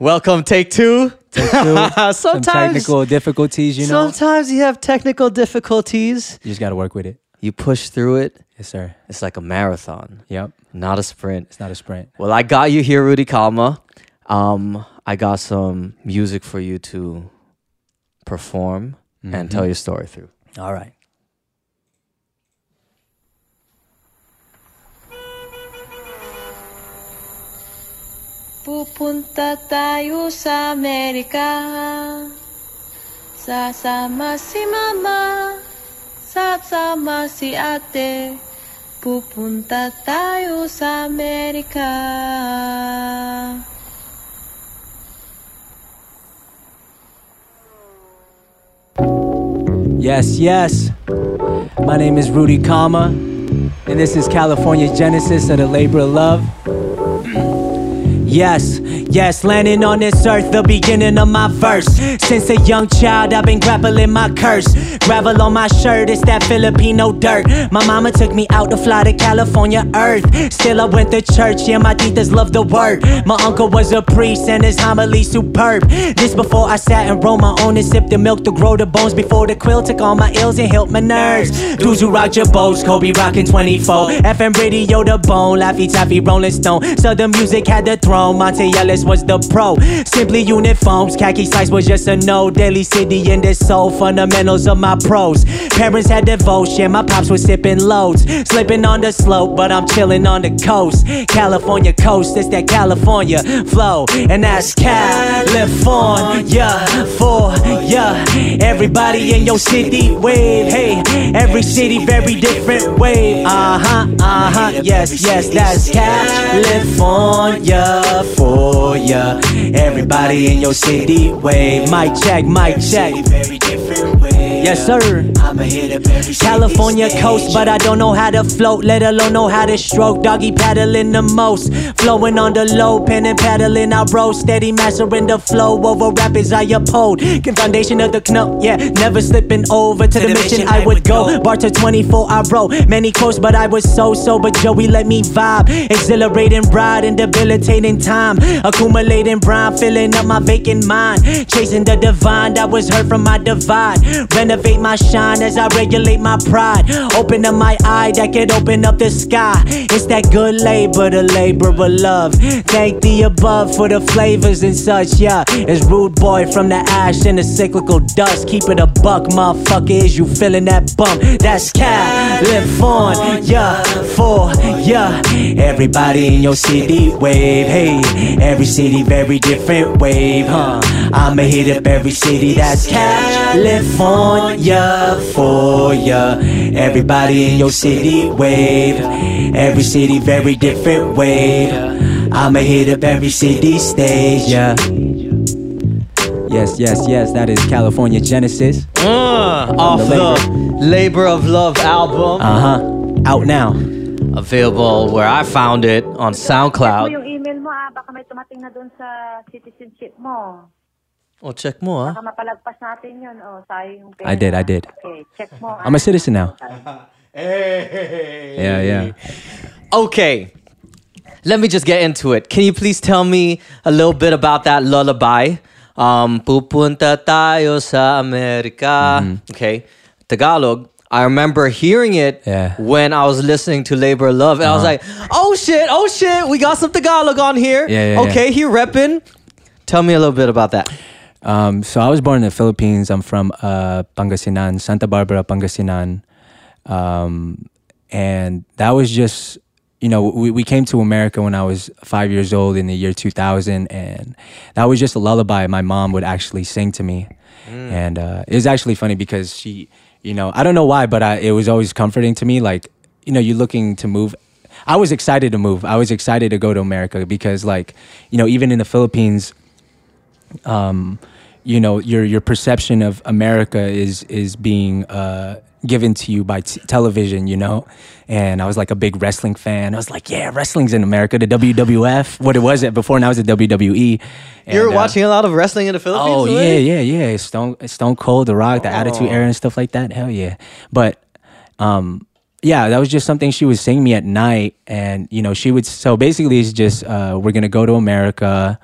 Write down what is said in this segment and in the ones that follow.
Welcome, take two. Take two. Some sometimes, technical difficulties, you know. sometimes you have technical difficulties. You just got to work with it. You push through it. Yes, sir. It's like a marathon, Yep. not a sprint. It's not a sprint. Well, I got you here, Rudy Kalma. Um, I got some music for you to perform and tell your story through. All right. Pupunta tayo sa Amerika Sasama si mama Sasama si ate Pupunta tayo sa Amerika Yes, yes. My name is Rudy Kalma, and this is California Genesis of the Labor of Love. Yes, yes, landing on this earth, the beginning of my verse. Since a young child, I've been grappling my curse. Gravel on my shirt, it's that Filipino dirt. My mama took me out to fly to California earth. Still, I went to church, yeah, my titas love the word. My uncle was a priest, and his homily superb. This before I sat and rolled my own and sipped the milk to grow the bones. Before the quill took all my ills and helped my nerves. Dudes who rock your boats, Kobe rockin' 24. FM radio, the bone, Laffy Taffy, Rolling Stone. Southern music had the throne, Monta Ellis was the pro. Simply uniforms, khaki slice was just a no. Daly City in this soul, fundamentals of my pros. Parents had devotion, my pops was sipping loads. Slipping on the slope, but I'm chilling on the coast. California coast, it's that California flow. And that's California for ya. Everybody in your city wave, hey. Every city very different wave. Uh huh, uh huh, yes, yes, that's California for ya. Everybody in your city wave. Mic check, mic check. Yes, sir. California coast, but I don't know how to float, let alone know how to stroke. Doggy paddling the most, flowing on the low, pen and paddling. I roll steady, mastering the flow over rapids. I uphold the foundation of the knot, yeah, never slipping over to the mission. I would go. Barter 24, I wrote many quotes, but I was so sober. Joey let me vibe, exhilarating ride and debilitating time, accumulating brine, filling up my vacant mind, chasing the divine that was hurt from my divide. Renovate my shine as I regulate my pride. Open up my eye that could open up the sky. It's that good labor, the labor of love. Thank the above for the flavors and such, yeah. It's rude boy from the ash and the cyclical dust. Keep it a buck, motherfucker. Is you feeling that bump? That's cat. Live on, California for ya. Everybody in your city wave, hey. Every city very different wave, huh? I'ma hit up every city that's California for ya. Everybody in your city wave. Every city very different wave. I'ma hit up every city stage, yeah. Yes, yes, yes, that is California Genesis. Uh, off The the Labor of Love album. Uh huh. Out now. Available where I found it on mo SoundCloud. yung email mo ah, baka may tumating na doon sa citizenship mo. Oh, check mo, ah. Baka mapalagpas natin yun. Oh, sayang yung pera. I did, I did. Okay, check mo. I'm a citizen now. Yeah, yeah. Okay. Let me just get into it. Can you please tell me a little bit about that lullaby? Um, pupunta tayo sa Amerika. Okay. Tagalog. I remember hearing it Yeah. when I was listening to Labor of Love, and I was like, "Oh shit! Oh shit! We got some Tagalog on here." Yeah, yeah, okay, he repping. Tell me a little bit about that. Um, so I was born in the Philippines. I'm from uh, Pangasinan, Santa Barbara, Pangasinan. Um, and that was just, you know, we, we came to America when I was five years old in the year 2000. And that was just a lullaby my mom would actually sing to me. And uh, it was actually funny because she, you know, I don't know why, but I, it was always comforting to me. Like, you know, you're looking to move. I was excited to move. I was excited to go to America because, like, you know, even in the Philippines, um, you know your your perception of America is is being uh, given to you by t- television, you know. And I was like a big wrestling fan. I was like, yeah, wrestling's in America. The WWF, what it was it before now is the WWE. And, You're uh, watching a lot of wrestling in the Philippines. Oh yeah, already? yeah, yeah. Stone Stone Cold, The Rock, the Attitude Era, and stuff like that. Hell yeah. But um, yeah, that was just something she was saying me at night, and you know, she would. So basically, it's just uh, we're gonna go to America.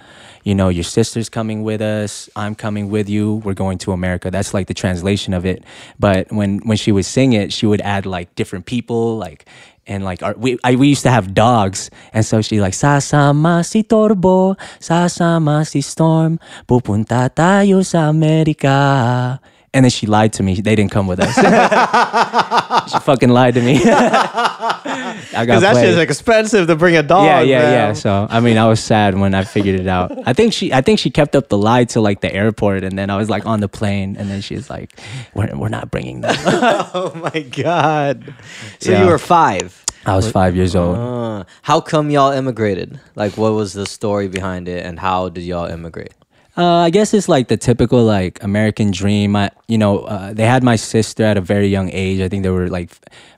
You know, your sister's coming with us, I'm coming with you, we're going to America. That's like the translation of it. But when when she would sing it, she would add like different people, like and like our, we I, we used to have dogs, and so she like sasama si torbo, sasama si storm, pupunta tayo sa America. And then she lied to me. They didn't come with us. she fucking lied to me. I got Because that shit's expensive to bring a dog. yeah, yeah, man. yeah. So I mean, I was sad when I figured it out. I think she, I think she kept up the lie to like the airport, and then I was like on the plane, and then she's like, "We're we're not bringing them." Oh my god. So Yeah. you were five. I was five years old. Uh, how come y'all immigrated? Like, what was the story behind it, and how did y'all immigrate? Uh, I guess it's like the typical like American dream. I, you know, uh, they had my sister at a very young age. I think they were like,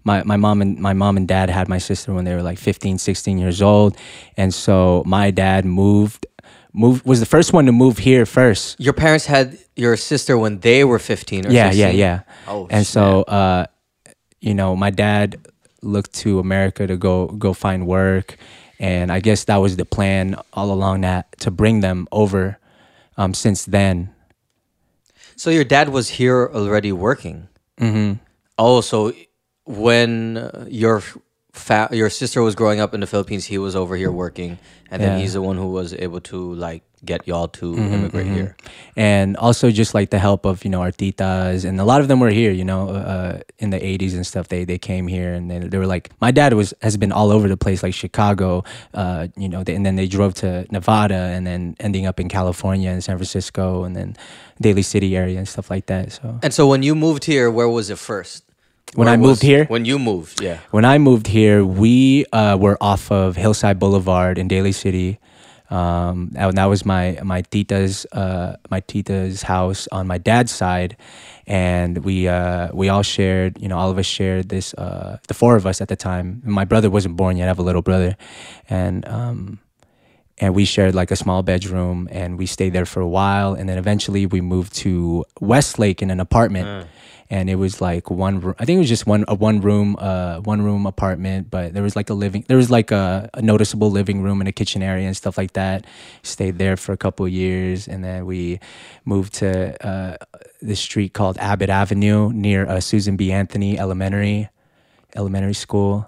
my, my mom and my mom and dad had my sister when they were like 15, 16 years old, and so my dad moved, moved was the first one to move here first. Your parents had your sister when they were fifteen. Or Yeah, 16? yeah, yeah. Oh, and so, uh, you know, my dad looked to America to go go find work, and I guess that was the plan all along that to bring them over. Um, since then, So your dad was here already working. Mm-hmm. Oh, so when uh, your fa- your sister was growing up in the Philippines, he was over here working, and then Yeah. Mm-hmm, he's the one who was able to like get y'all to immigrate here. and also just like the help of you know our titas and a lot of them were here you know uh, in the 80s and stuff they they came here and they, they were like my dad was has been all over the place like chicago uh, you know they, and then they drove to nevada and then ending up in california and san francisco and then daly city area and stuff like that so And so when you moved here, where was it first? When Where I moved was- here? When you moved, yeah. when I moved here, we uh, were off of Hillside Boulevard in Daly City. Um, that, that was my my tita's uh, my tita's house on my dad's side, and we uh, we all shared. You know, all of us shared this. Uh, the four of us at the time. My brother wasn't born yet. I have a little brother, and um, and we shared like a small bedroom, and we stayed there for a while, and then eventually we moved to Westlake in an apartment and it was like one room. I think it was just one a one room uh one room apartment, but there was like a living there was like a, a noticeable living room and a kitchen area and stuff like that. Stayed there for a couple of years, and then we moved to uh, this street called Abbott Avenue near uh, Susan B. Anthony Elementary Elementary School.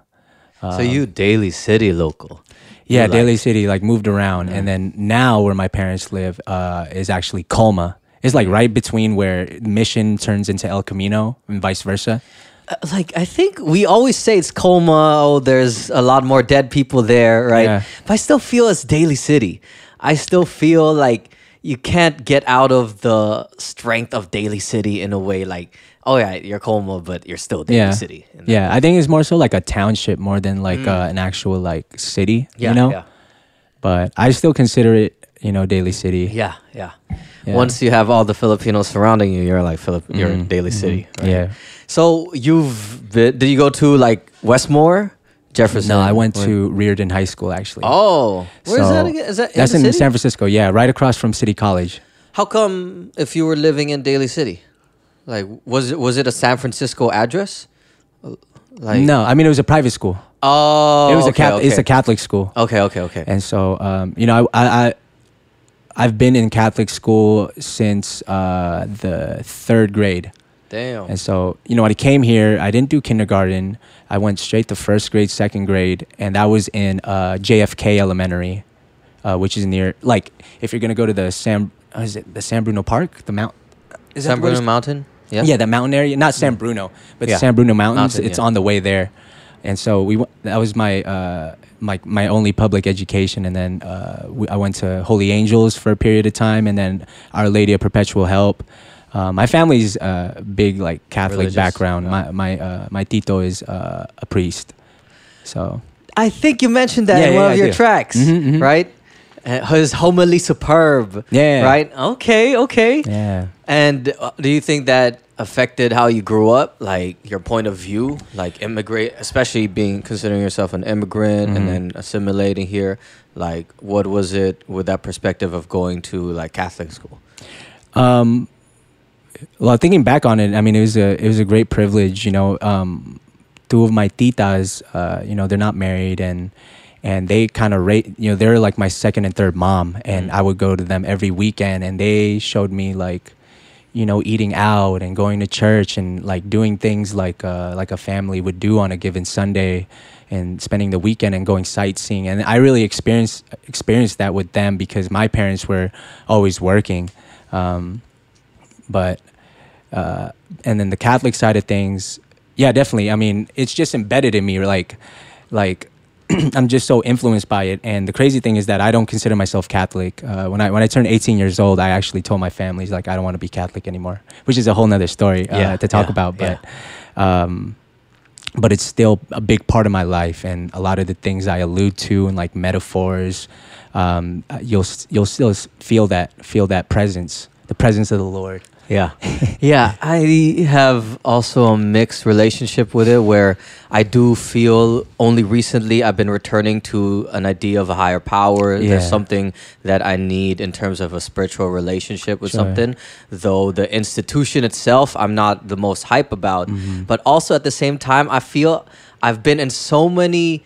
so you Daly City local. Yeah, like- Daly City, like moved around, and then now where my parents live uh, is actually Colma. It's like right between where Mission turns into El Camino and vice versa. Uh, like I think we always say it's Colma. Oh, there's a lot more dead people there, right? Yeah. But I still feel it's Daly City. I still feel like you can't get out of the strength of Daly City in a way. Like, oh yeah, you're Colma, but you're still Daly yeah. City. Yeah, way. I think it's more so like a township more than like uh, an actual like city. yeah, you know. yeah, But I still consider it, you know, Daly City. yeah, yeah. Yeah. Once you have all the Filipinos surrounding you, you're like Philip. You're in Daly City. Right? Mm-hmm. Yeah. So you've been, did you go to like Westmoor, Jefferson? No, I went to Riordan High School actually. Oh, where's So, that again? Is that that's in, in the city? San Francisco. Yeah, right across from City College. How come if you were living in Daly City, like was it was it a San Francisco address? Like no, I mean it was a private school. Oh, it was okay, a Catholic. Okay. It's a Catholic school. Okay, okay, okay. And so, um, you know, I, I, I, I've been in Catholic school since uh, the third grade. Damn. And so, you know, when I came here, I didn't do kindergarten. I went straight to first grade, second grade, and that was in uh, JFK Elementary, uh, which is near, like, if you're gonna go to the San, uh, is it the San Bruno Park, the mount, is San Bruno Mountain. Yeah. yeah, that mountain area, not San Bruno, but Yeah. San Bruno Mountains. Mountain, it's yeah. on the way there, and so we that was my uh, my my only public education, and then uh, we, I went to Holy Angels for a period of time, and then Our Lady of Perpetual Help. Uh, my family's uh, big like Catholic Religious, background. yeah. My my uh, my tito is uh, a priest, so I think you mentioned that Yeah, in yeah, one of I your do. tracks, Mhm, mhm. right? Uh, His homily superb. Yeah. Right. Okay. Okay. yeah. And uh, do you think that affected how you grew up, like your point of view, like immigrate, especially being considering yourself an immigrant Mm-hmm. and then assimilating here? Like, what was it with that perspective of going to like Catholic school? Um, well, thinking back on it, I mean, it was a it was a great privilege. You know, um, two of my titas, uh, you know, they're not married, and and they kind of rate you know they're like my second and third mom and Mm. i would go to them every weekend and they showed me like you know eating out and going to church and like doing things like uh, like a family would do on a given sunday and spending the weekend and going sightseeing and i really experienced experienced that with them because my parents were always working um, but uh, and then the Catholic side of things, yeah, definitely. I mean, it's just embedded in me. Like, like I'm just so influenced by it. And the crazy thing is that I don't consider myself Catholic. Uh, when I when I turned 18 years old, I actually told my families like I don't want to be Catholic anymore, which is a whole nother story uh, Yeah, to talk yeah, about. yeah. But um, but it's still a big part of my life, and a lot of the things I allude to and like metaphors, um, you'll you'll still feel that feel that presence, the presence of the Lord. Yeah. yeah. I have also a mixed relationship with it where I do feel only recently I've been returning to an idea of a higher power. Yeah. There's something that I need in terms of a spiritual relationship with Sure. something. Though the institution itself, I'm not the most hype about. Mm-hmm. But also at the same time, I feel I've been in so many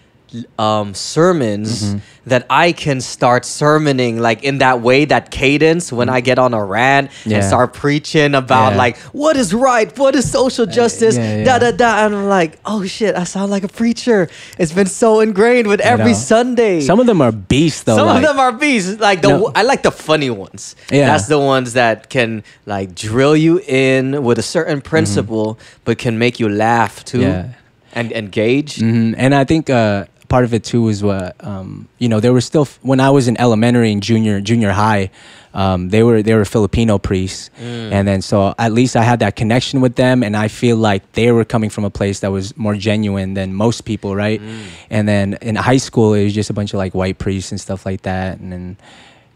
um, sermons Mm-hmm. that I can start sermoning like in that way, that cadence when I get on a rant and start preaching about Yeah. like what is right, what is social justice, yeah, da yeah. da da, and I'm like, oh shit, I sound like a preacher. It's been so ingrained with every. Sunday. Some of them are beasts though. Some like- of them are beasts. Like the No. I like the funny ones. Yeah. that's the ones that can like drill you in with a certain principle, but can make you laugh too, Mm-hmm. Yeah. and engage. Mhm. And I think uh, part of it too is what um, you know. There were still when I was in elementary and junior junior high, um, they were they were Filipino priests, and then so at least I had that connection with them, and I feel like they were coming from a place that was more genuine than most people, right? And then in high school, it was just a bunch of like white priests and stuff like that, and then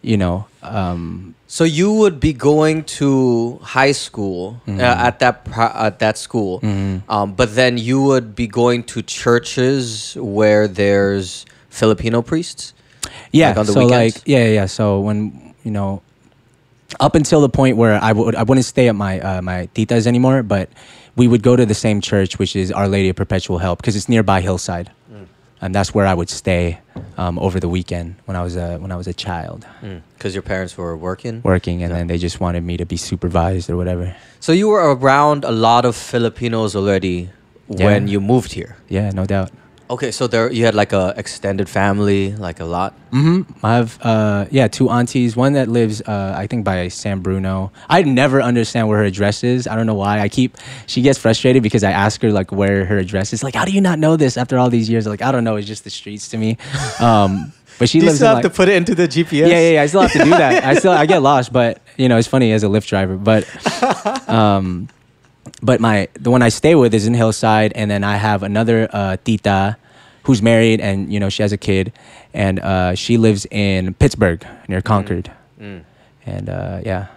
you know. Um, So you would be going to high school Mm-hmm. uh, at that pro- at that school, um, but then you would be going to churches where there's Filipino priests. yeah Like on the so weekends? like yeah yeah so when you know up until the point where i would i wouldn't stay at my uh, my titas anymore but we would go to the same church which is our lady of perpetual help because it's nearby hillside. And that's where i would stay um, over the weekend when i was a when i was a child Because your parents were working. working and Yeah. then they just wanted me to be supervised or whatever So you were around a lot of Filipinos already when you moved here. yeah no doubt Okay, so there you had like a extended family, like a lot. Mm-hmm. I have uh, yeah two aunties. One that lives uh, I think by San Bruno. I never understand where her address is. I don't know why. I keep she gets frustrated because I ask her like where her address is. Like how do you not know this after all these years? Like I don't know. It's just the streets to me. Um, but she You lives still in have like, to put it into the GPS. yeah, yeah, yeah. I still have to do that. I still I get lost, but you know it's funny as a Lyft driver. But um, but my the one I stay with is in Hillside, and then I have another uh, tita who's married, and you know she has a kid, and uh, she lives in Pittsburg near Concord, and uh, yeah,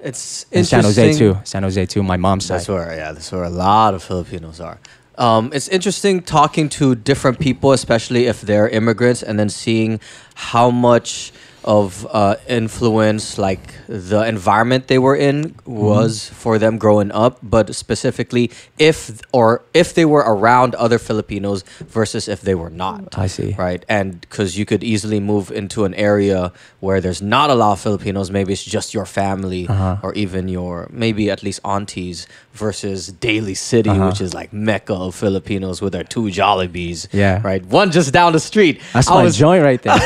It's and San Jose too. San Jose too. My mom's side. That's where, yeah, that's where a lot of Filipinos are. Um, it's interesting talking to different people, especially if they're immigrants, and then seeing how much of uh, influence like the environment they were in was for them growing up, but specifically if or if they were around other Filipinos versus if they were not. I see. Right, and because you could easily move into an area where there's not a lot of Filipinos, maybe it's just your family Uh-huh. or even your maybe at least aunties versus Daly City, Uh-huh. which is like mecca of Filipinos with their two Jollibees. Yeah. right. One just down the street. That's I my was joint right there.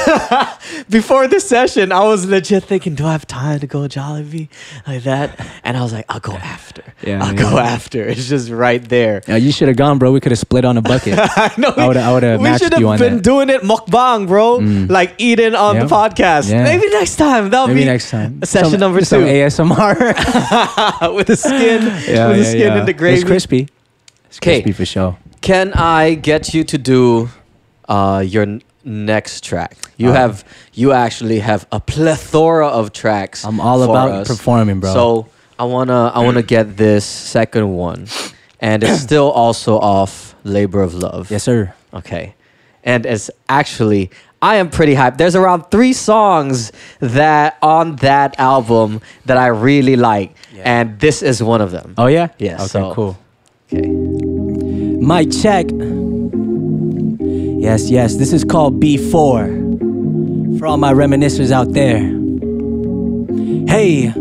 before this session. I was legit thinking, do I have time to go Jollibee like that? And I was like, I'll go after. Yeah, I'll yeah. go after. It's just right there. Yeah, you should have gone, bro. We could have split on a bucket. I know. I I would've we should have been that. doing it mukbang, bro. Like eating on Yep. the podcast. Yeah. Maybe next time. That'll Maybe be next time. Session Some- number some two. ASMR. with the skin, yeah, with the skin and the gravy. It's crispy. It's 'Kay. crispy for sure. Can I get you to do uh, your n- next track? You Uh, have you actually have a plethora of tracks. I'm all for about us. performing, bro. So I wanna I wanna get this second one, and it's still also off Labor of Love. Yes, sir. Okay. And it's actually, I am pretty hyped. There's around three songs that on that album that I really like. Yeah. And this is one of them. Oh yeah. Yeah, Okay. so- cool. Okay. Mic check. Yes, yes, this is called B4. For all my reminiscers out there. Hey.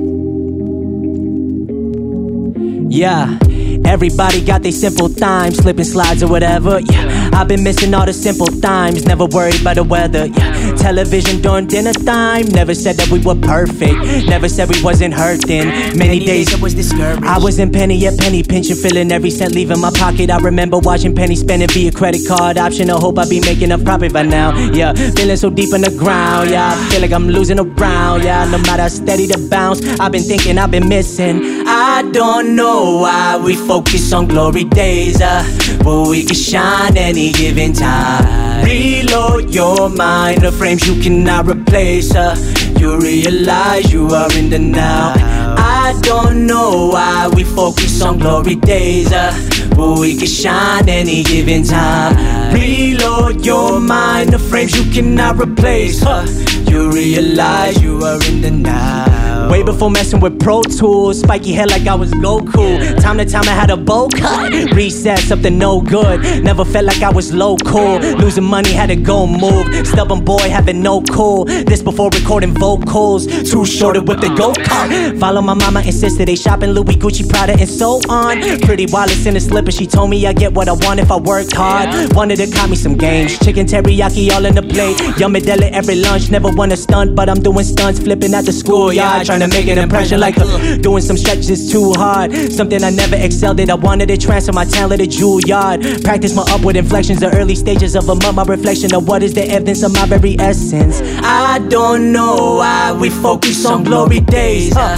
Yeah. Everybody got their simple time, slipping slides or whatever. Yeah, I've been missing all the simple times, never worried about the weather. Yeah, television during dinner time, never said that we were perfect, never said we wasn't hurting. Many days it was discouraged. I was in penny at penny pinching, feeling every cent leaving my pocket. I remember watching penny spending via credit card option. I hope I be making a profit by now. Yeah, feeling so deep in the ground. Yeah, I feel like I'm losing around. Yeah, no matter how steady the bounce, I've been thinking I've been missing. I don't know why we focus on glory days, uh, but we can shine any given time. Reload your mind, the frames you cannot replace. Uh, you realize you are in the now. I don't know why we focus on glory days, uh, but we can shine any given time. Reload your mind, the frames you cannot replace. Uh, you realize you are in the now. Way before messing with Pro Tools, spiky hair like I was Goku. Time to time I had a bow cut, reset something no good. Never felt like I was local. Losing money had to go move. Stubborn boy having no cool. This before recording vocals. Too short to whip the go oh, kart. Follow my mama insisted they shopping Louis Gucci Prada and so on. Pretty Wallace in a slipper. She told me I get what I want if I work hard. Wanted to cop me some games. Chicken teriyaki all in the plate. Yummy deli every lunch. Never won a stunt, but I'm doing stunts. Flipping at the schoolyard. Trying to make an impression like uh, doing some stretches too hard. Something I never excelled at. I wanted to transfer my talent to Juilliard. Practice my upward inflections. The early stages of a month. My reflection of what is the evidence of my very essence. I don't know why we focus on glory days. Uh,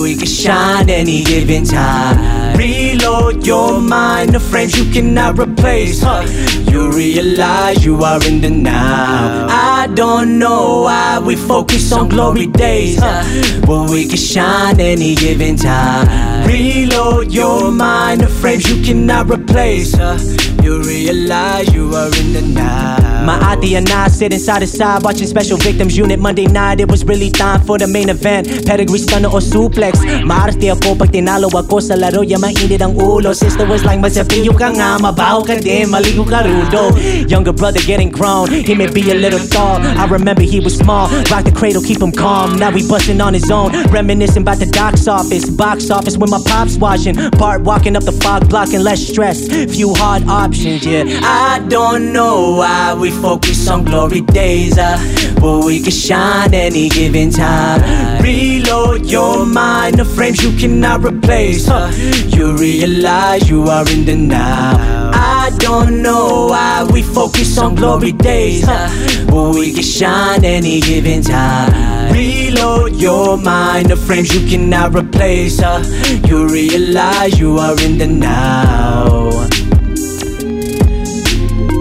we can shine any given time. Reload your mind. The frames you cannot replace. Uh, you realize you are in the now. I don't know why we focus on glory days. Uh, but we can shine any given time. Reload your mind. The frames you cannot replace. Uh, you realize you are in the now. My auntie and I sit inside the side watching Special Victims Unit Monday night. It was really time for the main event. Pedigree stunner or suplex. Maarte ako pag tinalo ako sa laro. Ya mainit ang ulo. Sister was like, masapilyo ka nga, mabaho ka din, maligo ka rudo. Younger brother getting grown. He may be a little tall. I remember he was small. Rock the cradle, keep him calm. Now we busting on his own. Reminiscing about the doc's office. Box office with my pops watching. Bart walking up the fog, blocking less stress. Few hard options, yeah. I don't know why we focus on glory days, uh, but we can shine any given time. Reload your mind, the frames you cannot replace. Uh, you realize you are in the now. I don't know why we focus on glory days, uh, but we can shine any given time. Reload your mind, the frames you cannot replace. Uh, you realize you are in the now.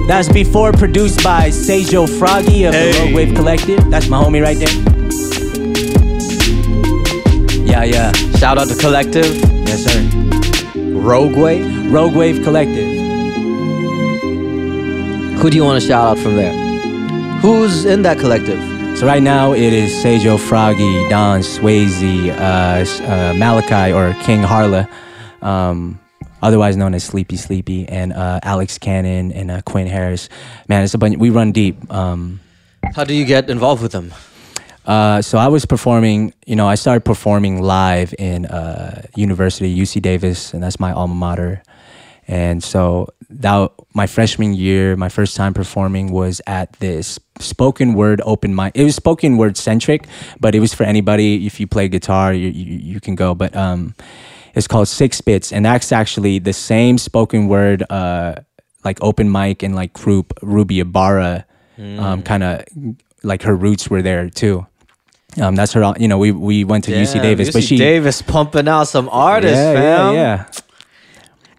That's before produced by Seijo Froggy of the Hey. Rogue Wave Collective. That's my homie right there. Yeah, yeah. Shout out to Collective, Yes, sir. Rogue Wave? Rogue Wave Collective. Who do you want to shout out from there? Who's in that collective? So right now it is Seijo Froggy, Don Swayze, uh, uh, Malachi or King Harla, um, otherwise known as Sleepy Sleepy, and uh, Alex Cannon and uh, Quinn Harris. Man, it's a bunch. We run deep. Um, How do you get involved with them? Uh, so I was performing, you know, I started performing live in uh, University, UC Davis, and that's my alma mater. And so that my freshman year, my first time performing was at this spoken word open mic. It was spoken word centric, but it was for anybody. If you play guitar, you, you, you can go. But um, it's called Six Bits, and that's actually the same spoken word, uh, like open mic and like group Ruby Ibarra, um, kind of like her roots were there too. Um, that's her. You know, we we went to UC Damn, Davis, but she Davis pumping out some artists, yeah, fam. yeah, yeah.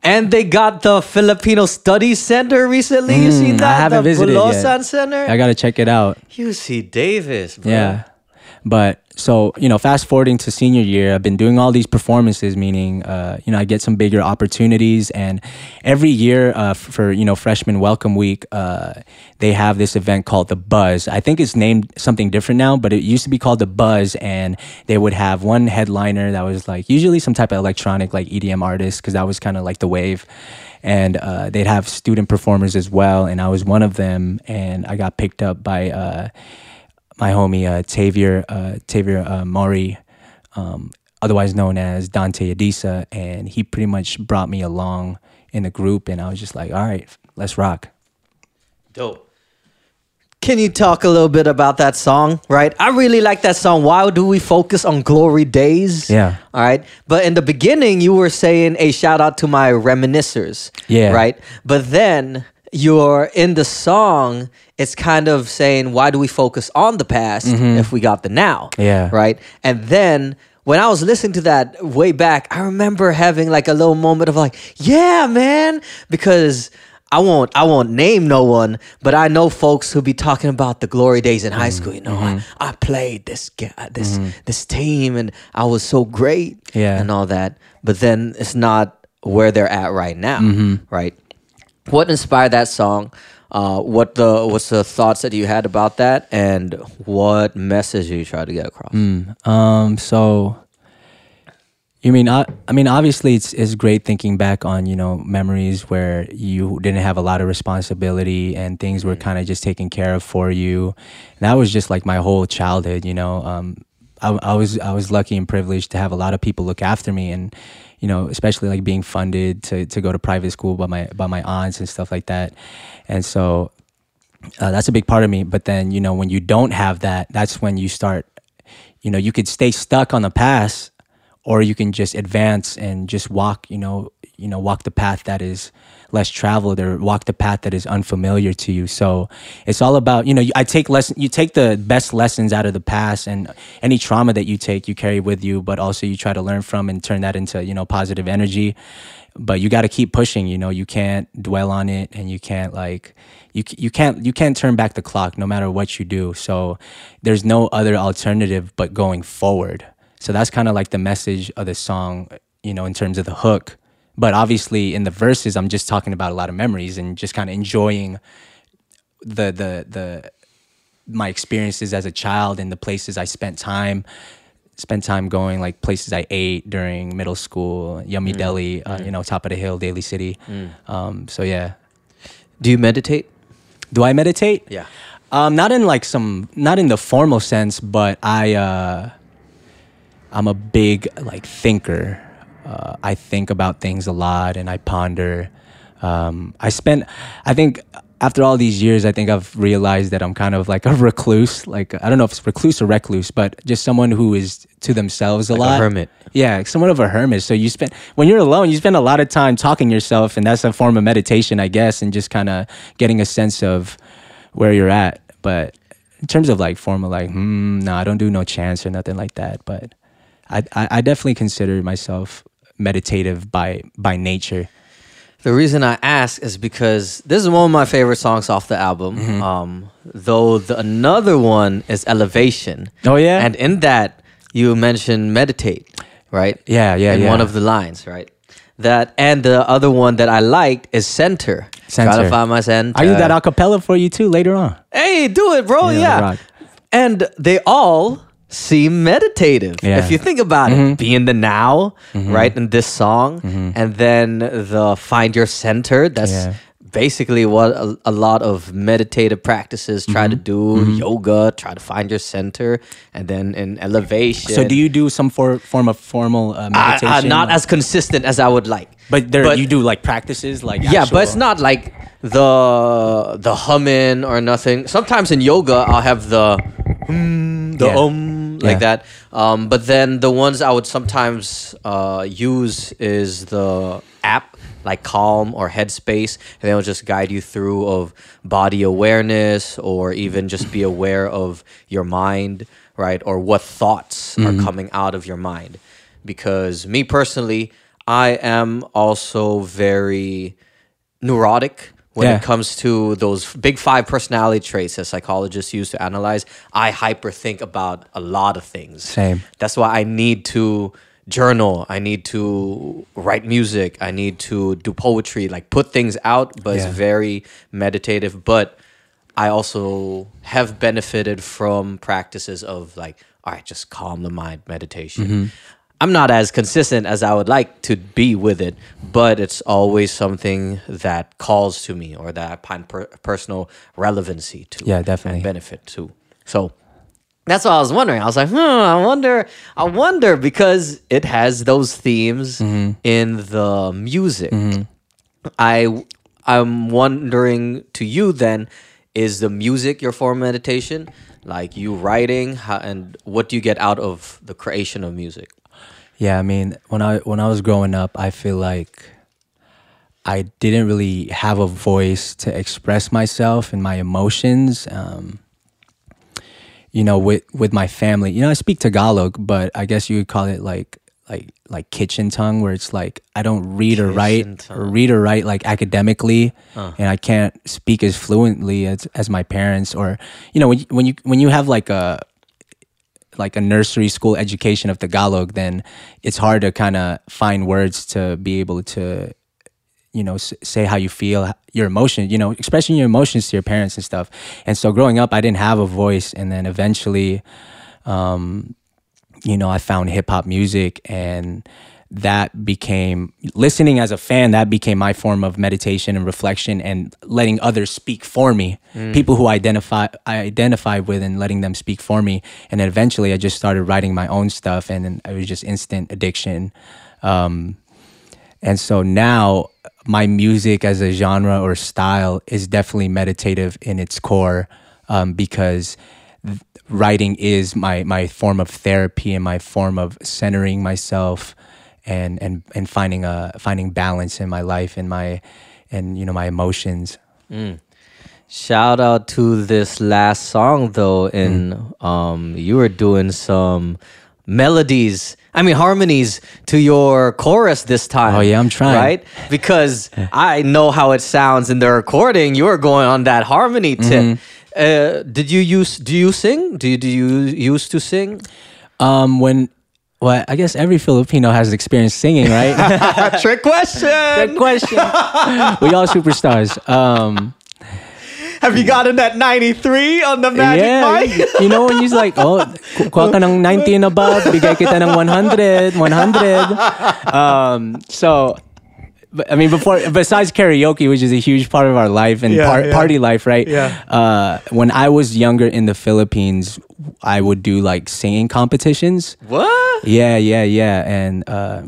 And they got the Filipino Studies Center recently. you seen Mm, that? I haven't the visited Bulosan yet. Center. I gotta check it out. UC Davis, bro. Yeah, but so you know, fast forwarding to senior year, I've been doing all these performances, meaning uh, you know I get some bigger opportunities, and every year uh, for you know freshman welcome week, uh, they have this event called the Buzz. I think it's named something different now, but it used to be called the Buzz, and they would have one headliner that was like usually some type of electronic like EDM artist because that was kind of like the wave. And uh, they'd have student performers as well, and I was one of them. And I got picked up by uh, my homie uh, Tavier uh, Tavier uh, Maury, um, otherwise known as Dante Adisa, and he pretty much brought me along in the group, and I was just like, all right, let's rock. Dope. Can you talk a little bit about that song? Right, I really like that song. Why do we focus on glory days? Yeah. All right, but in the beginning, you were saying a shout out to my reminiscers. Yeah. Right, but then you're in the song. It's kind of saying why do we focus on the past mm-hmm. if we got the now? Mm-hmm. Yeah. Right, and then. When I was listening to that way back, I remember having like a little moment of like, yeah, man, because I won't I won't name no one, but I know folks who be talking about the glory days in high school. You know, mm-hmm. I, I played this guy, this mm-hmm. this team, and I was so great, Yeah. and all that. But then it's not where they're at right now, right? What inspired that song? Uh, what the what's the thoughts that you had about that, and what message you tried to get across? Um, so you mean I, I mean obviously it's it's great thinking back on, you know, memories where you didn't have a lot of responsibility and things were kind of just taken care of for you. And that was just like my whole childhood, you know. Um I, I was I was lucky and privileged to have a lot of people look after me and you know, especially like being funded to to go to private school by my by my aunts and stuff like that. And so uh, that's a big part of me. But then, you know, when you don't have that, that's when you start, you know, you could stay stuck on the past or you can just advance and just walk, you know, you know, walk the path that is less traveled or walk the path that is unfamiliar to you. So it's all about, you know, I take lesson, you take the best lessons out of the past and any trauma that you take, you carry with you, but also you try to learn from and turn that into, you know, positive energy. But you got to keep pushing, you know, you can't dwell on it and you can't like, you, you can't, you can't turn back the clock no matter what you do. So there's no other alternative but going forward. So that's kind of like the message of the song, you know, in terms of the hook. But obviously, in the verses, I'm just talking about a lot of memories and just kind of enjoying the the the my experiences as a child and the places I spent time. Spent time going like places I ate during middle school, Yummy Deli, uh, you know, top of the hill, Daly City. Um, so yeah, Do you meditate? do I meditate? Yeah. Um, not in like some, not in the formal sense, but I, uh, I'm a big like thinker. Uh, I think about things a lot and I ponder. Um, I spent, I think after all these years, I think I've realized that I'm kind of like a recluse. Like I don't know if it's recluse or recluse, but just someone who is to themselves a Like a lot. hermit. Yeah, somewhat of a hermit. So you spend when you're alone, you spend a lot of time talking to yourself, and that's a form of meditation, I guess, and just kind of getting a sense of where you're at. But in terms of like formal, like, hmm, no, I don't do no chants or nothing like that. But I, I, I definitely consider myself meditative by by nature. The reason I ask is because this is one of my favorite songs off the album. Mm-hmm. Um, though the, another one is Elevation. Oh, yeah? and in that you mentioned meditate, right? Yeah, yeah, In yeah. one of the lines, right? That and the other one that I liked is Center. Center. Try to find my center. I do that a cappella for you too later on. Hey, do it, bro. Yeah, Yeah. And they all seem meditative. Yeah. Mm-hmm. If you think about it, be in the now, right? In this song, and then the find your center. That's Yeah. basically what a, a lot of meditative practices try Mm-hmm. to do. Yoga, try to find your center, and then in elevation. So do you do some for, form of formal uh, meditation? I, not as consistent as I would like. but there you do like practices like yeah, but it's not like the the humming or nothing. Sometimes in yoga, I'll have the hmm, the Yeah. um like Yeah. that. Um, but then the ones I would sometimes uh, use is the app like Calm or Headspace, and they'll just guide you through of body awareness or even just be aware of your mind, right? Or what thoughts are coming out of your mind. Because me personally, I am also very neurotic when Yeah. it comes to those big five personality traits that psychologists use to analyze. I hyperthink about a lot of things. Same. That's why I need to journal. I need to write music. I need to do poetry, like put things out, but Yeah. it's very meditative. But I also have benefited from practices of like, all right, just calm the mind meditation. Mm-hmm. I'm not as consistent as I would like to be with it, but it's always something that calls to me or that I find per- personal relevancy to. Yeah, definitely. And benefit to. So that's what I was wondering. I was like, hmm, I wonder, I wonder because it has those themes in the music. I I'm wondering to you then, is the music your form of meditation? Like you writing, how, and what do you get out of the creation of music? Yeah, I mean, when I when I was growing up, I feel like I didn't really have a voice to express myself and my emotions. Um, you know, with with my family, you know, I speak Tagalog, but I guess you would call it like like like kitchen tongue, where it's like I don't read or write or read or write like academically, and I can't speak as fluently as as my parents. Or you know, when you, when you when you have like a like a nursery school education of Tagalog, then it's hard to kind of find words to be able to, you know, s- say how you feel, your emotion, you know, expressing your emotions to your parents and stuff. And so growing up, I didn't have a voice, and then eventually, um, you know, I found hip hop music and that became listening as a fan that became my form of meditation and reflection and letting others speak for me. People who identify i identify with and letting them speak for me. And then eventually i just started writing my own stuff and then it was just instant addiction. Um, and so now my music as a genre or style is definitely meditative in its core um, because th- writing is my, my form of therapy and my form of centering myself and, and, and finding a finding balance in my life and my and you know my emotions. Shout out to this last song though, in um, you were doing some melodies. I mean harmonies to your chorus this time. Oh, yeah, I'm trying. Right, because I know how it sounds in the recording. You were going on that harmony tip. Uh, did you use? Do you sing? Do you, do you used to sing? Um, when well, I guess every Filipino has experience singing, right? Trick question. Good question. we all superstars. Um, Have you gotten that ninety three on the magic yeah, mic? you- know when you're like, oh, ku- kuha ka ng 90 and above, bigay kita ng 100, 100. Um, so, I mean, before besides karaoke, which is a huge part of our life and Yeah, par- yeah. party life, right? Yeah. Uh, when I was younger in the Philippines, I would do like singing competitions. What? Yeah, yeah, yeah. And uh,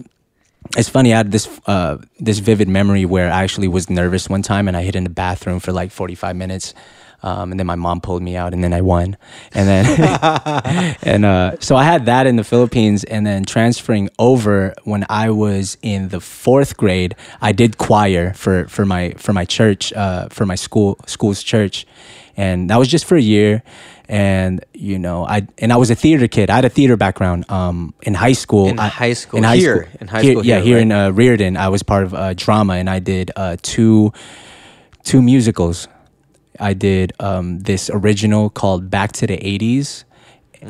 it's funny. I had this uh, this vivid memory where I actually was nervous one time, and I hid in the bathroom for like forty five minutes. Um, and then my mom pulled me out, and then I won. And then, and uh, so I had that in the Philippines, and then transferring over when I was in the fourth grade, I did choir for for my for my church, uh, for my school school's church, and that was just for a year. And you know, I and I was a theater kid. I had a theater background. Um, in high school, In I- high school? in high Here? school, In high Here- school yeah, here, here right? in uh, Riordan, I was part of uh, drama, and I did uh, two two musicals. I did um, this original called Back to the '80s,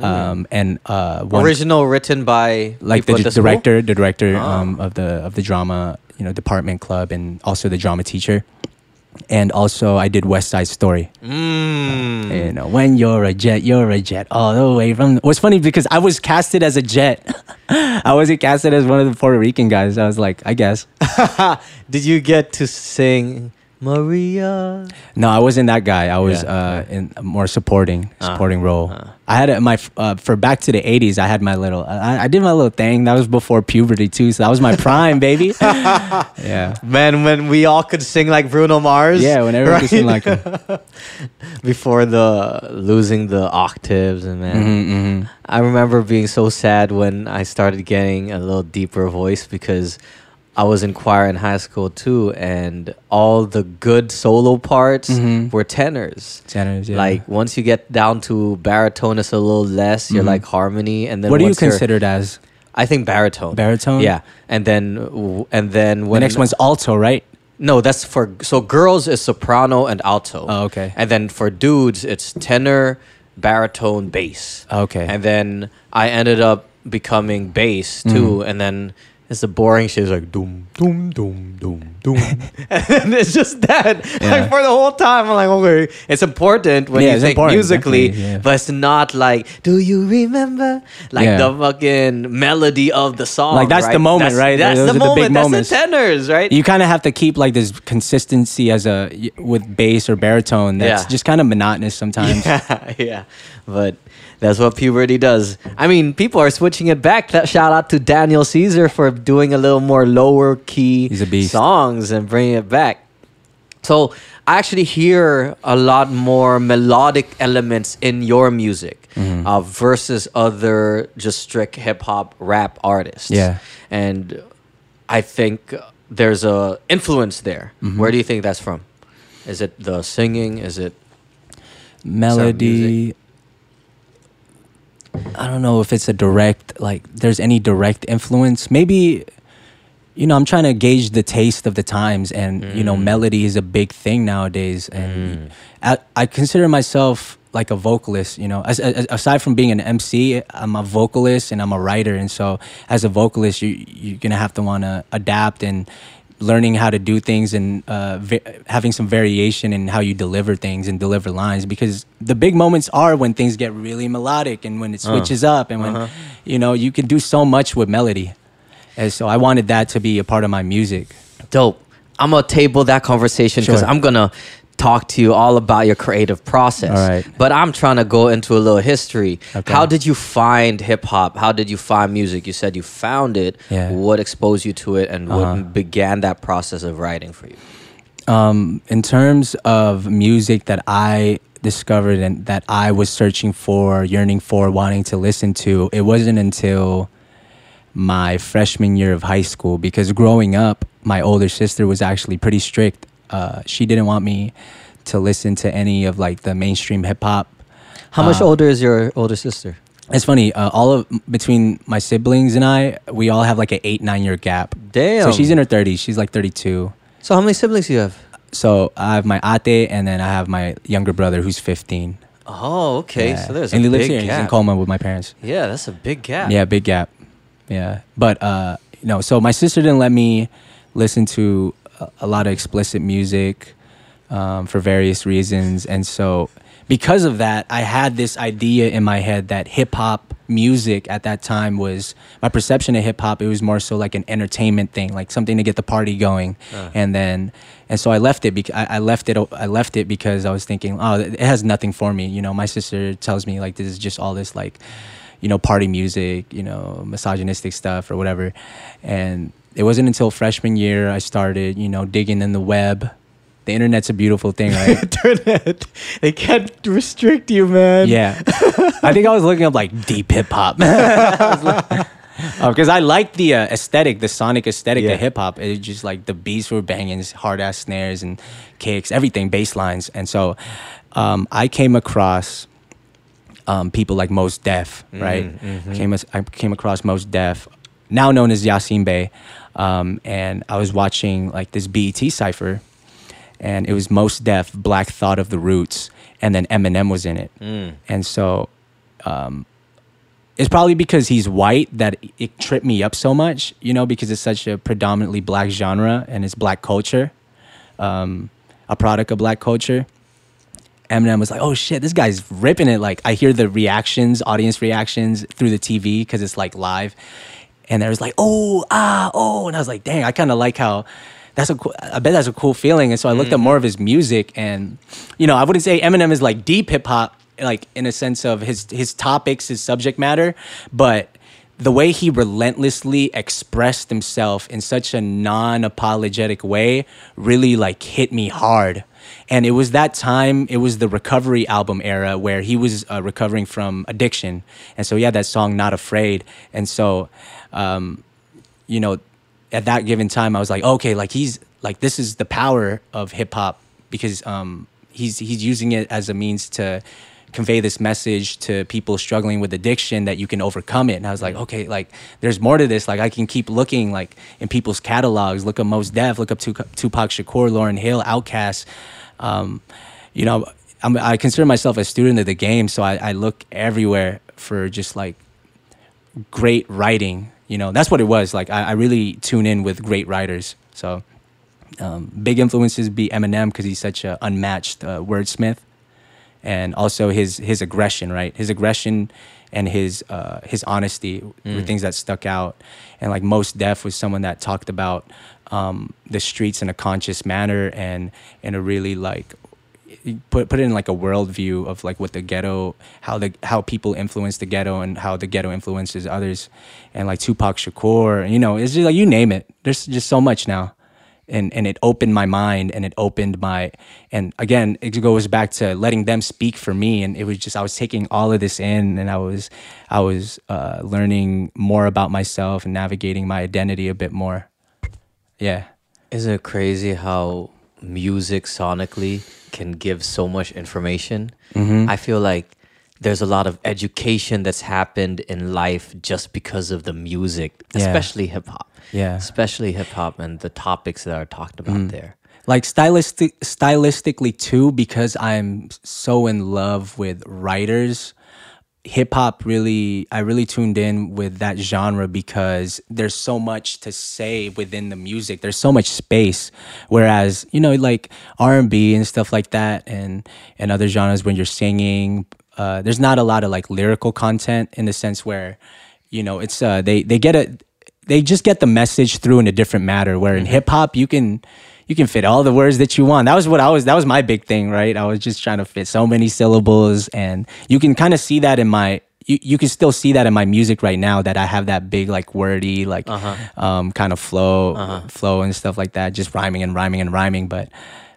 um, and uh, one, Original written by like the d- director, the director Ah. um, of the of the drama, you know, department club, and also the drama teacher. And also, I did West Side Story. Mm. You know, when you're a jet, you're a jet all the way from. What's funny because I was casted as a jet. I wasn't casted as one of the Puerto Rican guys. I was like, I guess. Did you get to sing Maria? No, I wasn't that guy. I was Yeah, uh, in a more supporting Ah, supporting role. I had a, my uh, for back to the '80s. I had my little. I, I did my little thing. That was before puberty too. So that was my prime, baby. yeah, Man, when we all could sing like Bruno Mars. yeah. When everyone was right? like, him. before the losing the octaves and man. Mm-hmm, I remember being so sad when I started getting a little deeper voice because I was in choir in high school too, and all the good solo parts Mhm. were tenors. tenors. Yeah. Like once you get down to baritone, it's a little less. You're like harmony, and then Mm-hmm. what do you once you're- consider it as? I think baritone. Baritone? Yeah, and then and then The when next one's alto, right? No, that's for so girls is soprano and alto. Oh, okay. And then for dudes, it's tenor, baritone, bass. Okay. And then I ended up becoming bass too, and then it's the boring shit. It's like doom, doom, doom, doom, doom, and it's just that. Yeah. Like for the whole time, I'm like, okay, it's important when Yeah, you think important, musically, yeah. but it's not like, do you remember? Like the fucking melody of the song. Like, that's right? the moment, right? That's the the moment. moments. That's the tenors, right? you kind of have to keep like this consistency as a with bass or baritone that's Yeah. just kind of monotonous sometimes Yeah, yeah. But that's what puberty does. I mean, people are switching it back. That shout out to Daniel Caesar for doing a little more lower key He's a beast. songs and bringing it back. So I actually hear a lot more melodic elements in your music Mm-hmm. uh, versus other just strict hip hop rap artists. Yeah. and I think there's a influence there. Mm-hmm. Where do you think that's from? Is it the singing? Is it melody i don't know if it's a direct like there's any direct influence. Maybe you know i'm trying to gauge the taste of the times and you know mm. melody is a big thing nowadays. And mm. I, I consider myself like a vocalist you know as, as, aside from being an mc i'm a vocalist and i'm a writer. And so as a vocalist you, you're gonna have to want to adapt and learning how to do things and uh, va- having some variation in how you deliver things and deliver lines because the big moments are when things get really melodic and when it switches up and when you know you can do so much with melody and so i wanted that to be a part of my music Dope. I'm gonna table that conversation because Sure. I'm gonna talk to you all about your creative process. All right. But I'm trying to go into a little history. Okay. How did you find hip hop? How did you find music? You said you found it. Yeah. What exposed you to it, and Uh-huh. what began that process of writing for you? um, in terms of music that I discovered and that I was searching for, yearning for, wanting to listen to, it wasn't until my freshman year of high school because growing up, my older sister was actually pretty strict. Uh, she didn't want me to listen to any of like the mainstream hip hop. How much Uh, older is your older sister? It's funny. Uh, all of between my siblings and I, we all have like an eight nine year gap. Damn. So she's in her thirties. She's like thirty two. So how many siblings do you have? So I have my ate, and then I have my younger brother who's 15. Oh, okay. Yeah. So there's and a he lives here. He's in gap. Colma with my parents. Yeah, that's a big gap. Yeah, big gap. Yeah, but uh, you know, so my sister didn't let me listen to a, lot of explicit music um, for various reasons, and so because of that, I had this idea in my head that hip hop music at that time was my perception of hip hop. It was more so like an entertainment thing, like something to get the party going, and then and so I left it. Because I, I left it. I left it because I was thinking, oh, it has nothing for me. You know, my sister tells me like this is just all this like you know, party music, you know, misogynistic stuff or whatever. And it wasn't until freshman year I started, you know, digging in the web. The internet's a beautiful thing, right? Internet. They can't restrict you, man. yeah. I think I was looking up like deep hip hop. Because I liked the uh, aesthetic, the sonic aesthetic Yeah. of hip hop. It just like the beats were banging, hard ass snares and kicks, everything, bass lines. And so um, I came across um, people like Mos Def, right? Came as, I came across Mos Def, now known as Yasin Bey, um, and I was watching like this BET cipher, and it was Mos Def, Black Thought of the Roots, and then Eminem was in it, and so um, it's probably because he's white that it tripped me up so much, you know, because it's such a predominantly black genre and it's black culture, um, a product of black culture. Eminem was like, "Oh shit, this guy's ripping it!" Like I hear the reactions, audience reactions through the TV because it's like live, and there was like, "Oh ah oh," and I was like, "Dang, I kind of like how." That's a cool, I bet that's a cool feeling. And so I looked up more of his music, and you know, I wouldn't say Eminem is like deep hip hop, like in a sense of his his topics, his subject matter, but the way he relentlessly expressed himself in such a non-apologetic way really like hit me hard and it was that time it was the recovery album era where he was uh, recovering from addiction and so he had that song not afraid and so um, you know at that given time i was like okay like he's like this is the power of hip-hop because um, he's he's using it as a means to convey this message to people struggling with addiction that you can overcome it. And I was like, okay, like there's more to this. Like I can keep looking like in people's catalogs. Look up Mos Def. Look up Tupac Tupac Shakur, Lauryn Hill, Outkast. Um, you know, I'm, I consider myself a student of the game, so I, I look everywhere for just like great writing. You know, that's what it was. Like I, I really tune in with great writers. So um, big influences be Eminem because he's such an unmatched uh, wordsmith, and also his his aggression, right? His aggression and his uh, his honesty were things that stuck out. And like Mos Def was someone that talked about um, the streets in a conscious manner and in a really like put put it in like a worldview of like what the ghetto, how the how people influence the ghetto and how the ghetto influences others, and like Tupac Shakur, you know, it's just like you name it. There's just so much now, and and it opened my mind and it opened my and again it goes back to letting them speak for me, and it was just I was taking all of this in, and I was I was uh, learning more about myself and navigating my identity a bit more. Yeah. Isn't it crazy how music sonically can give so much information? Mm-hmm. I feel like there's a lot of education that's happened in life just because of the music, Yeah. especially hip hop. Yeah. Mm. Especially hip hop and the topics that are talked about there. like stylistic stylistically too because i'm so in love with writers hip hop really i really tuned in with that genre because there's so much to say within the music. There's so much space. Whereas you know like r&b and stuff like that and and other genres when you're singing uh, there's not a lot of like lyrical content in the sense where you know it's uh they they get a they just get the message through in a different matter. Where in hip hop you can you can fit all the words that you want. That was what I was that was my big thing, right? I was just trying to fit so many syllables and you can kind of see that in my you, you can still see that in my music right now that I have that big like wordy like um kind of flow flow and stuff like that just rhyming and rhyming and rhyming but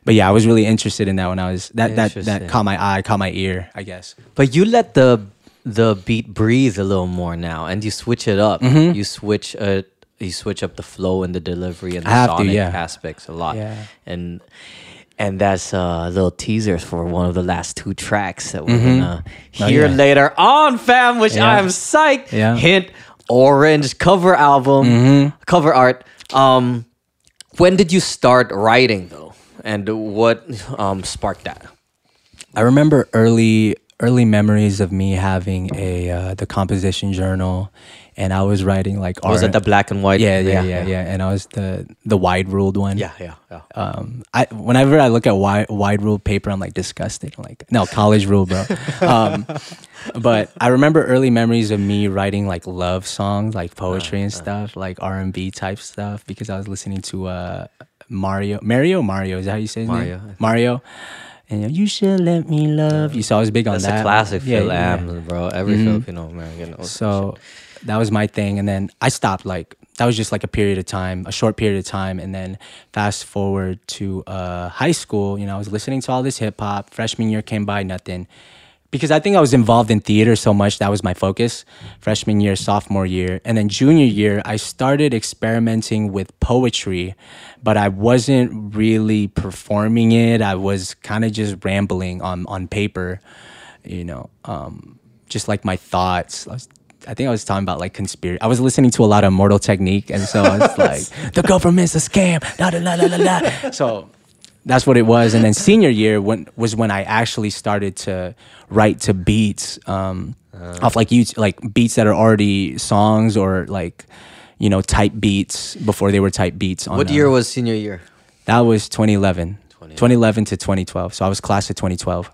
but yeah, I was really interested in that when I was that that that caught my eye, caught my ear, I guess. But you let the the beat breathe a little more now, and you switch it up. Mm-hmm. You switch uh, you switch up the flow and the delivery and the have to, sonic yeah. aspects a lot. Yeah. And and that's uh, little teasers for one of the last two tracks that we're gonna Oh, hear yeah. later on, fam. Which Yeah. I'm psyched. Yeah. Hint: orange cover album, Mm-hmm. cover art. Um, when did you start writing though, and what um sparked that? I remember early early memories of me having a uh, the composition journal, and I was writing like Was it the black and white? yeah, yeah, yeah, yeah, and I was the the wide ruled one. Yeah, yeah, yeah. Um, I whenever I look at wide wide ruled paper, I'm like disgusted. I'm like, no, college rule, bro. um, but I remember early memories of me writing like love songs, like poetry and stuff, like R and B type stuff, because I was listening to uh Mario, Mario, Mario. Is that how you say his Mario, name? Mario. And you, should let me love you. So I was big on That's that. That's a classic Yeah, Phil yeah. Am, bro. Every Filipino American. So that was my thing. And then I stopped like that was just like a period of time, a short period of time. And then fast forward to uh, high school, you know, I was listening to all this hip hop. Freshman year came by, nothing. Because I think I was involved in theater so much, that was my focus. Freshman year, sophomore year. And then junior year, I started experimenting with poetry, but I wasn't really performing it. I was kind of just rambling on, on paper, you know. Um, just like my thoughts. I, think I was talking about like conspiracy. I was listening to a lot of Mortal Technique, and so I was like, "The government's a scam." Da, da, da, da, da. So that's what it was. And then senior year when, was when I actually started to write to beats um, off like you like beats that are already songs or like you know type beats before they were type beats. On, What uh, year was senior year? that was 2011. 2011 to 2012. So I was class of 2012.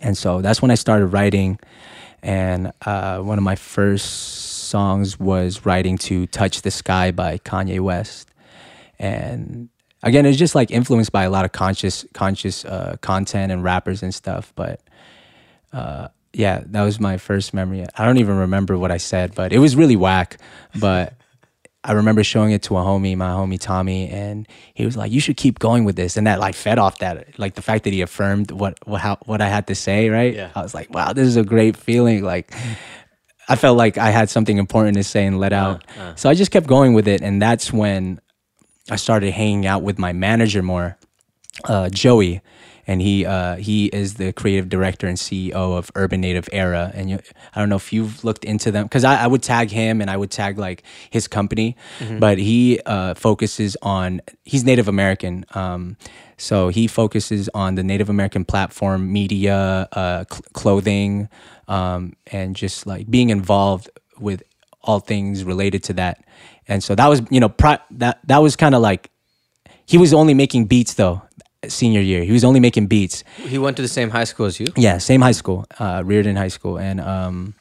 And so that's when I started writing. And uh, one of my first songs was writing to Touch the Sky by Kanye West. And again, it's just like influenced by a lot of conscious, conscious uh, content and rappers and stuff. But uh, yeah, that was my first memory. I don't even remember what I said, but it was really whack. But I remember showing it to a homie, my homie Tommy, and he was like, "You should keep going with this." And that like fed off that, like the fact that he affirmed what what how, what I had to say. Right? Yeah. I was like, "Wow, this is a great feeling." Like, I felt like I had something important to say and let out. So I just kept going with it, and that's when I started hanging out with my manager more, uh, Joey, and he uh, he is the creative director and CEO of Urban Native Era. And you, I don't know if you've looked into them because I, I would tag him and I would tag like his company, but he uh, focuses on he's Native American. Um, so he focuses on the Native American platform, media, uh, cl- clothing, um, and just like being involved with all things related to that. And so that was, you know, pri- that that was kind of like he was only making beats though. Senior year, he was only making beats. He went to the same high school as you. Yeah, same high school, uh, Riordan High School, and um,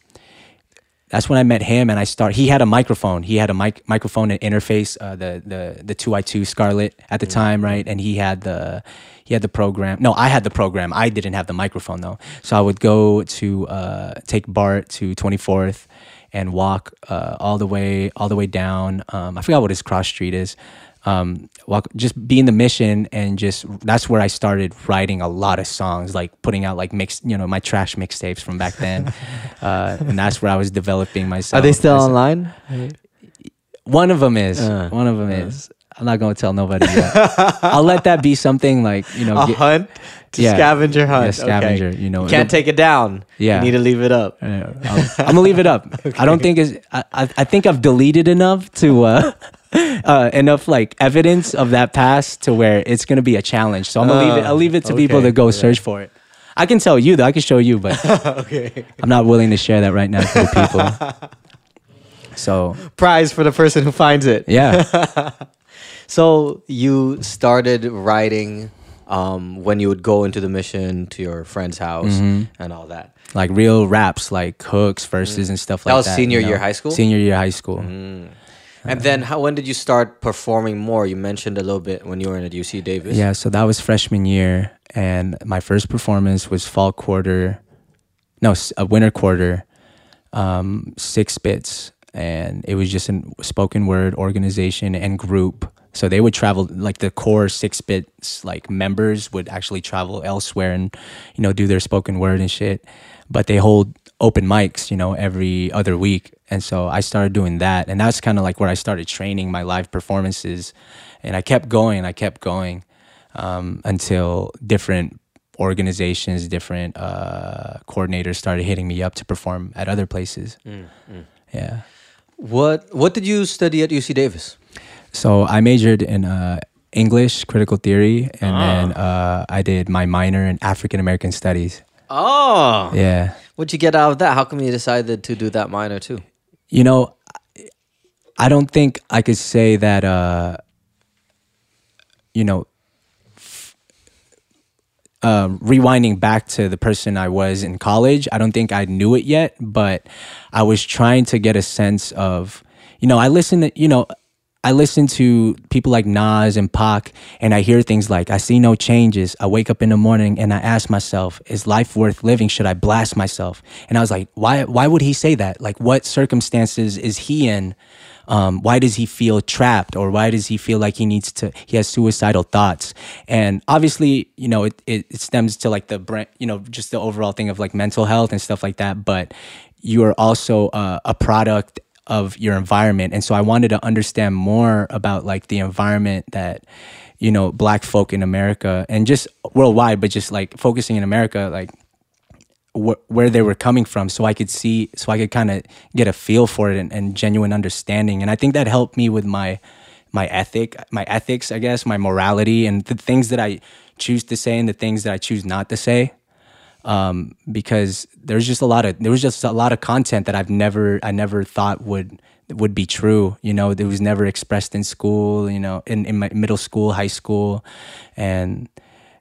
that's when I met him. And I start. He had a microphone. He had a mic- microphone and interface, uh, the the the two i two Scarlett at the time, right? And he had the he had the program. No, I had the program. I didn't have the microphone though. So I would go to uh, take BART to Twenty Fourth and walk uh, all the way all the way down. Um, I forgot what his cross street is. Um, just being the mission and just that's where I started writing a lot of songs, like putting out like mix, you know, my trash mixtapes from back then, uh, and that's where I was developing myself. Are they still a- online? One of them is. Uh, one of them is. I'm not gonna tell nobody yet. I'll let that be something like you know. A get- hunt to Yeah. scavenger hunt. Yeah, scavenger, you know, you can't take it down. Yeah. you need to leave it up. Uh, I'll, I'm gonna leave it up. I don't think it's. I, I, I think I've deleted enough to uh, uh, enough like evidence of that past to where it's gonna be a challenge. So I'm gonna leave it. I'll leave it to people okay, to go yeah. search for it. I can tell you though. I can show you, but okay. I'm not willing to share that right now to the people. So Prize for the person who finds it. yeah, So you started writing um, when you would go into the mission to your friend's house Mm-hmm. and all that. like real raps, like hooks, verses, and stuff like That that. was senior you year high school? Senior year high school. And then how when did you start performing more? You mentioned a little bit when you were in at UC Davis. Yeah, so that was freshman year, and my first performance was fall quarter, no, a winter quarter, um, six bits, and it was just a spoken word organization and group. So they would travel, like the core six bits, like members would actually travel elsewhere and, you know, do their spoken word and shit. But they hold open mics, you know, every other week. And so I started doing that. And that's kind of like where I started training my live performances. And I kept going, and I kept going um, until different organizations, different uh, coordinators started hitting me up to perform at other places. Yeah. What What did you study at UC Davis? So I majored in uh, English, critical theory, and then uh, I did my minor in African American studies. Oh, Yeah. what'd you get out of that? How come you decided to do that minor too? You know, I don't think I could say that, uh, you know, um, rewinding back to the person I was in college, I don't think I knew it yet, but I was trying to get a sense of, you know, I listen to, you know, I listen to people like Nas and Pac, and I hear things like, I see no changes. I wake up in the morning and I ask myself, is life worth living? Should I blast myself? And I was like, why, why would he say that? Like, what circumstances is he in? Um, why does he feel trapped or why does he feel like he needs to he has suicidal thoughts and obviously you know it, it, it stems to like the brain you know just the overall thing of like mental health and stuff like that but you are also uh, a product of your environment and so i wanted to understand more about like the environment that you know black folk in america and just worldwide but just like focusing in america like wh- where they were coming from so I could see, so I could kind of get a feel for it and, and genuine understanding. And I think that helped me with my, my ethic, my ethics, I guess, my morality and the things that I choose to say and the things that I choose not to say. Um, because there's just a lot of, there was just a lot of content that I've never, I never thought would, would be true. You know, it was never expressed in school, you know, in, in my middle school, high school. And,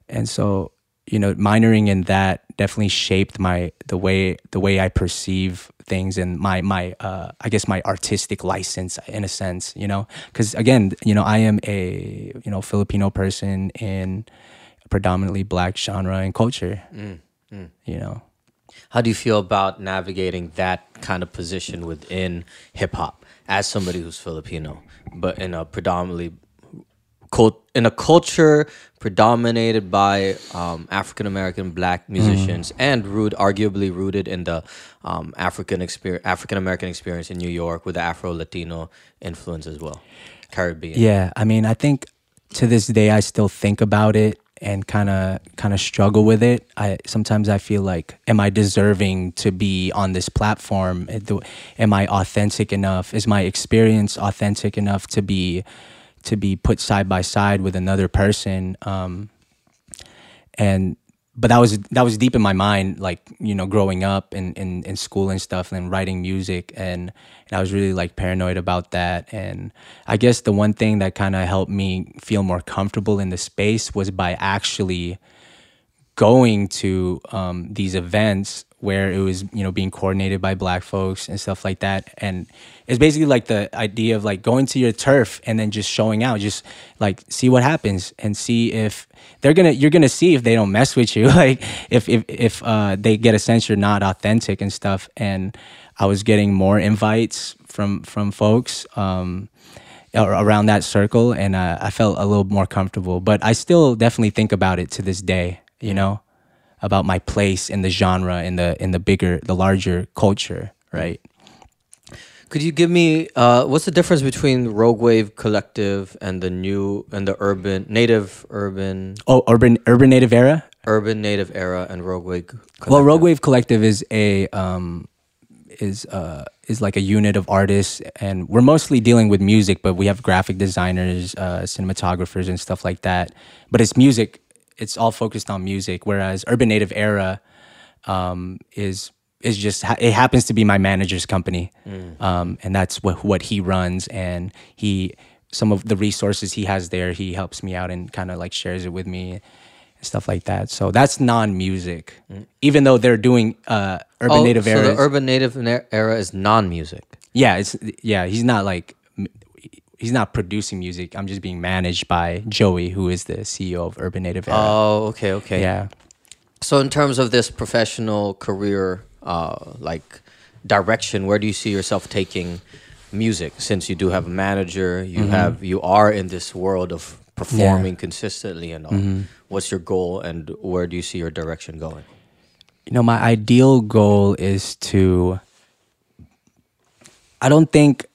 and so you know minoring in that definitely shaped my the way the way i perceive things and my my uh i guess my artistic license in a sense you know because again you know i am a you know filipino person in predominantly black genre and culture you know? How do you feel about navigating that kind of position within hip hop as somebody who's Filipino, but in a predominantly cult in a culture predominated by um, African American black musicians and root arguably rooted in the um, African experience African American experience in New York with the Afro Latino influence as well, Caribbean. Yeah, I mean, I think to this day I still think about it and kind of kind of struggle with it. I sometimes I feel like, am I deserving to be on this platform? Am I authentic enough? Is my experience authentic enough to be to be put side by side with another person? Um, and but that was that was deep in my mind like you know growing up in in, in school and stuff and writing music and, and i was really like paranoid about that and i guess the one thing that kind of helped me feel more comfortable in the space was by actually going to um, these events where it was you know being coordinated by black folks and stuff like that. And it's basically like the idea of like going to your turf and then just showing out just like see what happens and see if they're gonna you're gonna see if they don't mess with you. Like if if if uh, they get a sense you're not authentic and stuff. And i was getting more invites from from folks um around that circle. And uh, i felt a little more comfortable. But i still definitely think about it to this day you know about my place in the genre in the in the bigger the larger culture right Could you give me uh, what's the difference between Rogue Wave Collective and the new and the urban native urban oh urban urban native era urban native era and Rogue Wave? Collective? Well, Rogue Wave Collective is a um, is uh, is like a unit of artists, and we're mostly dealing with music, but we have graphic designers, uh, cinematographers, and stuff like that. But it's music; it's all focused on music. Whereas Urban Native Era um, is is just it happens to be my manager's company, um, and that's what what he runs, and he some of the resources he has there, he helps me out and kind of like shares it with me. and Stuff like that. So that's non-music, even though they're doing uh, urban Oh, native so era. the urban native era is non-music. yeah, it's yeah. He's not like he's not producing music. I'm just being managed by Joey, who is the CEO of Urban Native Era. Oh, okay, okay. yeah. So in terms of this professional career, uh, like direction, where do you see yourself taking music? Since you do have a manager, you Mm-hmm. have you are in this world of performing consistently and all. Mm-hmm. What's your goal, and where do you see your direction going? you know, my ideal goal is to. I don't think.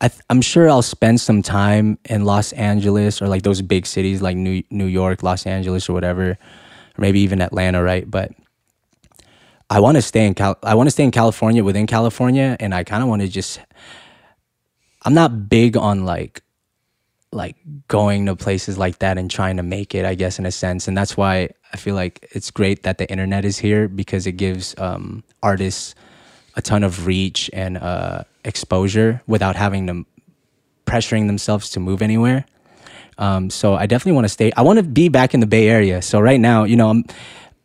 I I'm sure I'll spend some time in Los Angeles or like those big cities like New New York, Los Angeles, or whatever, or maybe even Atlanta, right? But I want to stay in Cal. I want to stay in California within California, and I kind of want to just. I'm not big on like like going to places like that and trying to make it, I guess, in a sense. And that's why I feel like it's great that the internet is here because it gives um, artists a ton of reach and uh, exposure without having them pressuring themselves to move anywhere. Um, so I definitely want to stay. I want to be back in the Bay Area. So right now, you know, I'm,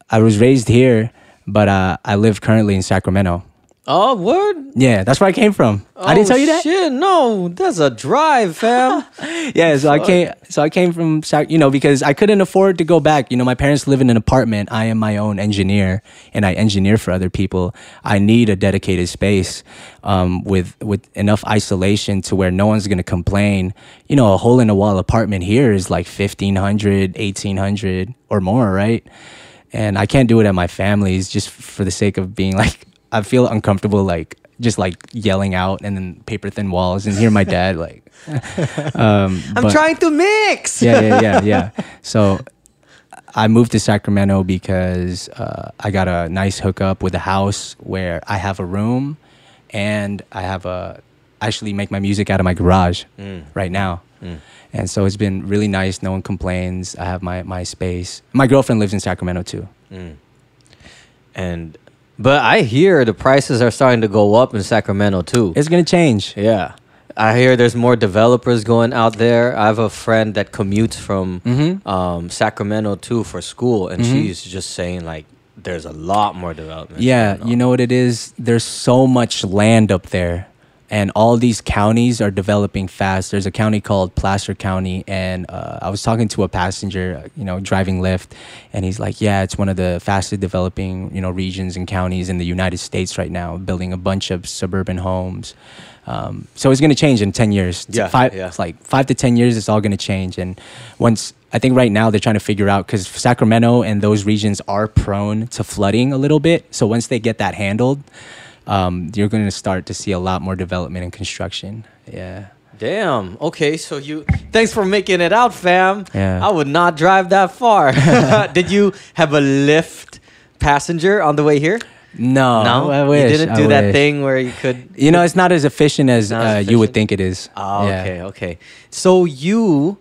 I was raised here, but uh, I live currently in Sacramento. Oh, word! Yeah, that's where I came from. I didn't Oh, tell you that. Shit, no, that's a drive, fam. yeah so i came so i came from you know because i couldn't afford to go back you know my parents live in an apartment i am my own engineer and i engineer for other people i need a dedicated space um, with with enough isolation to where no one's going to complain you know a hole in the wall apartment here is like 1500 1800 or more right and i can't do it at my family's just for the sake of being like i feel uncomfortable like just like yelling out and then paper thin walls and hear my dad like um, I'm but- trying to mix. yeah, yeah, yeah, yeah. So I moved to Sacramento because uh, I got a nice hookup with a house where I have a room and I have a actually make my music out of my garage right now. And so it's been really nice. No one complains. I have my, my space. My girlfriend lives in Sacramento too. And but I hear the prices are starting to go up in Sacramento too. It's gonna change. Yeah. I hear there's more developers going out there. I have a friend that commutes from Mm-hmm. um, Sacramento too for school, and she's just saying like there's a lot more development. Yeah, you know what it is? There's so much land up there. And all these counties are developing fast. There's a county called Placer County, and uh, I was talking to a passenger, uh, you know, driving Lyft, and he's like, "Yeah, it's one of the fastest developing, you know, regions and counties in the United States right now, building a bunch of suburban homes." Um, so it's going to change in ten years. It's Yeah, five, yeah. It's like five to ten years. It's all going to change, and once I think right now they're trying to figure out because Sacramento and those regions are prone to flooding a little bit. So once they get that handled, um, you're going to start to see a lot more development and construction. Yeah. Damn. Okay, so you thanks for making it out, fam. Yeah. I would not drive that far. Did you have a lift passenger on the way here? No, no, I wish. you didn't I do that wish. thing where you could. You know, it's not as efficient as, Not as uh, you would think it is. Oh, Yeah. okay, okay. So you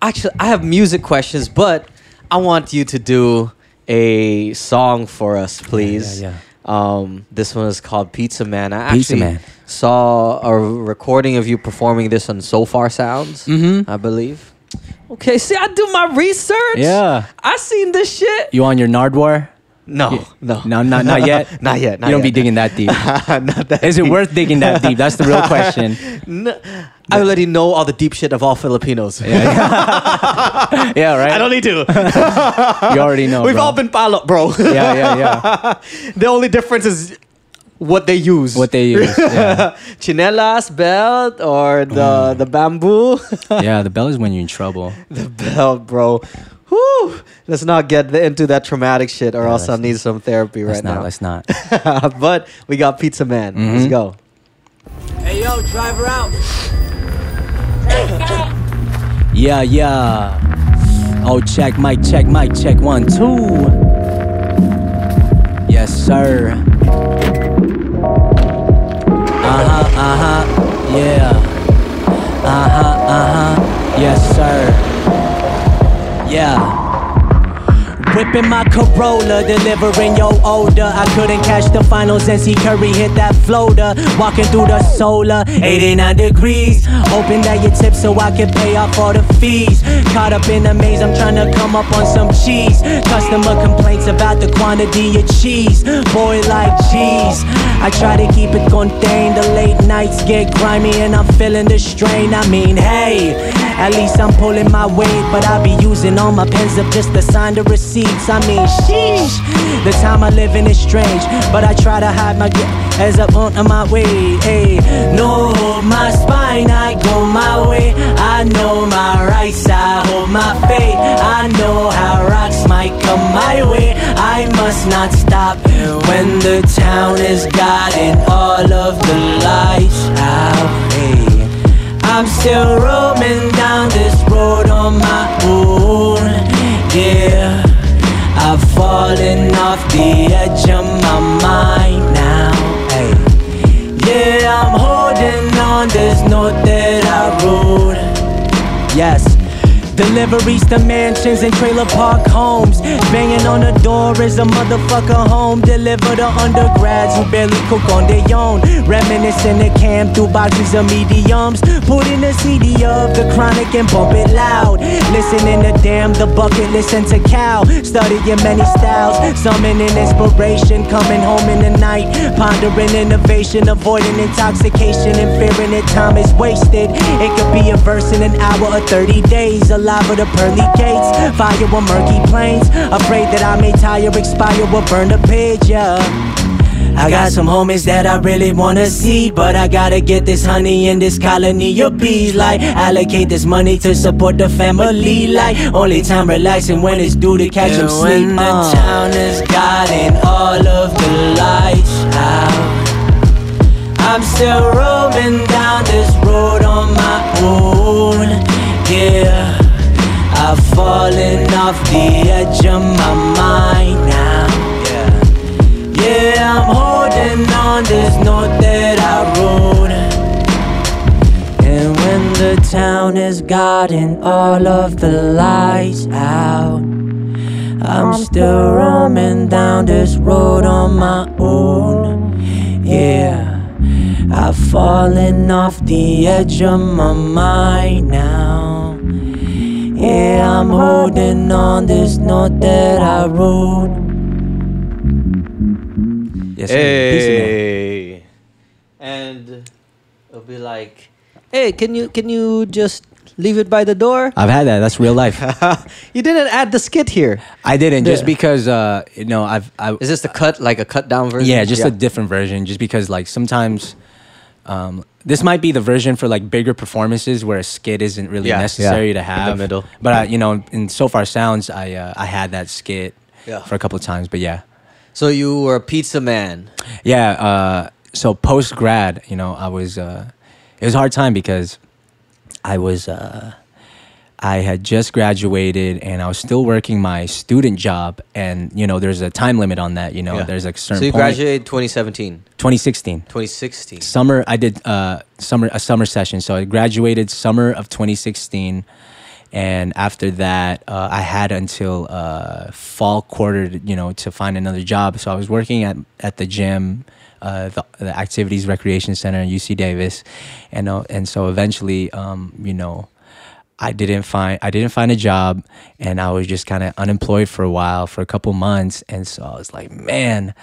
actually, I have music questions, but I want you to do a song for us, please. Yeah, yeah, Um, this one is called Pizza Man. I Pizza actually Man. saw a recording of you performing this on Sofar Sounds, Mhm. I believe. Okay, see, I do my research. Yeah. I seen this shit. You on your Nardwuar? No, no, No, not not yet. not yet. Not you don't yet. be digging that deep. not that Is it worth digging that deep? That's the real question. No, I already know all the deep shit of all Filipinos. Yeah, yeah. yeah right. I don't need to. you already know. We've bro. all been pilot, bro. Yeah, yeah, yeah. the only difference is what they use. What they use. Yeah, Chinelas, belt, or the mm. the bamboo. yeah the belt is when you're in trouble. the belt, bro. Whew. Let's not get the- into that traumatic shit, or else I'll need some therapy right not. now. Let's not. but we got Pizza Man. Let's Mhm. go. Hey yo, driver out. Yeah, yeah. Oh, check, mic, check, mic, check. One, two. Yes, sir. Uh huh, uh huh. Yeah. Uh huh, uh huh. Yes, sir. Yeah. Whipping my Corolla, delivering your order. I couldn't catch the finals, NC Curry hit that floater. Walking through the solar, 89 degrees. Hoping that you tip so I can pay off all the fees. Caught up in the maze, I'm trying to come up on some cheese. Customer complaints about the quantity of cheese. Boy, like cheese. I try to keep it contained. The late nights get grimy and I'm feeling the strain. I mean, hey, at least I'm pulling my weight, but I be using all my pens up just to sign the receipts. I mean, sheesh. The time I live in is strange, but I try to hide my guilt as I'm on my way. Hey, no, my spine, I go my way. I know my right side, hold my fate. I know how rocks might come my way. I must not stop when the town is gotten all of the lights out. Hey. I'm still roaming down this road on my own. Yeah, I've off the edge of my mind now. Hey, yeah, I'm holding on. There's note that I wrote. Yes. Deliveries to mansions and trailer park homes. Banging on the door is a motherfucker home. Deliver to undergrads who barely cook on their own. Reminiscing the camp through boxes of mediums. Put in a CD of the chronic and bump it loud. Listening to Damn the Bucket, listen to Cow. Studying many styles, summoning inspiration. Coming home in the night, pondering innovation. Avoiding intoxication and fearing that time is wasted. It could be a verse in an hour or 30 days. Alive with the pearly gates, fire with murky plains. Afraid that I may tire, expire, or burn the page, yeah. I got some homies that I really wanna see, but I gotta get this honey in this colony of bees. Like, allocate this money to support the family. Like, only time relaxing when it's due to catch them sleep. When the uh. town has gotten all of the lights out, I'm still roaming down this road on my own. Yeah, I've fallen off the edge of my mind now. Yeah. Yeah, I'm holding on. There's note that I wrote. And when the town has gotten all of the lights out, I'm still roaming down this road on my own. Yeah, I've fallen off the edge of my mind now. Yeah, I'm holding on. This note that I wrote. Yes, sir. Hey. And it'll be like, hey, can you can you just leave it by the door? I've had that. That's real life. you didn't add the skit here. I didn't just because uh you know I've I Is this the cut, like a cut down version? yeah just a different version just because like sometimes um this might be the version for like bigger performances where a skit isn't really Yeah, necessary yeah. to In the have middle. but I, you know in Sofar Sounds I uh, I had that skit Yeah. for a couple of times but yeah So you were a pizza man. yeah uh so post grad you know I was uh it was a hard time because I was uh, I had just graduated and I was still working my student job, and you know, there's a time limit on that. You know, Yeah. there's a certain So you point. graduated 2017, 2016 2016. summer. I did uh, summer a summer session, so I graduated summer of 2016. And after that, uh, I had until uh, fall quarter, to, you know, to find another job. So I was working at at the gym, uh, the, the Activities Recreation Center in UC Davis, and uh, and so eventually, um, you know, I didn't find I didn't find a job, and I was just kind of unemployed for a while, for a couple months, and so I was like, man,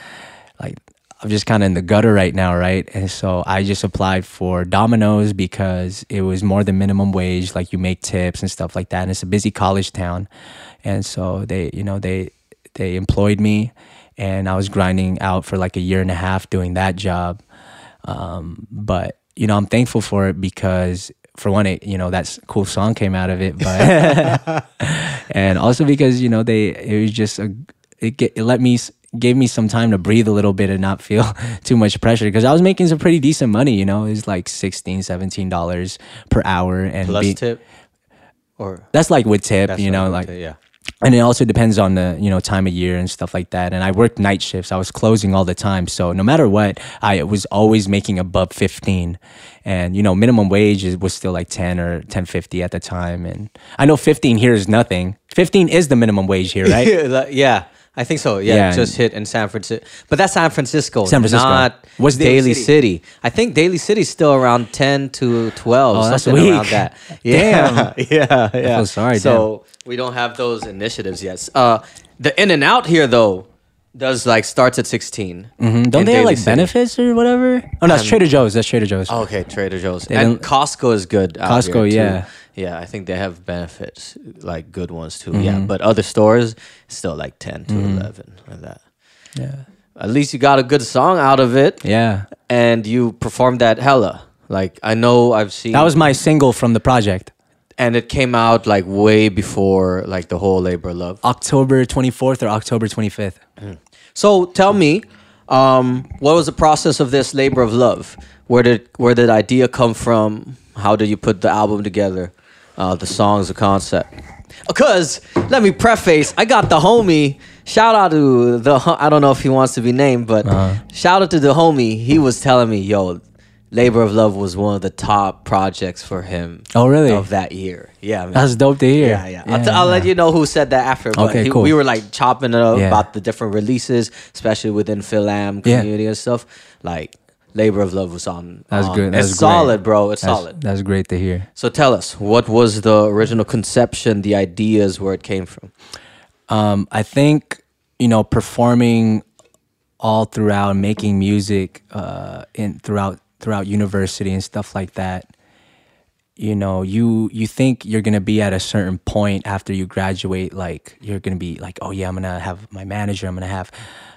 like I'm just kind of in the gutter right now, right? And so I just applied for Domino's because it was more than minimum wage, like you make tips and stuff like that, and it's a busy college town, and so they, you know, they they employed me, and I was grinding out for like a year and a half doing that job, um, but you know, I'm thankful for it because for one, it you know that cool song came out of it, but and also because you know they it was just a it get, it let me gave me some time to breathe a little bit and not feel too much pressure because I was making some pretty decent money, you know, it was like 16 17 dollars per hour and Plus be- tip, or that's like with tip, you know, what- like yeah. And it also depends on the you know time of year and stuff like that and i worked night shifts i was closing all the time so no matter what i was always making above 15 and you know minimum wage is, was still like 10 or 1050 at the time and i know 15 here is nothing 15 is the minimum wage here right Yeah, I think so. Yeah, Yeah, just hit in San Francisco, but that's San Francisco. San Francisco. not What's Daly Daly City? I think Daly City's still around ten to twelve. Oh, that's something around that. Yeah, yeah, yeah. feel sorry, So we don't have those initiatives yet. Uh, the In-N-Out here though does like starts at 16 Mm-hmm. don't in they have Daly like City. benefits or whatever oh no that's Um, trader joe's that's trader joe's Oh, okay, Trader Joe's They and don't- Costco is good. out Costco, here, too. yeah. yeah. I think they have benefits, like good ones too. Yeah, but other stores still like ten to eleven, like that. yeah At least you got a good song out of it, yeah and you performed that hella. Like I know I've seen that was my single from the project and it came out like way before like the whole labor of love. october 24th or october 25th So tell me, um, what was the process of this labor of love? Where did where did idea come from? How did you put the album together? Uh, the songs, the concept. Because let me preface, I got the homie. Shout out to the I don't know if he wants to be named, but shout out to the homie. He was telling me, yo, Labor of Love was one of the top projects for him. Oh, really? Of that year, yeah. Man. that's dope to hear Yeah, yeah. I'll, t- I'll let you know who said that after. But Okay, he- cool. We were like chopping it up Yeah. about the different releases, especially within Philam Yeah. community and stuff. Like Labor of Love was on. that's on. good It's that's solid, bro. It's That's- solid. that's great to hear So tell us, what was the original conception, the ideas, where it came from? um, I think you know performing all throughout making music uh, in throughout throughout university and stuff like that. You know, you you think you're gonna be at a certain point after you graduate, like you're gonna be like, oh yeah, I'm gonna have my manager, I'm gonna have,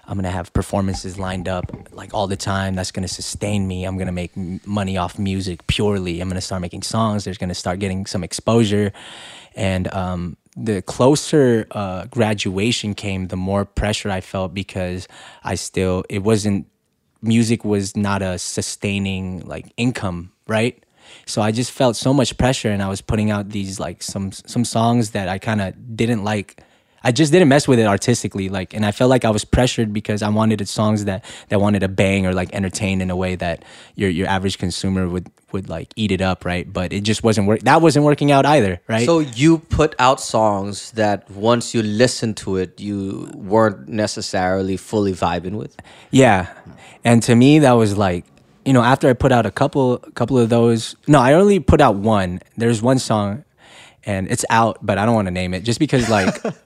I'm gonna have performances lined up like all the time. That's gonna sustain me. I'm gonna make money off music purely. I'm gonna start making songs. There's gonna start getting some exposure, and um, the closer uh, graduation came, the more pressure I felt because I still it wasn't music was not a sustaining like income, right? So I just felt so much pressure and I was putting out these like some some songs that I kind of didn't like I just didn't mess with it artistically like and I felt like I was pressured because I wanted songs that that wanted to bang or like entertain in a way that your your average consumer would would like eat it up, right? But it just wasn't work that wasn't working out either, right? So you put out songs that once you listen to it, you weren't necessarily fully vibing with. Yeah. And to me that was like you know, after I put out a couple couple of those no, I only put out one. There's one song and it's out, but I don't want to name it just because like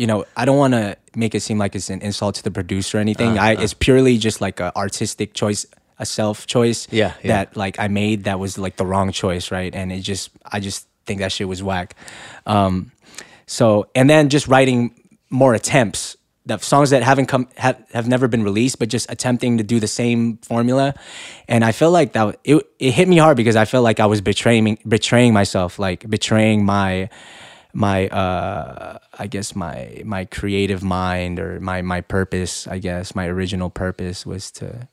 you know, I don't want to make it seem like it's an insult to the producer or anything. I it's purely just like a artistic choice, a self choice Yeah, yeah. that like I made that was like the wrong choice, right? And it just I just think that shit was whack. Um so and then just writing more attempts that songs that haven't come have, have never been released but just attempting to do the same formula and i feel like that it, it hit me hard because i felt like i was betraying betraying myself like betraying my my uh i guess my my creative mind or my my purpose i guess my original purpose was to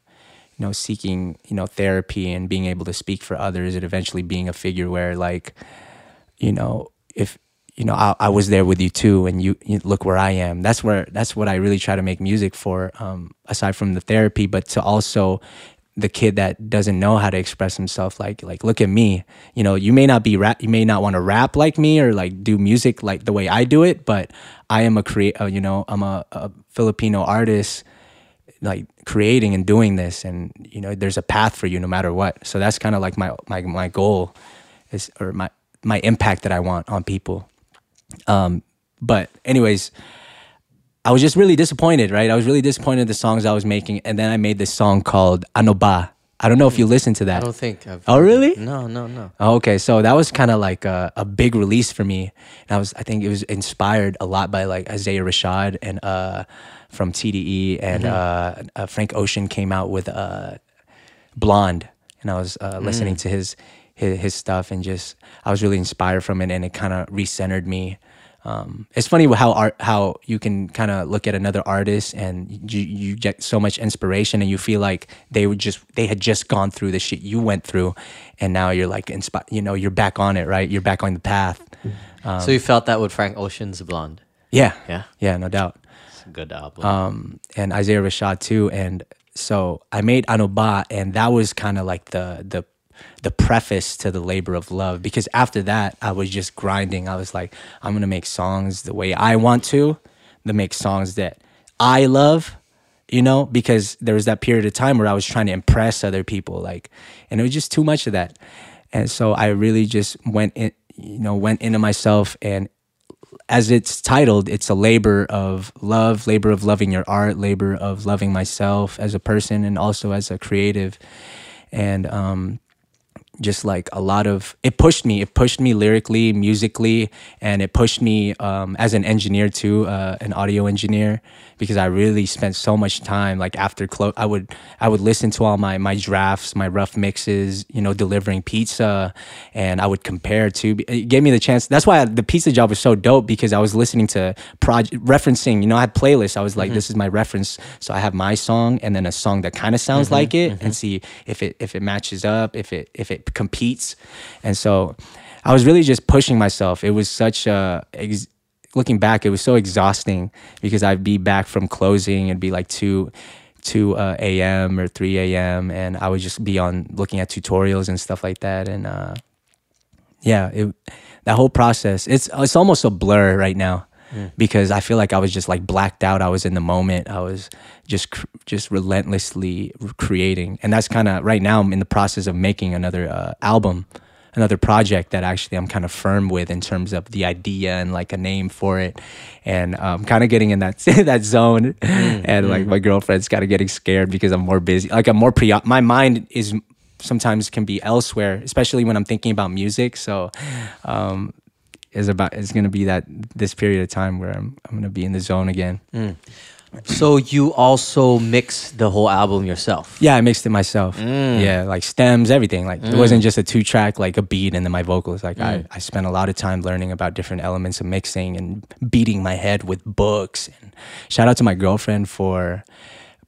you know seeking you know therapy and being able to speak for others and eventually being a figure where like you know if you know I, I was there with you too and you, you look where i am. That's where that's what i really try to make music for um, aside from the therapy but to also the kid that doesn't know how to express himself like like look at me. You know you may not be rap you may not want to rap like me or like do music like the way i do it but i am a create uh, you know i'm a, a filipino artist like creating and doing this and you know there's a path for you no matter what. So that's kind of like my my my goal is or my my impact that i want on people. Um but anyways I was just really disappointed, right? I was really disappointed in the songs I was making, and then I made this song called Anoba. I don't know if you listened to that. I don't think I've. Oh, really? No, no, no. Okay, so that was kind of like a, a big release for me, and I was I think it was inspired a lot by like Isaiah Rashad and uh from TDE and uh, uh Frank Ocean came out with uh Blonde, and I was uh, listening to his, his his stuff and just I was really inspired from it, and it kind of recentered me. Um, it's funny how art how you can kind of look at another artist and you you get so much inspiration and you feel like they would just they had just gone through the shit you went through, and now you're like inspired. You know, you're back on it, right? You're back on the path. so you felt that with Frank Ocean's Blonde. Yeah, Yeah. yeah, no doubt. It's a good album. um, and Isaiah Rashad too. And so I made Anoba, and that was kind of like the the the preface to the labor of love. Because after that, I was just grinding. I was like, I'm gonna make songs the way I want to, to make songs that I love. You know, because there was that period of time where I was trying to impress other people, like, and it was just too much of that. And so I really just went in, you know, went into myself and as it's titled, it's a labor of love, labor of loving your art, labor of loving myself as a person and also as a creative. And um, just like a lot of it pushed me it pushed me lyrically musically and it pushed me um, as an engineer too uh, an audio engineer because i really spent so much time like after close i would i would listen to all my my drafts my rough mixes you know delivering pizza and i would compare to it gave me the chance that's why the pizza job was so dope because i was listening to project referencing you know i had playlists i was like mm-hmm. this is my reference so i have my song and then a song that kind of sounds mm-hmm. like it and mm-hmm. see if it if it matches up if it if it competes and so i was really just pushing myself it was such a ex- looking back it was so exhausting because i'd be back from closing it'd be like 2 2 uh, a.m or 3 a.m and i would just be on looking at tutorials and stuff like that and uh yeah it that whole process it's it's almost a blur right now because i feel like i was just like blacked out. I was in the moment. I was just cr- just relentlessly creating and that's kind of right now i'm in the process of making another uh, album another project that actually i'm kind of firm with in terms of the idea and like a name for it. And um, kind of getting in that that zone and like my girlfriend's kind of getting scared because i'm more busy like i'm more pre my mind is sometimes can be elsewhere especially when i'm thinking about music. So um is about it's gonna be that this period of time where I'm I'm gonna be in the zone again. So you also mixed the whole album yourself. Yeah, I mixed it myself. Mm. Yeah, like stems, everything. Like it wasn't mm. just a two track like a beat and then my vocals. Like I mm. I spent a lot of time learning about different elements of mixing and beating my head with books. And shout out to my girlfriend for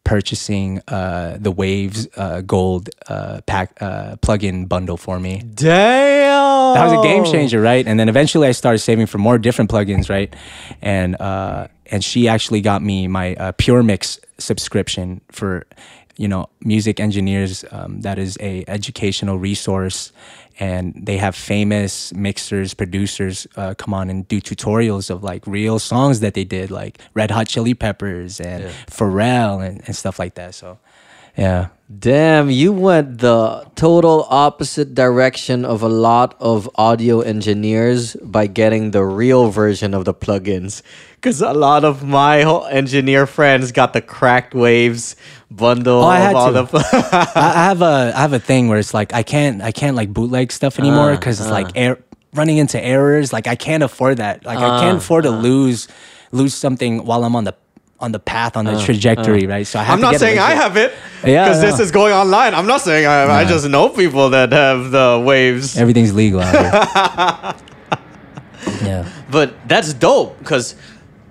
purchasing uh the waves uh gold uh pack uh plug-in bundle for me Damn. that was a game changer, right? And then eventually I started saving for more different plugins, right? And uh, and she actually got me my uh, Pure Mix subscription for you know music engineers. Um, that is a educational resource, and they have famous mixers, producers uh, come on and do tutorials of like real songs that they did, like Red Hot Chili Peppers and Pharrell and, and stuff like that. So, yeah. Damn, you went the total opposite direction of a lot of audio engineers by getting the real version of the plugins. Because a lot of my engineer friends got the cracked waves bundle Oh, I of had all to. the. I have a I have a thing where it's like I can't I can't like bootleg stuff anymore Uh, because it's like uh. air, running into errors. Like I can't afford that. Like I can't uh, afford to uh. lose lose something while I'm on the on the path on the trajectory, right? So I have I'm to not saying I have it. Yeah, Because this is going online. I'm not saying I have. I just know people that have the waves. Everything's legal out here. yeah. But that's dope because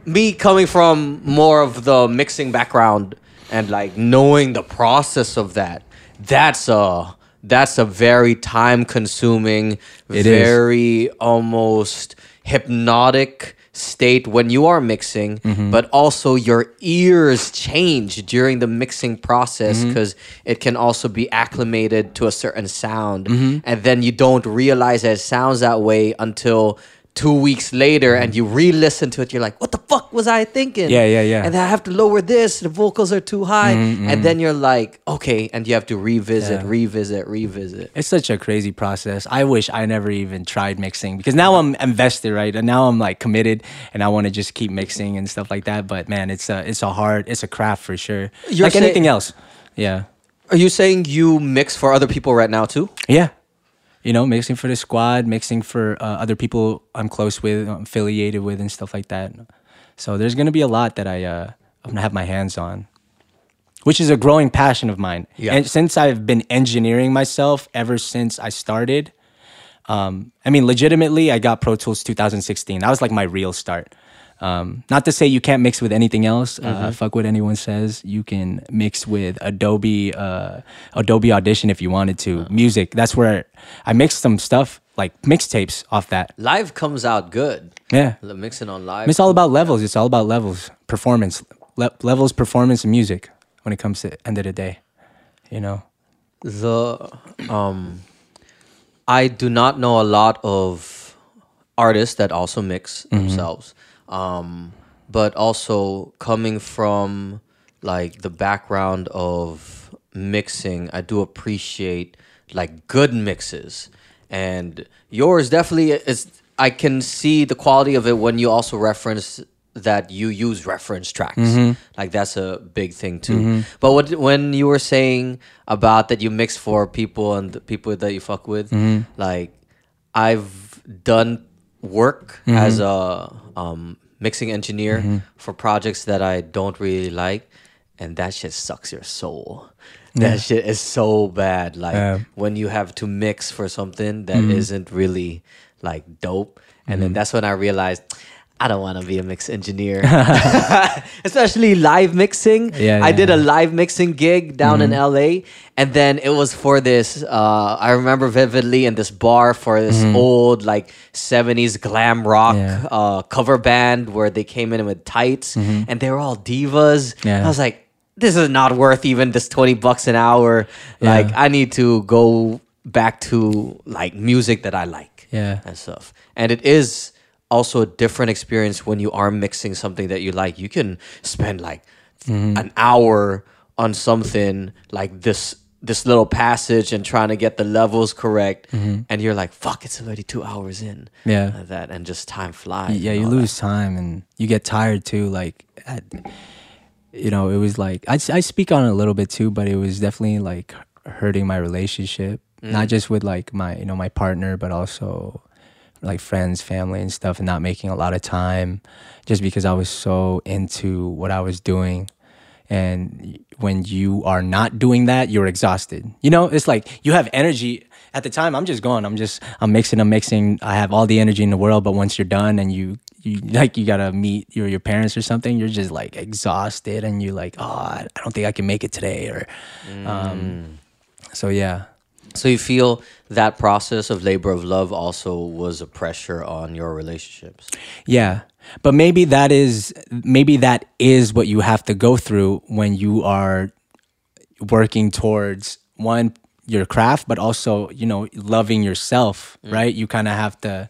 me coming from more of the mixing background and like knowing the process of that, that's a that's a very time consuming, It is. very almost hypnotic state when you are mixing, Mm-hmm. but also your ears change during the mixing process Mm-hmm. because it can also be acclimated to a certain sound. Mm-hmm. And then you don't realize that it sounds that way until two weeks later and you re-listen to it you're like what the fuck was i thinking Mm-hmm. Yeah, yeah, yeah. Mm-hmm, and then i have to lower this the vocals are too high and then you're like okay and you have to revisit Yeah. revisit revisit It's such a crazy process. I wish I never even tried mixing because now I'm invested, right? And now I'm like committed, and I want to just keep mixing and stuff like that. But man, it's a it's a hard, it's a craft for sure. You're like say- anything else. Yeah, are you saying you mix for other people right now too yeah. You know, mixing for the squad, mixing for uh, other people I'm close with, I'm affiliated with, and stuff like that. So there's gonna be a lot that I uh, I'm gonna have my hands on, which is a growing passion of mine. Yeah. And since I've been engineering myself ever since I started, um, I mean, legitimately, I got Pro Tools 2016. That was like my real start. Um, not to say you can't mix with anything else. Uh, fuck what anyone says. You can mix with Adobe, uh, Adobe Audition if you wanted to. Music. That's where I mixed some stuff like mixtapes off that. live comes out good Yeah. Mixing on live It's all about levels. It's all about levels, performance, Le- levels, performance, and music. When it comes to end of the day, you know. the um I do not know a lot of artists that also mix themselves. Um but also coming from like the background of mixing, I do appreciate like good mixes. And yours definitely is I can see the quality of it when you also reference that you use reference tracks. Mm-hmm. Like that's a big thing too. Mm-hmm. But what when you were saying about that you mix for people and the people that you fuck with, mm-hmm. like I've done work mm-hmm. as a um, mixing engineer mm-hmm. for projects that I don't really like, and that shit sucks your soul. That shit is so bad. Like Yeah. when you have to mix for something that mm-hmm. not really like dope, and then that's when I realized. I don't want to be a mix engineer, especially live mixing. Yeah, I yeah, did a live mixing gig down in LA, and then it was for this. Uh, I remember vividly in this bar for this old like '70s glam rock Mm-hmm. Yeah. uh, cover band where they came in with tights, and they were all divas. Mm-hmm. Yeah. I was like, this is not worth even this twenty bucks an hour. Like. I need to go back to like music that I like Yeah. and stuff. And it is also a different experience when you are mixing something that you like. You can spend like mm-hmm. an hour on something like this this little passage and trying to get the levels correct mm-hmm. and you're like fuck it's already 2 hours in Yeah. like that and just time flies yeah you all that. lose time and you get tired too like I, you know it was like I, I speak on it a little bit too but it was definitely like hurting my relationship not mm. just with like my you know my partner but also like friends family and stuff and not making a lot of time just because i was so into what i was doing. And when you are not doing that you're exhausted. You know it's like you have energy. At the time i'm just going. I'm just i'm mixing i'm mixing. I have all the energy in the world but once you're done and you you like you gotta meet your your parents or something you're just like exhausted and you're like oh i I don't think i can make it today or um so yeah. So you feel that process of labor of love also was a pressure on your relationships Yeah. But maybe that is maybe that is what you have to go through when you are working towards one your craft but also, you know, loving yourself, right? You kind of have to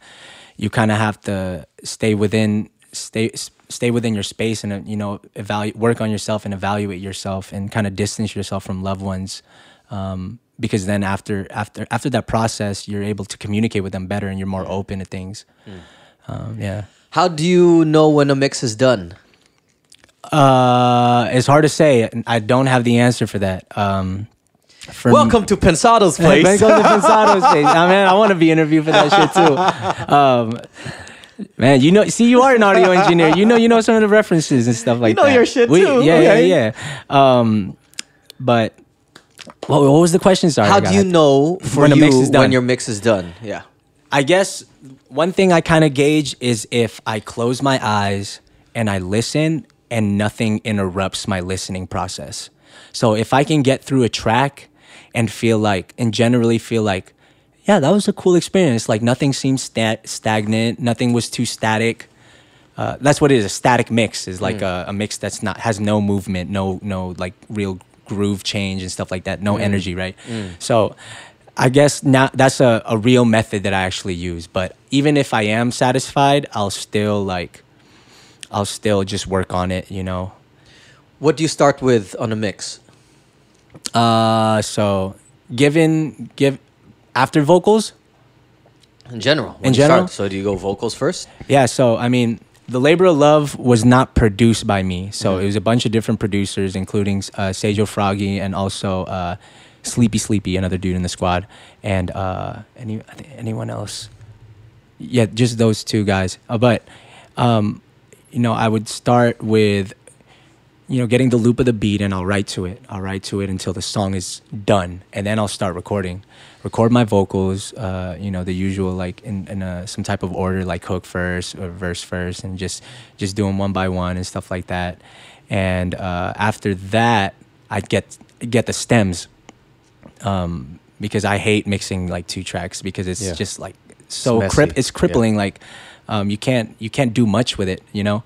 you kind of have to stay within stay stay within your space and you know, evaluate work on yourself and evaluate yourself and kind of distance yourself from loved ones. Um, because then after after after that process, you're able to communicate with them better and you're more open to things. Um, yeah. how do you know when a mix is done Uh, it's hard to say. I don't have the answer for that. Um, for welcome to pensado's place Welcome to Pensado's place. I mean, I want to be interviewed for that shit too. Um, man, you know, see, you are an audio engineer. You know, you know some of the references and stuff like that. You know that. your shit We- too. Yeah, Okay. yeah, yeah. Um, but what, what was the question? Sorry. How do you know for When you mix is done. when your mix is done yeah I guess one thing I kind of gauge is if I close my eyes and I listen and nothing interrupts my listening process. So if I can get through a track and feel like and generally feel like yeah that was a cool experience like nothing seemed sta- stagnant nothing was too static uh, that's what it is a static mix is like a, a mix that's not has no movement no no like real groove change and stuff like that no energy right so i guess now that's a, a real method that i actually use but even if i am satisfied i'll still like i'll still just work on it you know What do you start with on a mix? uh so given give after vocals In general. In general? Start, so do you go vocals first? Yeah, so I mean, the Labor of Love was not produced by me. So it was a bunch of different producers, including uh, Seijo Froggy and also uh, Sleepy Sleepy, another dude in the squad, and uh, any anyone else. Yeah, just those two guys. Uh, but um, you know, I would start with you know getting the loop of the beat, and I'll write to it. I'll write to it until the song is done, and then I'll start recording. Record my vocals, uh, you know, the usual like in, in a, some type of order, like hook first or verse first, and just just do them one by one and stuff like that. And uh, after that, I'd get get the stems um, because I hate mixing like two tracks because it's Yeah. just like so messy. crip- it's crippling. Like um, you can't you can't do much with it, you know.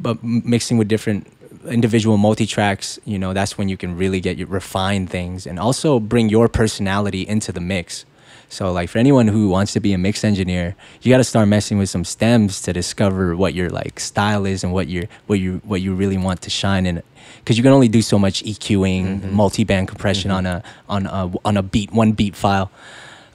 But m- mixing with different individual multi tracks, you know, that's when you can really get your refine things and also bring your personality into the mix. So like for anyone who wants to be a mix engineer, you got to start messing with some stems to discover what your like style is and what you what you what you really want to shine in because you can only do so much EQing, mm-hmm. multi-band compression mm-hmm. on a on a on a beat one beat file.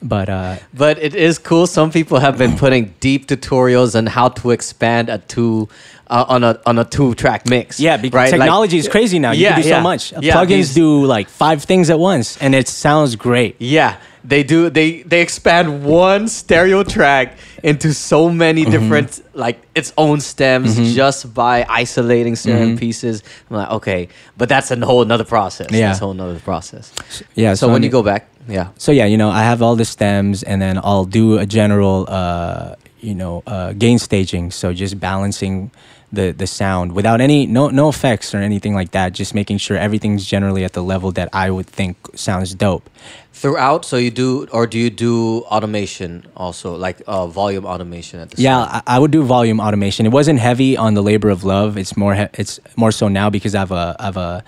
But uh But it is cool. Some people have been putting deep tutorials on how to expand a two uh, on a on a two track mix. yeah, because right? Like- technology is crazy now. You Yeah, can do yeah. so much. Yeah, Plugins these- do like five things at once and it sounds great. Yeah, they do. They they expand one stereo track into so Mm-hmm. many different like its own stems just by isolating certain Mm-hmm. pieces. I'm like, okay, but that's a whole another process. Yeah. that's a whole another process. Yeah, So, I when mean- you go back, yeah, so yeah, you know, I have all the stems, and then I'll do a general, uh, you know, uh, gain staging. So just balancing the the sound without any no no effects or anything like that. Just making sure everything's generally at the level that I would think sounds dope. throughout. So you do, or do you do automation also, like uh, volume automation at the Yeah? I, I would do volume automation. It wasn't heavy on the labor of love. It's more he- it's more so now because I have a I have a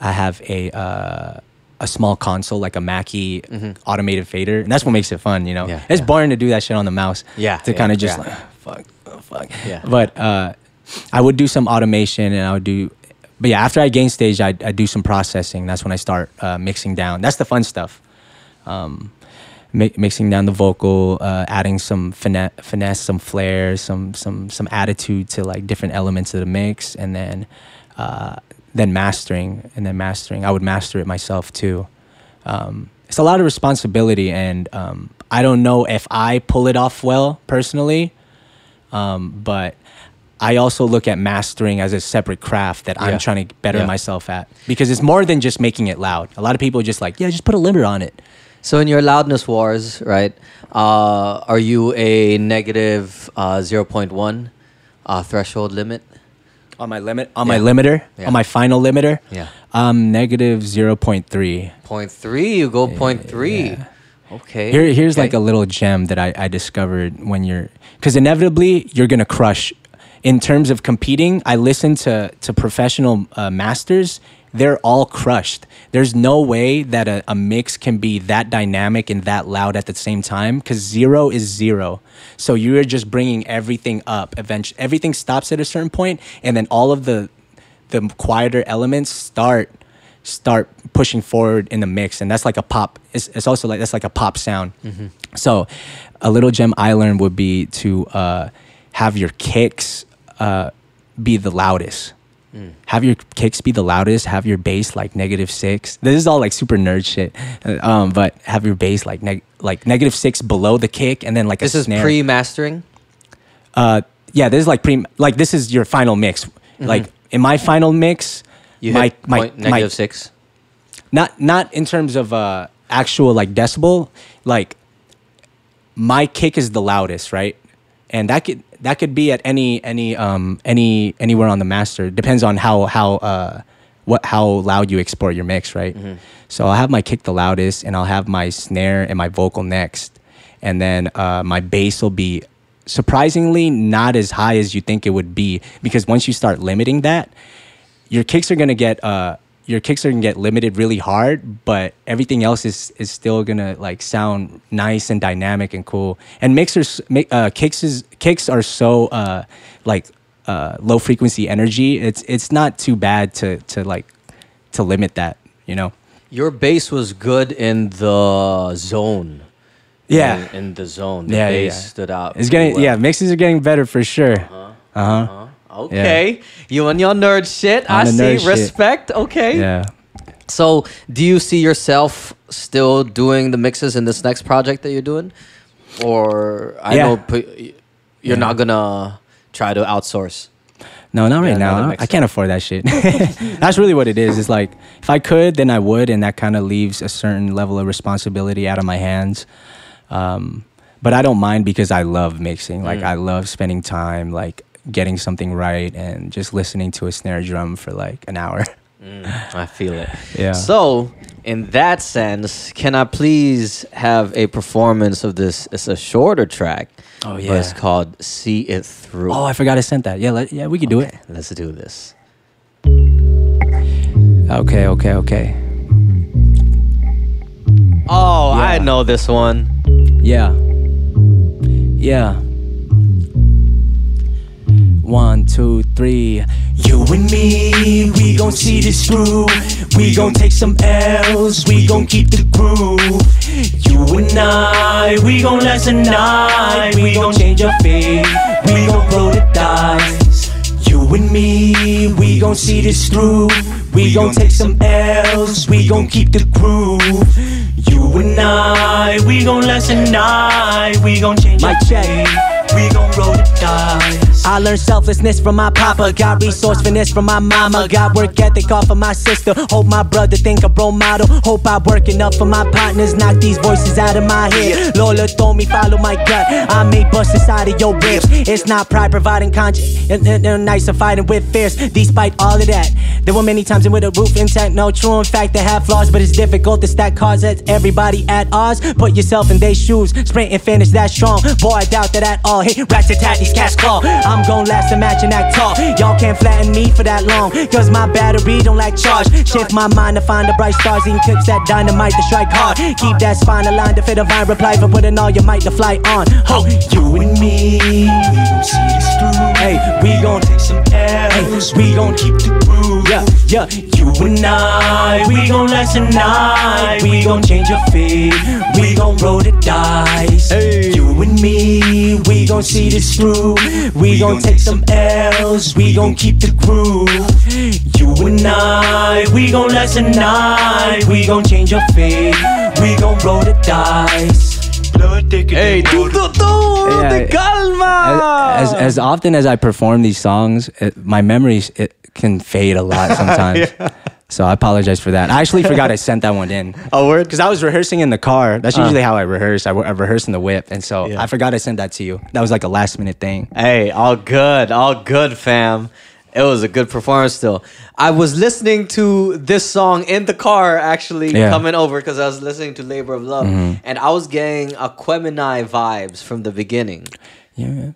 I have a uh, a small console like a Mackie automated fader, and that's what makes it fun. You know, Mm-hmm. Yeah, it's yeah. boring to do that shit on the mouse. Yeah, to yeah, kind of just like fuck, oh, fuck. Yeah. But uh, I would do some automation, and I would do. But yeah, after I gain stage, I I do some processing. That's when I start uh, mixing down. That's the fun stuff mi- mixing down the vocal, uh, adding some finesse, finesse, some flair, some some some attitude to like different elements of the mix, and then uh, then mastering, and then mastering. I would master it myself too. Um, it's a lot of responsibility, and um, I don't know if I pull it off well personally, um, but. I also look at mastering as a separate craft that Yeah. I'm trying to better Yeah. myself at because it's more than just making it loud. A lot of people are just like, yeah, just put a limiter on it. So in your loudness wars, right? Uh, are you a negative uh, zero point one uh, threshold limit? on my limit on my limiter Yeah. on my final limiter Yeah. um negative 0.3 Point three. You go point three. Okay. here here's okay. like a little gem that i, I discovered when you're because inevitably you're gonna crush in terms of competing i listen to to professional uh, masters. They're all crushed. There's no way that a, a mix can be that dynamic and that loud at the same time because zero is zero. So you're just bringing everything up. Eventually everything stops at a certain point and then all of the the quieter elements start start pushing forward in the mix and that's like a pop. It's, it's also like that's like a pop sound. So a little gem i learned would be to uh, have your kicks uh, be the loudest. Have your kicks be the loudest. Have your bass like negative six. This is all like super nerd shit. Uh, um, but have your bass like neg- like negative six below the kick and then like this a is snare. pre-mastering. uh yeah this is like pre like this is your final mix. Like in my final mix You my hit my point my negative six. not not in terms of uh actual like decibel. Like my kick is the loudest right and that could that could be at any any um any anywhere on the master. Depends on how how uh what how loud you export your mix, right? So I'll have my kick the loudest, and I'll have my snare and my vocal next, and then uh, my bass will be surprisingly not as high as you think it would be because once you start limiting that, your kicks are gonna get uh your kicks are gonna get limited really hard, but everything else is is still gonna like sound nice and dynamic and cool. And mixers mi- uh, kicks is kicks are so uh like uh low frequency energy. It's it's not too bad to to like to limit that, you know. Your bass was good in the zone. Yeah. In, in the zone. The Yeah, bass yeah. stood out. It's getting well. yeah, mixes are getting better for sure. Uh-huh. Okay. You and your nerd shit. On I see. nerd shit. Respect. Okay. Yeah. So, do you see yourself still doing the mixes in this next project that you're doing, or I Yeah. know you're not gonna try to outsource? No, not right Yeah, now. another I- can't afford that shit. That's really what it is. It's like if I could, then I would, and that kind of leaves a certain level of responsibility out of my hands. Um, but I don't mind because I love mixing. Mm. Like I love spending time, like getting something right, and just listening to a snare drum for like an hour. Mm, I feel it. Yeah. So, in that sense, can I please have a performance of this? It's a shorter track. Oh, But it's called "See It Through." Oh, I forgot I sent that. Yeah, let, yeah, we could do it. Let's do this. Okay, okay, okay. Oh, I know this one. Yeah. Yeah. One, two, three. You and me, we gon' see this through. We gon' take some L's, we gon' keep the groove. You and I, we gon' last a night. We gon' change our fate, we gon' roll the dice. You and me, we gon' see this through. We gon' take some L's, we gon' keep the groove. You and I, we gon' last a night. We gon' change our check. fate, we gon' roll the dice. I learned selflessness from my papa, got resourcefulness from my mama, got work ethic off of my sister. Hope my brother think a role model. Hope I work enough for my partners, knock these voices out of my head. Lola told me follow my gut. I may bust inside of your ribs. It's not pride providing conscience. And, and, and nice of fighting with fears. Despite all of that, there were many times and with a roof intact. No true in fact, they have flaws, but it's difficult to stack cards at everybody at odds. Put yourself in their shoes, sprint and finish that strong. Boy, I doubt that at all. Hey, rats attack these cats claw. I'm gon' last a match and act tall. Y'all can't flatten me for that long. Cause my battery don't like charge. Shift my mind to find the bright stars. Eating clips that dynamite to strike hard. Keep that spine aligned to fit a vine reply for putting all your might to fly on. Ho, You and me, we gon' see this through. hey, We gon' take some L's, we gon' keep the groove. yeah, yeah. You and I, we gon' last a night. We gon' change your fate, we gon' roll the dice. You and me, we gon' see this through. We gon' take some L's, we gon' keep the groove. You and I, we gon' last a night. We gon' change your fate, we gon' roll the dice. Blood thicker Hey, than tú, water. tú, tú, Yeah, de as, calma. as as often as I perform these songs, it, my memories it can fade a lot sometimes. So I apologize for that. I actually forgot I sent that one in. Oh, word? Because I was rehearsing in the car. That's uh. usually how I rehearse. I, I rehearse in the whip, and so Yeah. I forgot I sent that to you. That was like a last minute thing. Hey, all good, all good, fam. It was a good performance still. I was listening to this song in the car actually Yeah. coming over because I was listening to Labor of Love mm-hmm. and I was getting Aquemini vibes from the beginning. Yeah.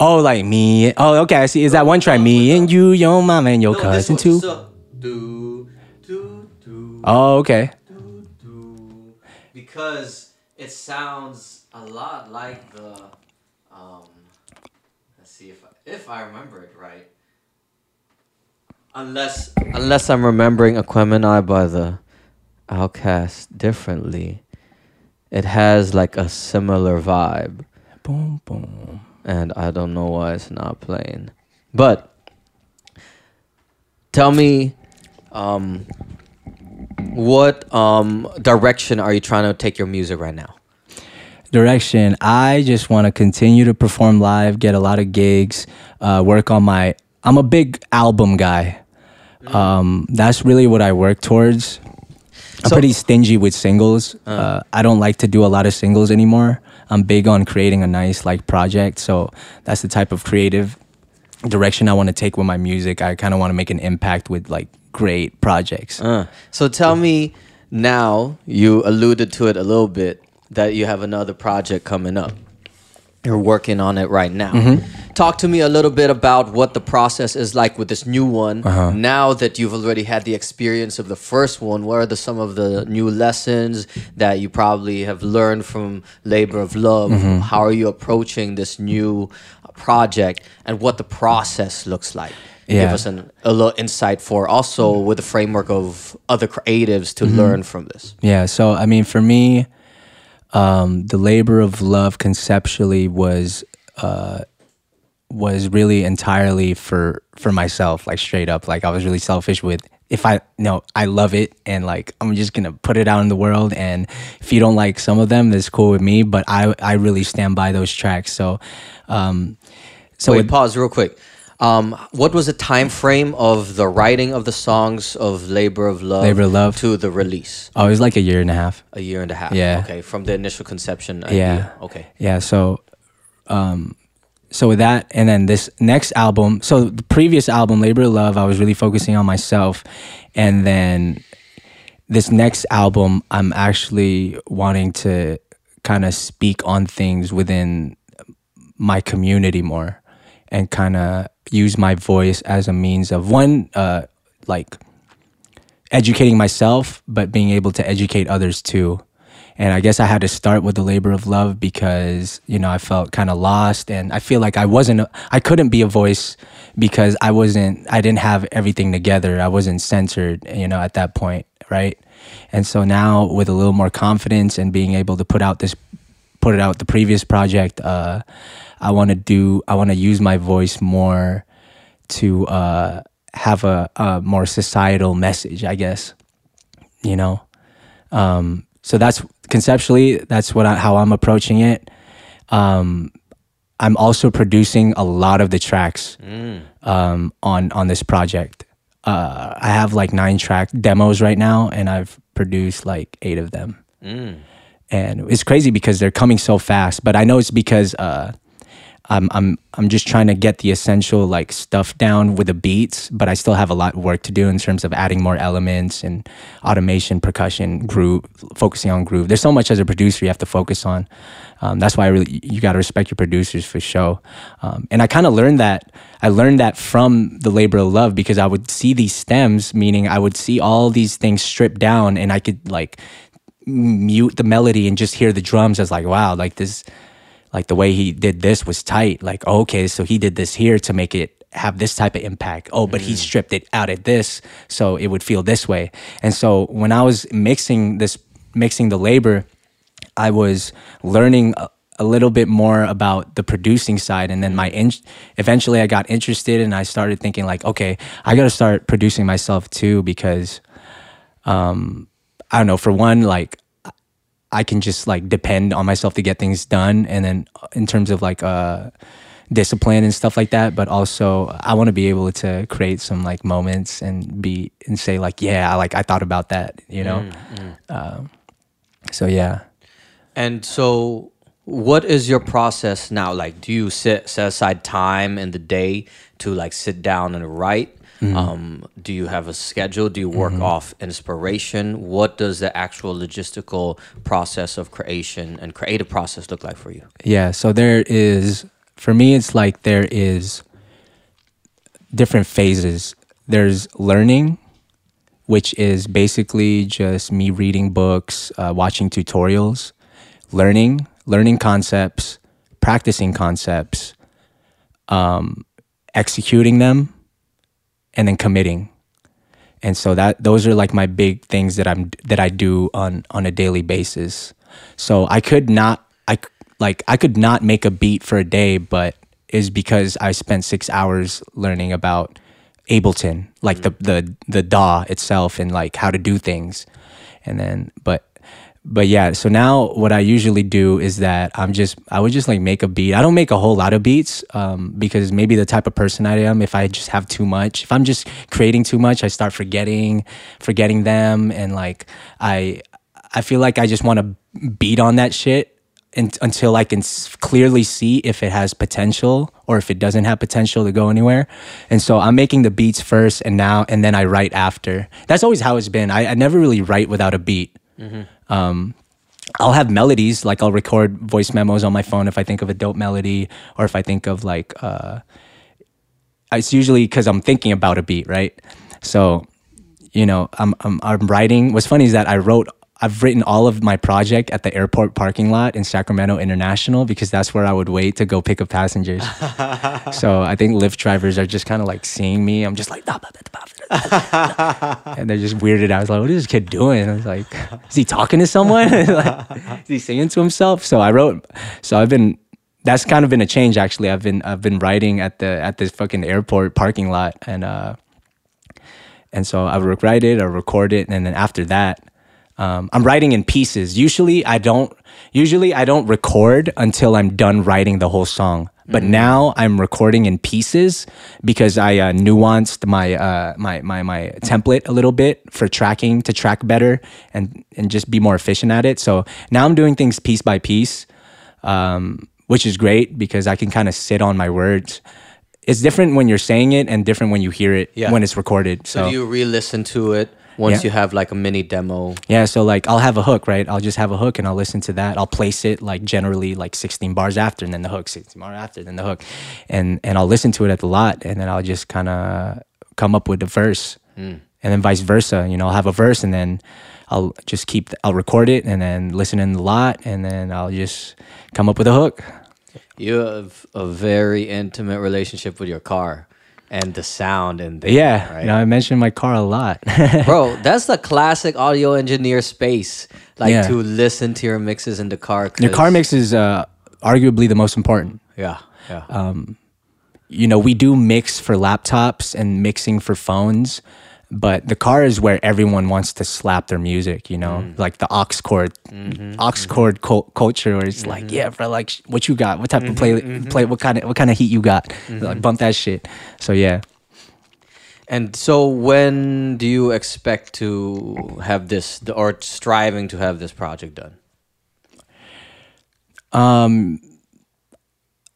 Oh, like me. Oh, okay. I see. Is that one track? Me and you, your mom and your No, cousin too. so- do, do, do, Oh, okay. do, because it sounds a lot like the. Um, let's see if I, if I remember it right. Unless unless I'm remembering Aquemini by the OutKast differently, it has like a similar vibe, Boom, boom. And I don't know why it's not playing. But tell me, um, what um direction are you trying to take your music right now? direction. I just want to continue to perform live, get a lot of gigs, uh, work on my. I'm a big album guy. Um, that's really what I work towards. I'm So- pretty stingy with singles. Uh, I don't like to do a lot of singles anymore. I'm big on creating a nice like project. So that's the type of creative direction I want to take with my music. I kind of want to make an impact with like great projects. Uh, so tell me now, you alluded to it a little bit that you have another project coming up. You're working on it right now. Mm-hmm. Talk to me a little bit about what the process is like with this new one. Uh-huh. Now that you've already had the experience of the first one, what are the, some of the new lessons that you probably have learned from Labor of Love? Mm-hmm. How are you approaching this new project and what the process looks like? Give us an, a little insight for also with the framework of other creatives Mm-hmm. to learn from this. Yeah. So I mean, for me, um, the labor of love conceptually was uh, was really entirely for for myself, like straight up. Like I was really selfish with if I no, I love it and like I'm just gonna put it out in the world. And if you don't like some of them, that's cool with me. But I I really stand by those tracks. So. Um, so Wait, with- pause real quick. Um, what was the time frame of the writing of the songs of Labor of Love, Labor of Love. to the release? oh, it was like a year and a half. A year and a half. Yeah. Okay, from the initial conception Yeah. Okay. Yeah. So, um, so with that, and then this next album. So the previous album, Labor of Love, I was really focusing on myself, and then this next album, I'm actually wanting to kind of speak on things within my community more, and kind of use my voice as a means of one, uh, like educating myself, but being able to educate others too. And I guess I had to start with the labor of love because, you know, I felt kind of lost and I feel like I wasn't, I couldn't be a voice because I wasn't, I didn't have everything together. I wasn't centered, you know, at that point. Right. And so now with a little more confidence and being able to put out this, put it out the previous project, uh, I want to do, I want to use my voice more to, uh, have a, a more societal message, I guess, you know? Um, so that's conceptually that's what I, how I'm approaching it. Um, I'm also producing a lot of the tracks um, on on this project. Uh, I have like nine track demos right now, and I've produced like eight of them. And it's crazy because they're coming so fast. But I know it's because uh, I'm I'm I'm just trying to get the essential like stuff down with the beats, but I still have a lot of work to do in terms of adding more elements and automation, percussion, groove, focusing on groove. There's so much as a producer you have to focus on. Um, that's why I really you got to respect your producers for show. Um, and I kind of learned that I learned that from the labor of love because I would see these stems, meaning I would see all these things stripped down, and I could like mute the melody and just hear the drums as like wow like this like the way he did this was tight. Like oh, okay so he did this here to make it have this type of impact. Oh but he stripped it out at this so it would feel this way. And so when i was mixing this mixing the labor i was learning a, a little bit more about the producing side. And then my in- eventually i got interested and i started thinking like okay i got to start producing myself too because um i don't know for one like I can just like depend on myself to get things done. And then in terms of like uh, discipline and stuff like that, but also I want to be able to create some like moments and be and say like, yeah, I like I thought about that, you know. Um, so yeah. And so, what is your process now? Like, do you sit set aside time in the day to like sit down and write? Um, do you have a schedule? Do you work off inspiration? What does the actual logistical process of creation and creative process look like for you? Yeah, so there is for me it's like there is different phases. There's learning, which is basically just me reading books, uh, watching tutorials, learning, learning concepts, practicing concepts, um, executing them, and then committing. And so that those are like my big things that I'm that I do on on a daily basis. So I could not I like I could not make a beat for a day, but is because I spent six hours learning about Ableton, like mm-hmm. the the the DAW itself and like how to do things. And then but but yeah, so now what I usually do is that I'm just I would just like make a beat. I don't make a whole lot of beats um, because maybe the type of person I am, if I just have too much, if I'm just creating too much, I start forgetting forgetting them, and like I I feel like I just want to beat on that shit in, until I can clearly see if it has potential or if it doesn't have potential to go anywhere. And so I'm making the beats first, and now and then I write after. That's always how it's been. I, I never really write without a beat. Um, I'll have melodies, like I'll record voice memos on my phone if I think of a dope melody, or if I think of like. Uh, it's usually because I'm thinking about a beat, right? So, you know, I'm, I'm I'm writing. What's funny is that I wrote. I've written all of my project at the airport parking lot in Sacramento International because that's where I would wait to go pick up passengers. so I think Lyft drivers are just kind of like seeing me. I'm just like. and they're just weirded out. I was like, what is this kid doing? I was like, is he talking to someone? like, is he singing to himself? So I wrote. So I've been that's kind of been a change actually. I've been I've been writing at the at this fucking airport parking lot and uh and so I would write it or record it and then after that um, I'm writing in pieces. Usually I don't usually I don't record until I'm done writing the whole song. But now I'm recording in pieces because I uh, nuanced my, uh, my my my template a little bit for tracking to track better and and just be more efficient at it. So now I'm doing things piece by piece um, which is great because I can kind of sit on my words. It's different when you're saying it and different when you hear it Yeah. when it's recorded. So, So, do you re-listen to it once Yeah. you have like a mini demo? yeah, so like I'll have a hook, right? I'll just have a hook and I'll listen to that. I'll place it like generally like 16 bars after and then the hook, 16 bars after, then the hook. And and I'll listen to it at the lot and then I'll just kind of come up with the verse. Hmm. And then vice versa, you know, I'll have a verse and then I'll just keep I'll record it and then listen in the lot and then I'll just come up with a hook. You have a very intimate relationship with your car and the sound and the, Yeah, right? you know, I mentioned my car a lot. Bro, that's the classic audio engineer space. Like Yeah. to listen to your mixes in the car. Your car mix is uh, arguably the most important. Yeah, yeah. Um, You know, we do mix for laptops and mixing for phones, but the car is where everyone wants to slap their music. You know, mm. like the aux cord, mm-hmm. aux mm-hmm. cord cul- culture, where it's like, mm-hmm. yeah, bro, like what you got? What type of play? Play what kind of what kind of heat you got? Like bump that shit. So yeah. and so, when do you expect to have this, or striving to have this project done? Um,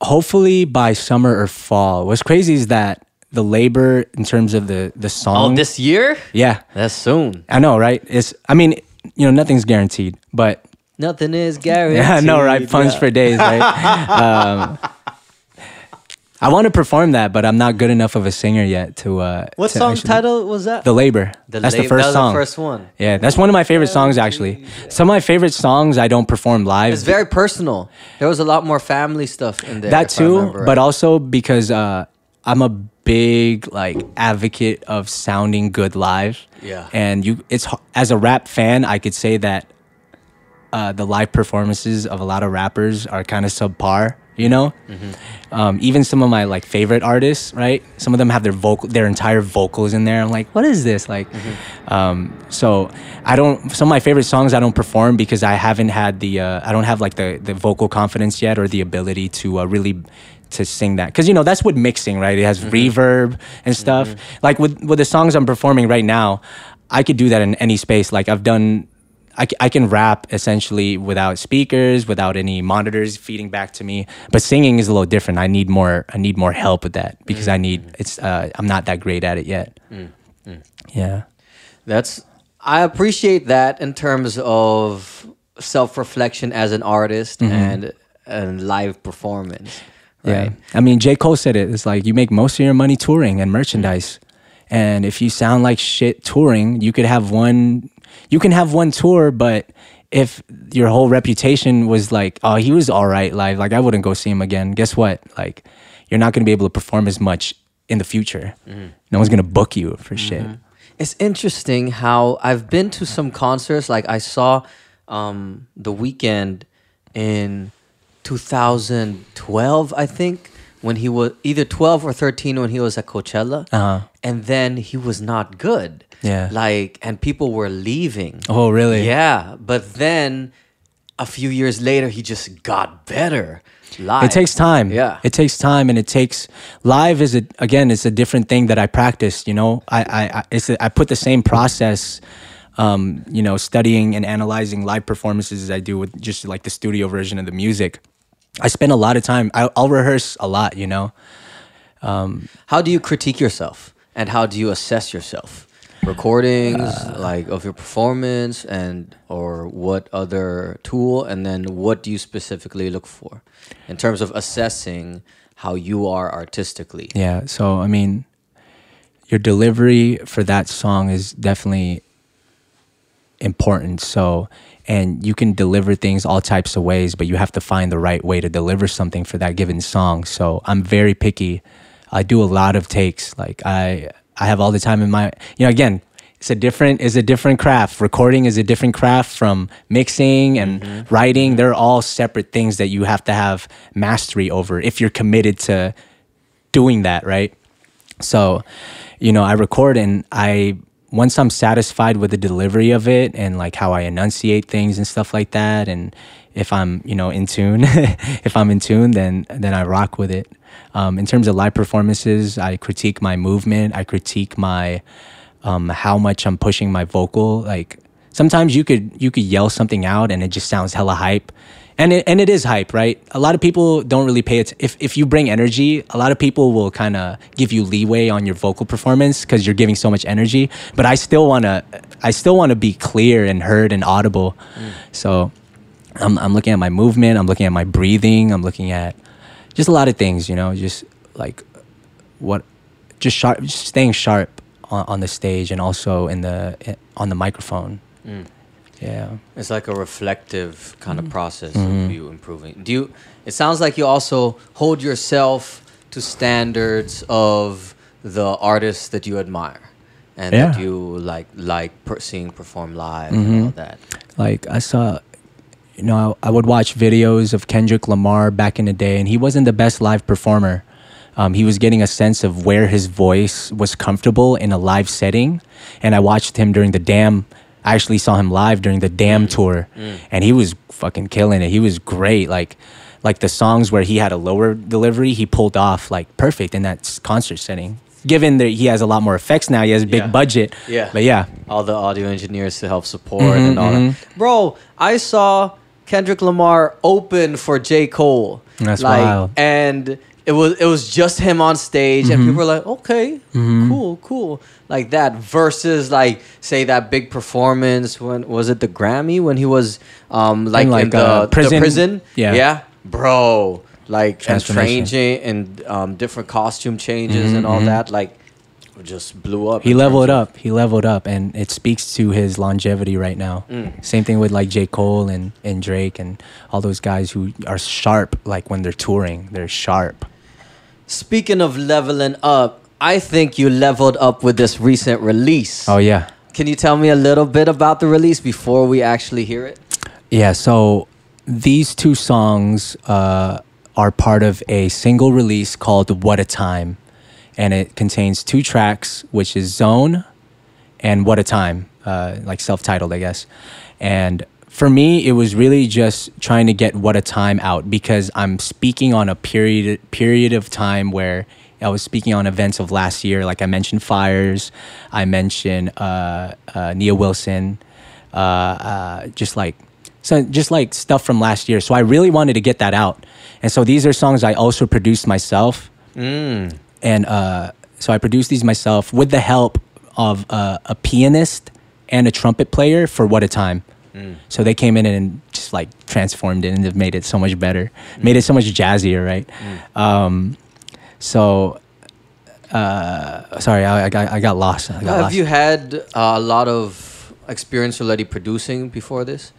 hopefully by summer or fall. What's crazy is that the labor in terms of the the song. Oh, this year? yeah, That's soon. I know, right? It's. I mean, you know, nothing's guaranteed, but Nothing is guaranteed. yeah, I know, right? Funds Yeah. for days, right? um, I want to perform that, but I'm not good enough of a singer yet to. Uh, What to song actually- title was that? The labor. The That's the first that song. The first one. Yeah, that's one of my favorite songs actually. Some of my favorite songs I don't perform live. It's very personal. There was a lot more family stuff in there. that too remember but right. also because uh i'm a big like advocate of sounding good live Yeah. and you it's as a rap fan i could say that uh the live performances of a lot of rappers are kind of subpar you know Mm-hmm. um, even some of my like favorite artists right some of them have their vocal their entire vocals in there i'm like what is this like Mm-hmm. um, so i don't some of my favorite songs i don't perform because i haven't had the uh, i don't have like the the vocal confidence yet or the ability to uh, really to sing that because you know that's with mixing right it has mm-hmm. reverb and stuff mm-hmm. like with with the songs i'm performing right now i could do that in any space like i've done I, I can rap essentially without speakers, without any monitors feeding back to me. But singing is a little different. I need more. I need more help with that because I need. Mm. It's. Uh, I'm not that great at it yet. Mm. Mm. Yeah. That's I appreciate that in terms of self-reflection as an artist mm-hmm. and and live performance. Right. Yeah. I mean, J. Cole said it. It's like you make most of your money touring and merchandise. And if you sound like shit touring, you could have one you can have one tour, but if your whole reputation was like, oh, he was all right live, like I wouldn't go see him again. Guess what? Like you're not gonna be able to perform as much in the future. No one's gonna book you for shit. It's interesting how I've been to some concerts. Like I saw um, the Weeknd in 2012, I think, when he was either 12 or 13 when he was at Coachella, Uh-huh. and then he was not good. Yeah. like and people were leaving. Oh, really? Yeah, but then a few years later, he just got better. Live. It takes time. Yeah. It takes time and it takes live is a again, it's a different thing that I practice, you know. I I I, it's a, I put the same process um, you know, studying and analyzing live performances as I do with just like the studio version of the music. I spend a lot of time. I, I'll rehearse a lot, you know. How do you critique yourself and how do you assess yourself? Recordings Uh, like of your performance and or what other tool and then what do you specifically look for in terms of assessing how you are artistically? Yeah. So I mean, your delivery for that song is definitely important. So, and you can deliver things all types of ways, but you have to find the right way to deliver something for that given song. So I'm very picky. I do a lot of takes. Like I, I have all the time in my, you know, again, it's a different, is a different craft. Recording is a different craft from mixing and mm-hmm. writing. Mm-hmm. They're all separate things that you have to have mastery over if you're committed to doing that, right? So, you know, I record and I once I'm satisfied with the delivery of it and like how I enunciate things and stuff like that and if I'm, you know, in tune, if I'm in tune, then then I rock with it. Um, in terms of live performances, I critique my movement, I critique my um, how much I'm pushing my vocal. Like sometimes you could you could yell something out and it just sounds hella hype. And it, and it is hype, right? A lot of people don't really pay it. If if you bring energy, a lot of people will kind of give you leeway on your vocal performance because you're giving so much energy. But I still wanna, I still wanna be clear and heard and audible. Mm. So I'm I'm looking at my movement. I'm looking at my breathing. I'm looking at just a lot of things, you know, just like what, just sharp, just staying sharp on, on the stage and also in the on the microphone. Mm. Yeah. It's like a reflective kind Mm-hmm. of process of you improving. Do you? It sounds like you also hold yourself to standards of the artists that you admire, and that Yeah. Mm-hmm. you like like per- seeing perform live and all that. Like I saw, you know, I, I would watch videos of Kendrick Lamar back in the day, and he wasn't the best live performer. Um, he was getting a sense of where his voice was comfortable in a live setting, and I watched him during the Damn. I actually saw him live during the Damn tour, and he was fucking killing it. He was great. Like, like the songs where he had a lower delivery, he pulled off like perfect in that concert setting. Given that he has a lot more effects now, he has a big Yeah. budget. Yeah. but yeah, all the audio engineers to help support Mm-hmm, and all that. Bro, I saw Kendrick Lamar open for J. Cole. That's like, wild. Mm-hmm. And it was it was just him on stage, and people were like, "Okay, cool, cool," like that. Versus like say that big performance when was it the Grammy when he was um like in, like, the, uh, the prison? prison, Yeah. yeah, bro, like and changing and um different costume changes and all that, like just blew up. Mm-hmm, he leveled of- up. He leveled up, and it speaks to his longevity right now. Mm. Same thing with like J. Cole and, and Drake and all those guys who are sharp. Like when they're touring, they're sharp. Speaking of leveling up, I think you leveled up with this recent release. Oh yeah, Can you tell me a little bit about the release before we actually hear it? yeah. So these two songs uh, are part of a single release called "What a Time," and it contains two tracks, which is "Zone" and "What a Time," uh, like self-titled, I guess. And for me, it was really just trying to get "What a Time" out because I'm speaking on a period period of time where I was speaking on events of last year. Like I mentioned, fires. I mentioned uh, uh, Nia Wilson. Uh, uh, just like so, just like stuff from last year. So I really wanted to get that out. And so these are songs I also produced myself and uh, so I produced these myself with the help of uh, a pianist and a trumpet player for What a Time. So they came in and just like transformed it and have made it so much better, made it so much jazzier, right? Um, so, uh, sorry, I, I got I got lost. I got Have lost. you had uh, a lot of experience already producing before this?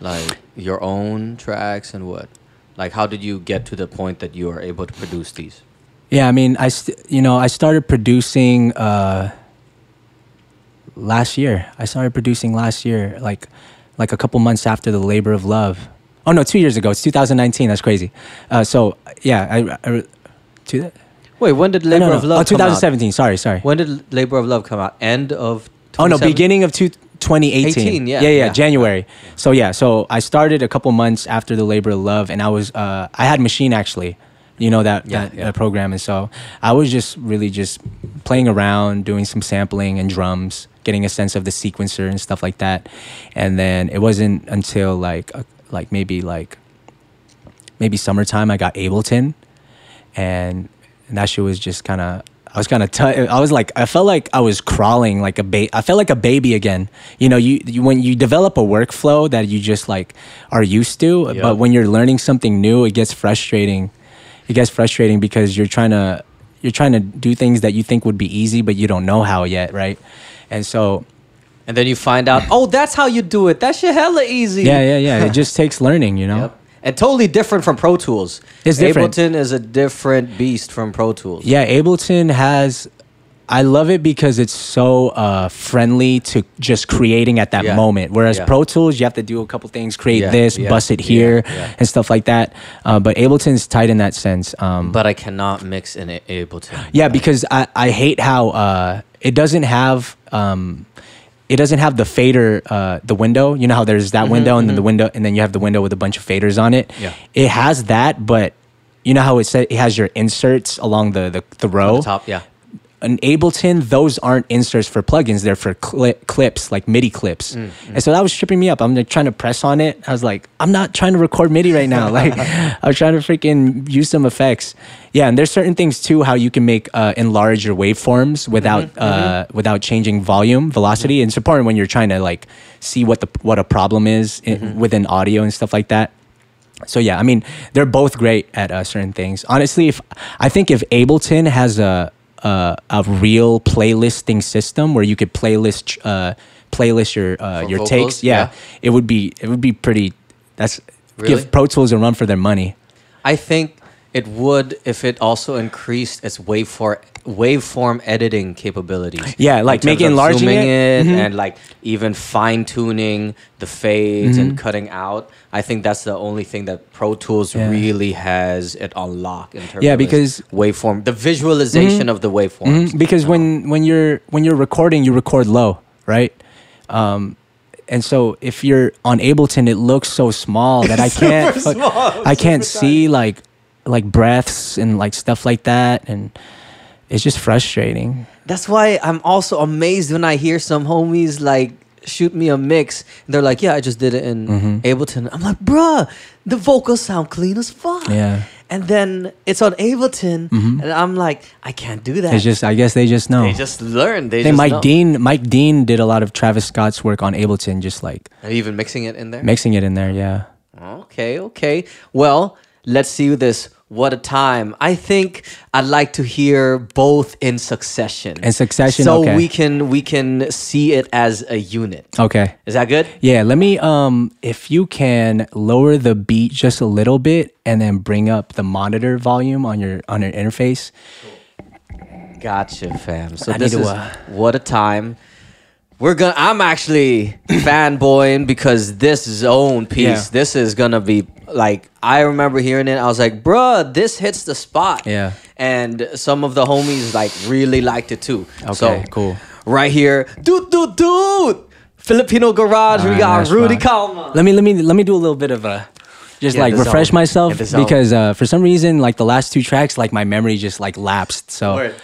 Like your own tracks and what? Like how did you get to the point that you are able to produce these? Yeah, I mean, I st- you know I started producing uh, last year. I started producing last year, like like a couple months after the Labor of Love. Oh no, two years ago. It's 2019. That's crazy. Uh, so yeah, I, I two, Wait, when did Labor no, no. of Love Oh, come out? 2017. Sorry, sorry. When did Labor of Love come out? End of Oh no, beginning of two, 2018. 18, yeah, yeah, yeah, yeah. January. So yeah, so I started a couple months after the Labor of Love, and I was uh, I had Maschine actually, you know that Yeah, that, yeah. that program, and so I was just really just playing around, doing some sampling and drums, getting a sense of the sequencer and stuff like that. And then it wasn't until like uh, like maybe like maybe summertime I got Ableton, and, and that shit was just kind of. I was kind of t- I was like I felt like I was crawling like a ba- I felt like a baby again. You know, you, you when you develop a workflow that you just like are used to, Yep. but when you're learning something new, it gets frustrating. It gets frustrating because you're trying to you're trying to do things that you think would be easy, but you don't know how yet, right? And so And then you find out, oh, that's how you do it. That shit hella easy. yeah, yeah, yeah. It just takes learning, you know. Yep. And totally different from Pro Tools. It's different. Ableton is a different beast from Pro Tools. Yeah, Ableton has. I love it because it's so uh, friendly to just creating at that Yeah. moment. Whereas Yeah. Pro Tools, you have to do a couple things, create Yeah, this, bust it here, and stuff like that. Uh, but Ableton's tight in that sense. Um, But I cannot mix in Ableton. yeah, because I, I hate how uh, it doesn't have um, it doesn't have the fader uh, the window. You know how there's that window and then the window and then you have the window with a bunch of faders on it. Mm-hmm, Yeah. it has that, but you know how it said it has your inserts along the the, the row. The top, yeah. An Ableton, those aren't inserts for plugins; they're for cli- clips, like MIDI clips. Mm, And so that was tripping me up. I'm like trying to press on it. I was like, I'm not trying to record MIDI right now. Like, I was trying to freaking use some effects. Yeah, and there's certain things too how you can make uh, enlarge your waveforms without Mm-hmm, uh, without changing volume, velocity. And it's important when you're trying to like see what the what a problem is in, Mm-hmm. within audio and stuff like that. So yeah, I mean they're both great at uh, certain things. Honestly, if I think if Ableton has a a, a real playlisting system where you could playlist uh, playlist your uh, your vocals? takes, yeah, Yeah. it would be it would be pretty. That's Really? give Pro Tools a run for their money. I think it would if it also increased its waveform waveform editing capabilities. Yeah, like making- enlarging zooming it. Mm-hmm. and like even fine tuning the fades and cutting out. I think that's the only thing that Pro Tools Yeah. really has it on lock in terms Yeah, because- waveform, the visualization of the waveforms. Mhm, Because when when you're when you're recording, you record low, right? Um, and so if you're on Ableton, it looks so small that I can't I can't see like like breaths and like stuff like that, and it's just frustrating. That's why I'm also amazed when I hear some homies like shoot me a mix. And they're like, "Yeah, I just did it in Mm-hmm. Ableton." I'm like, "Bruh, the vocals sound clean as fuck." Yeah. And then it's on Ableton, and I'm like, "I can't do that." It's just I guess they just know. they just learn. They I think just Mike know. Dean Mike Dean did a lot of Travis Scott's work on Ableton, just like Are you even mixing it in there? mixing it in there. Yeah. Okay, okay. Well, let's see this. What a time. I think I'd like to hear both in succession. In succession, So okay. we can we can see it as a unit. Okay. Is that good? Yeah, let me um if you can lower the beat just a little bit and then bring up the monitor volume on your on your interface. Gotcha, fam. So I this is uh, what a time. We're gonna. I'm actually fanboying because this zone piece. Yeah. This is gonna be like. I remember hearing it. I was like, "Bruh, this hits the spot." Yeah. And some of the homies like really liked it too. so, Okay, cool. Right here, dude, dude, dude. Filipino garage. we Alright, got nice Rudy rock. Kalma. Let me let me let me do a little bit of a just Yeah, like refresh zone. myself Yeah, the zone. because uh, for some reason like the last two tracks like my memory just like lapsed. So Word.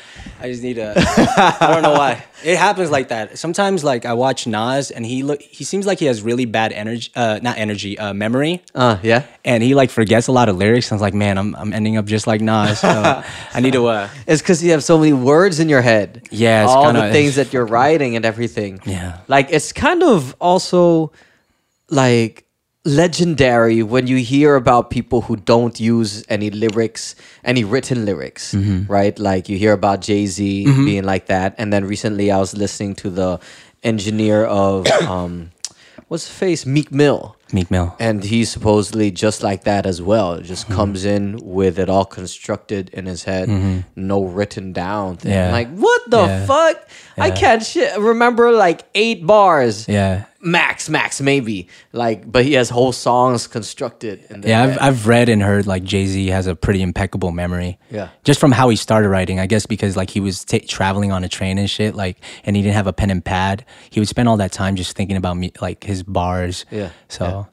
I just need to. I don't know why it happens like that. Sometimes like I watch Nas and he look he seems like he has really bad energy, uh, not energy, uh, memory. Uh, yeah. and he like forgets a lot of lyrics. I was like, man, I'm I'm ending up just like Nas. So I need to. Uh, It's because you have so many words in your head. Yeah, it's all the kinda- things that you're writing and everything. Yeah. like it's kind of also like legendary when you hear about people who don't use any lyrics, any written lyrics, Mm-hmm. right? Like you hear about Jay Z being like that, and then recently I was listening to the engineer of um, what's the face, Meek Mill. Meek Mill. And he's supposedly just like that as well. Just Mm-hmm. comes in with it all constructed in his head, no written down thing. Yeah. Like, what the Yeah. fuck? I can't shit. remember like eight bars. Yeah. Max, max, maybe. Like, but he has whole songs constructed. Yeah, I've. I've read and heard like Jay Z has a pretty impeccable memory. Yeah. Just from how he started writing, I guess because like he was ta traveling on a train and shit, like, and he didn't have a pen and pad. He would spend all that time just thinking about me, like his bars. Yeah, So,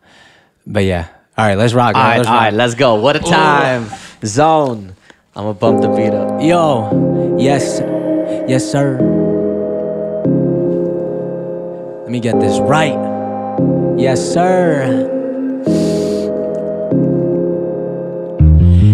but yeah. All right, let's rock. all right, let's all right, let's go. What a time. Zone. I'm gonna bump the beat up. Yo, yes, yes, sir. Let me get this right. Yes, sir.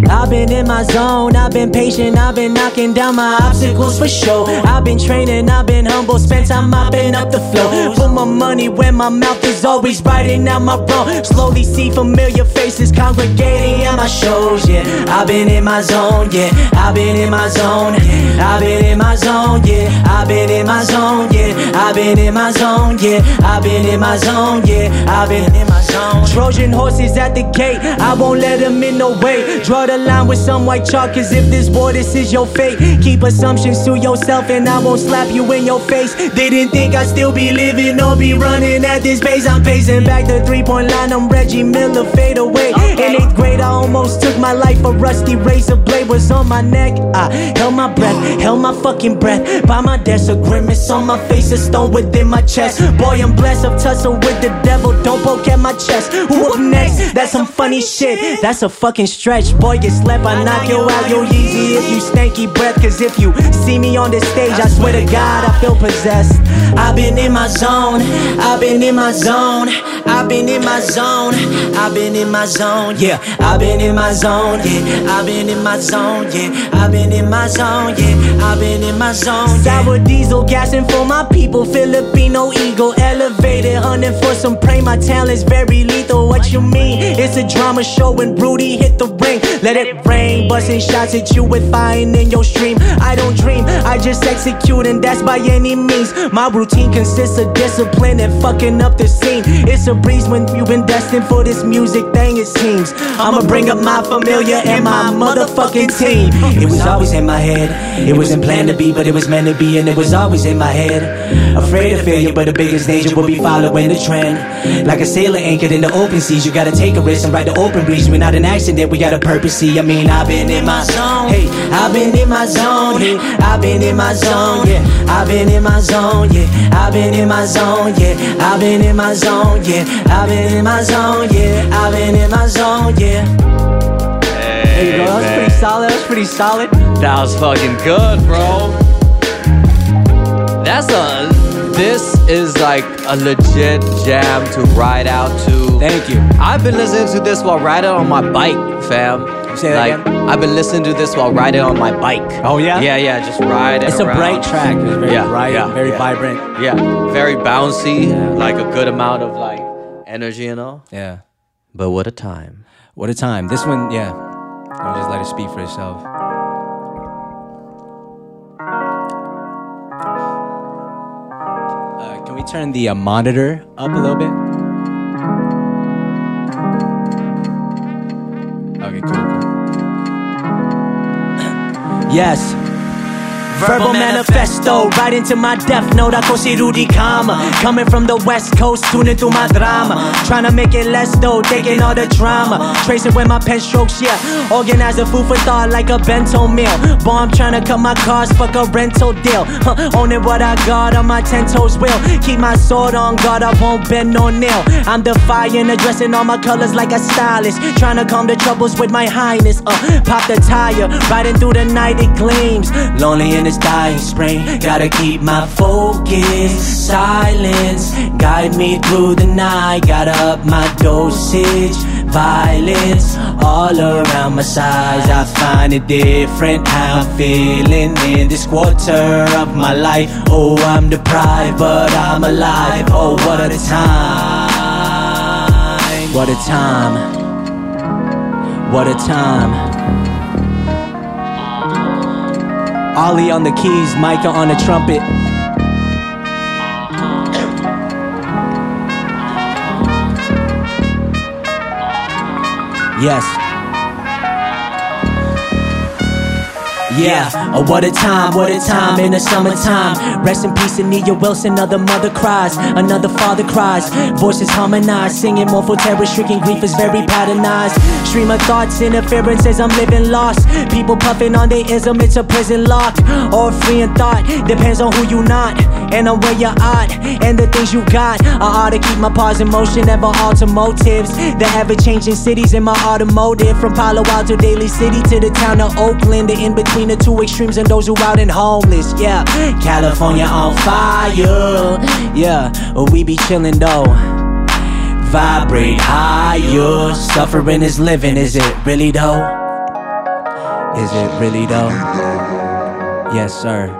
I've been in my zone, I've been patient, I've been knocking down my obstacles for sure. I've been training, I've been humble, spent time mopping up the floor. Put my money where my mouth is always writing out my wrong. Slowly see familiar faces congregating at my shows, yeah. I've been in my zone, yeah. I've been in my zone, yeah. I've been in my zone, yeah. I've been in my zone, yeah. I've been in my zone, yeah. I've been in my zone, yeah. I've been in my zone. Trojan horses at the gate, I won't let them in no way. Draw the line with some white chalk, cause if this war, this is your fate. Keep assumptions to yourself, and I won't slap you in your face. They didn't think I'd still be living or be running at this pace. I'm pacing back the three point line, I'm Reggie Miller, fade away. In eighth grade, I almost took my life. A rusty razor blade was on my neck. I held my breath, held my fucking breath. By my desk, a grimace on my face, a stone within my chest. Boy, I'm blessed, I've tussled with the devil. Don't poke at my chest. Who up next? That's some funny shit. That's a fucking stretch. Boy, get slept, I knock you out, yo easy if you stanky breath. Cause if you see me on this stage, I swear to God, I feel possessed. I've been in my zone, I've been in my zone, I've been in my zone, I've been in my zone, yeah, I've been in my zone, yeah, I've been in my zone, yeah, I've been in my zone, yeah, I've been in my zone. Yeah. Sour diesel gassing for my people, Filipino eagle, elevated, hunting for some prey. My talent's very lethal. What you mean? It's a drama show when Rudy hit the ring. Let it rain, busting shots at you with fire in your stream. I don't dream, I just execute, and that's by any means. My routine consists of discipline and fucking up the scene. It's a breeze when you've been destined for this music thing, it seems. I'ma bring up my familiar and my motherfucking team. It was always in my head. It wasn't planned to be, but it was meant to be, and it was always in my head. Afraid of failure, but the biggest danger will be following the trend. Like a sailor anchored in the open seas, you gotta take a risk and ride the open breeze. We're not an accident, we got a purpose. See, I mean, I've been in my zone. Hey, I've been in my zone. Hey, I've been in my zone. Yeah, I've been in my zone. Yeah, I've been in my zone. Yeah, I've been in my zone. Yeah, I've been in my zone. Yeah, I've been in my zone. Yeah. There you go. That was pretty solid. That was pretty solid. That was fucking good, bro. That's a. This is like a legit jam to ride out to. Thank you. I've been listening to this while riding on my bike, fam. Say that like, again? I've been listening to this while riding on my bike. Oh, yeah? Yeah, yeah, just riding. It's a bright track. It's very Yeah, bright, yeah, very yeah. vibrant. Yeah, very bouncy, like a good amount of like energy and all. Yeah. But what a time. What a time. This one, yeah. I'll just let it speak for itself. Uh, can we turn the uh, monitor up a little bit? Okay, cool. Yes. Verbal manifesto, right into my death note. I si Rudy Kalma. Coming from the west coast, tuning through my drama. Trying to make it less though, taking all the drama. Tracing with my pen strokes, yeah. Organizing food for thought like a bento meal. Bomb trying to cut my cars, fuck a rental deal. Huh, owning what I got on my ten toes will. Keep my sword on guard, I won't bend no nail. I'm defying, addressing all my colors like a stylist. Trying to calm the troubles with my highness. Uh, pop the tire, riding through the night, it gleams. Lonely in this dying spring, gotta keep my focus. Silence, guide me through the night. Gotta up my dosage. Violence all around my sides. I find it different how I'm feeling in this quarter of my life. Oh, I'm deprived, but I'm alive. Oh, what a time! What a time! What a time! Ollie on the keys, Micah on the trumpet. Yes. Yeah, oh, what a time, what a time in the summertime. Rest in peace, Nia Wilson. Another mother cries, another father cries. Voices harmonize, singing mournful terror, stricken grief is very patternized. Stream of thoughts, interference as I'm living lost. People puffing on their ism, it's a prison lock. Or free in thought, depends on who you not. And on where you're at, and the things you got. I ought to keep my paws in motion, never alter motives. The ever changing cities in my automotive. From Palo Alto, Daly City to the town of Oakland. The in between the two extremes and those who out and homeless. Yeah, California on fire. Yeah, we be chillin' though. Vibrate higher. Suffering is living, is it really though? Is it really though? Yes, sir.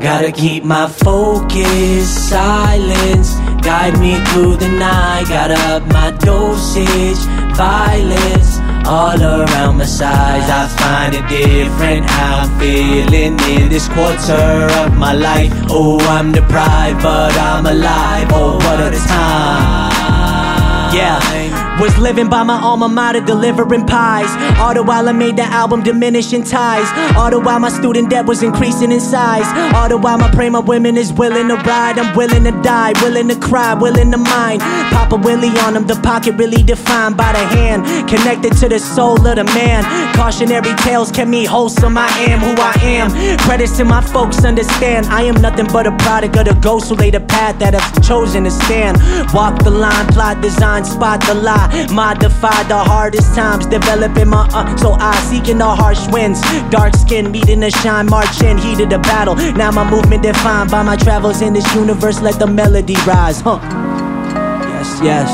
Gotta keep my focus, silence Guide me through the night Got up my dosage, violence All around my sides I find it different. How I'm feeling in this quarter of my life. Oh, I'm deprived but I'm alive. Oh, what a time. Yeah was living by my alma mater, delivering pies. All the while I made the album diminishing ties. All the while my student debt was increasing in size. All the while my prima women is willing to ride. I'm willing to die, willing to cry, willing to mind. Papa Willie on him, the pocket really defined by the hand. Connected to the soul of the man. Cautionary tales kept me wholesome. I am who I am. Credits to my folks understand. I am nothing but a product of the ghost who laid a path that I've chosen to stand. Walk the line, plot, design, spot the lie. Modify the hardest times, developing my uh, so I seeking the harsh winds. Dark skin, meeting the shine, march in, heat of the battle. Now my movement defined by my travels in this universe. Let the melody rise, huh? Yes, yes.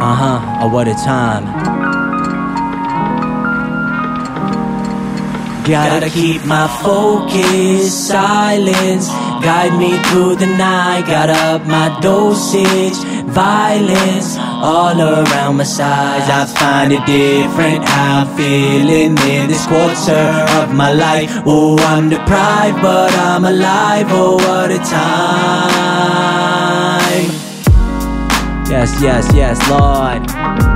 Uh huh. Oh, what a time. Gotta keep my focus, silence Guide me through the night Got up my dosage, violence All around my sides. I find it different how I'm feeling in this quarter of my life. Oh, I'm deprived but I'm alive. Oh, what a time. Yes, yes, yes, Lord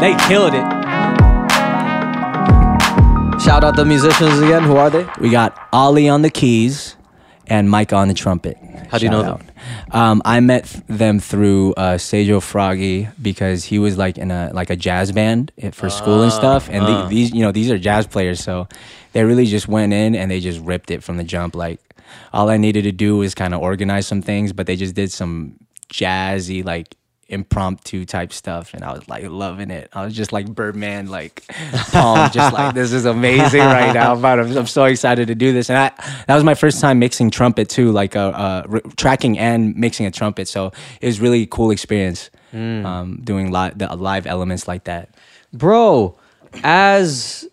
They killed it. Shout out the musicians again. Who are they? We got Ollie on the keys and Mike on the trumpet. How do you Shout know out. Um, I met th- them through uh, Sejo Froggy because he was like in a like a jazz band i- for school and stuff, and the- these you know these are jazz players, so they really just went in and they just ripped it from the jump. Like all I needed to do was kind of organize some things, but they just did some jazzy like impromptu type stuff and I was like loving it. I was just like Birdman, like palm, just like this is amazing right now. But I'm, I'm so excited to do this. And I that was my first time mixing trumpet too, like uh, uh, r- tracking and mixing a trumpet. So it was really cool experience um, doing live the live elements like that. Bro, as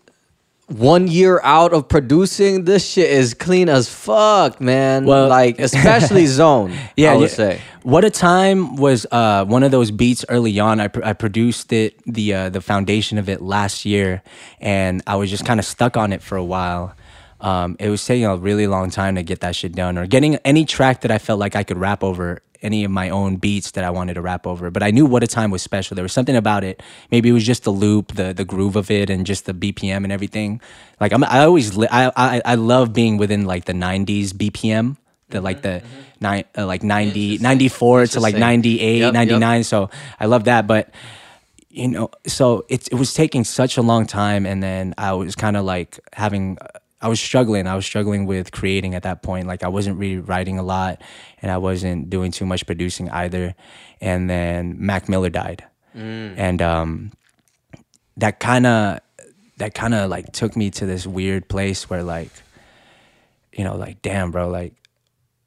one year out of producing, this shit is clean as fuck, man. Well- like especially Zone. yeah, I would say. What a time was uh, one of those beats early on. I, pr- I produced it, the uh, the foundation of it last year, and I was just kind of stuck on it for a while. Um, it was taking a really long time to get that shit done, or getting any track that I felt like I could rap over any of my own beats that I wanted to rap over. But I knew what a time was special. There was something about it. Maybe it was just the loop, the the groove of it, and just the BPM and everything. Like I'm, I always, li- I, I I love being within like the '90s BPM. The like the nine uh, like 90, 94 to like Interesting. 98, Yep, yep. 99. So I love that. But you know, so it it was taking such a long time, and then I was kind of like having. Uh, I was struggling. I was struggling with creating at that point. Like I wasn't really writing a lot, and I wasn't doing too much producing either. And then Mac Miller died, and um, that kind of that kind of like took me to this weird place where like, you know, like damn, bro, like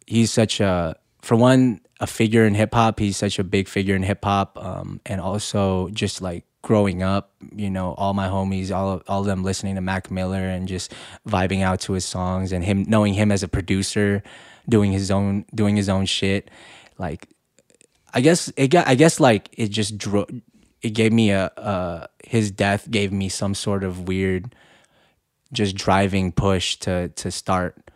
he's such a for one a figure in hip hop. He's such a big figure in hip hop, um, and also just like growing up, you know, all my homies, all all of them listening to Mac Miller and just vibing out to his songs, and him knowing him as a producer, doing his own doing his own shit, like I guess it got. I guess like it just dro- It gave me a. Uh, his death gave me some sort of weird, just driving push to to start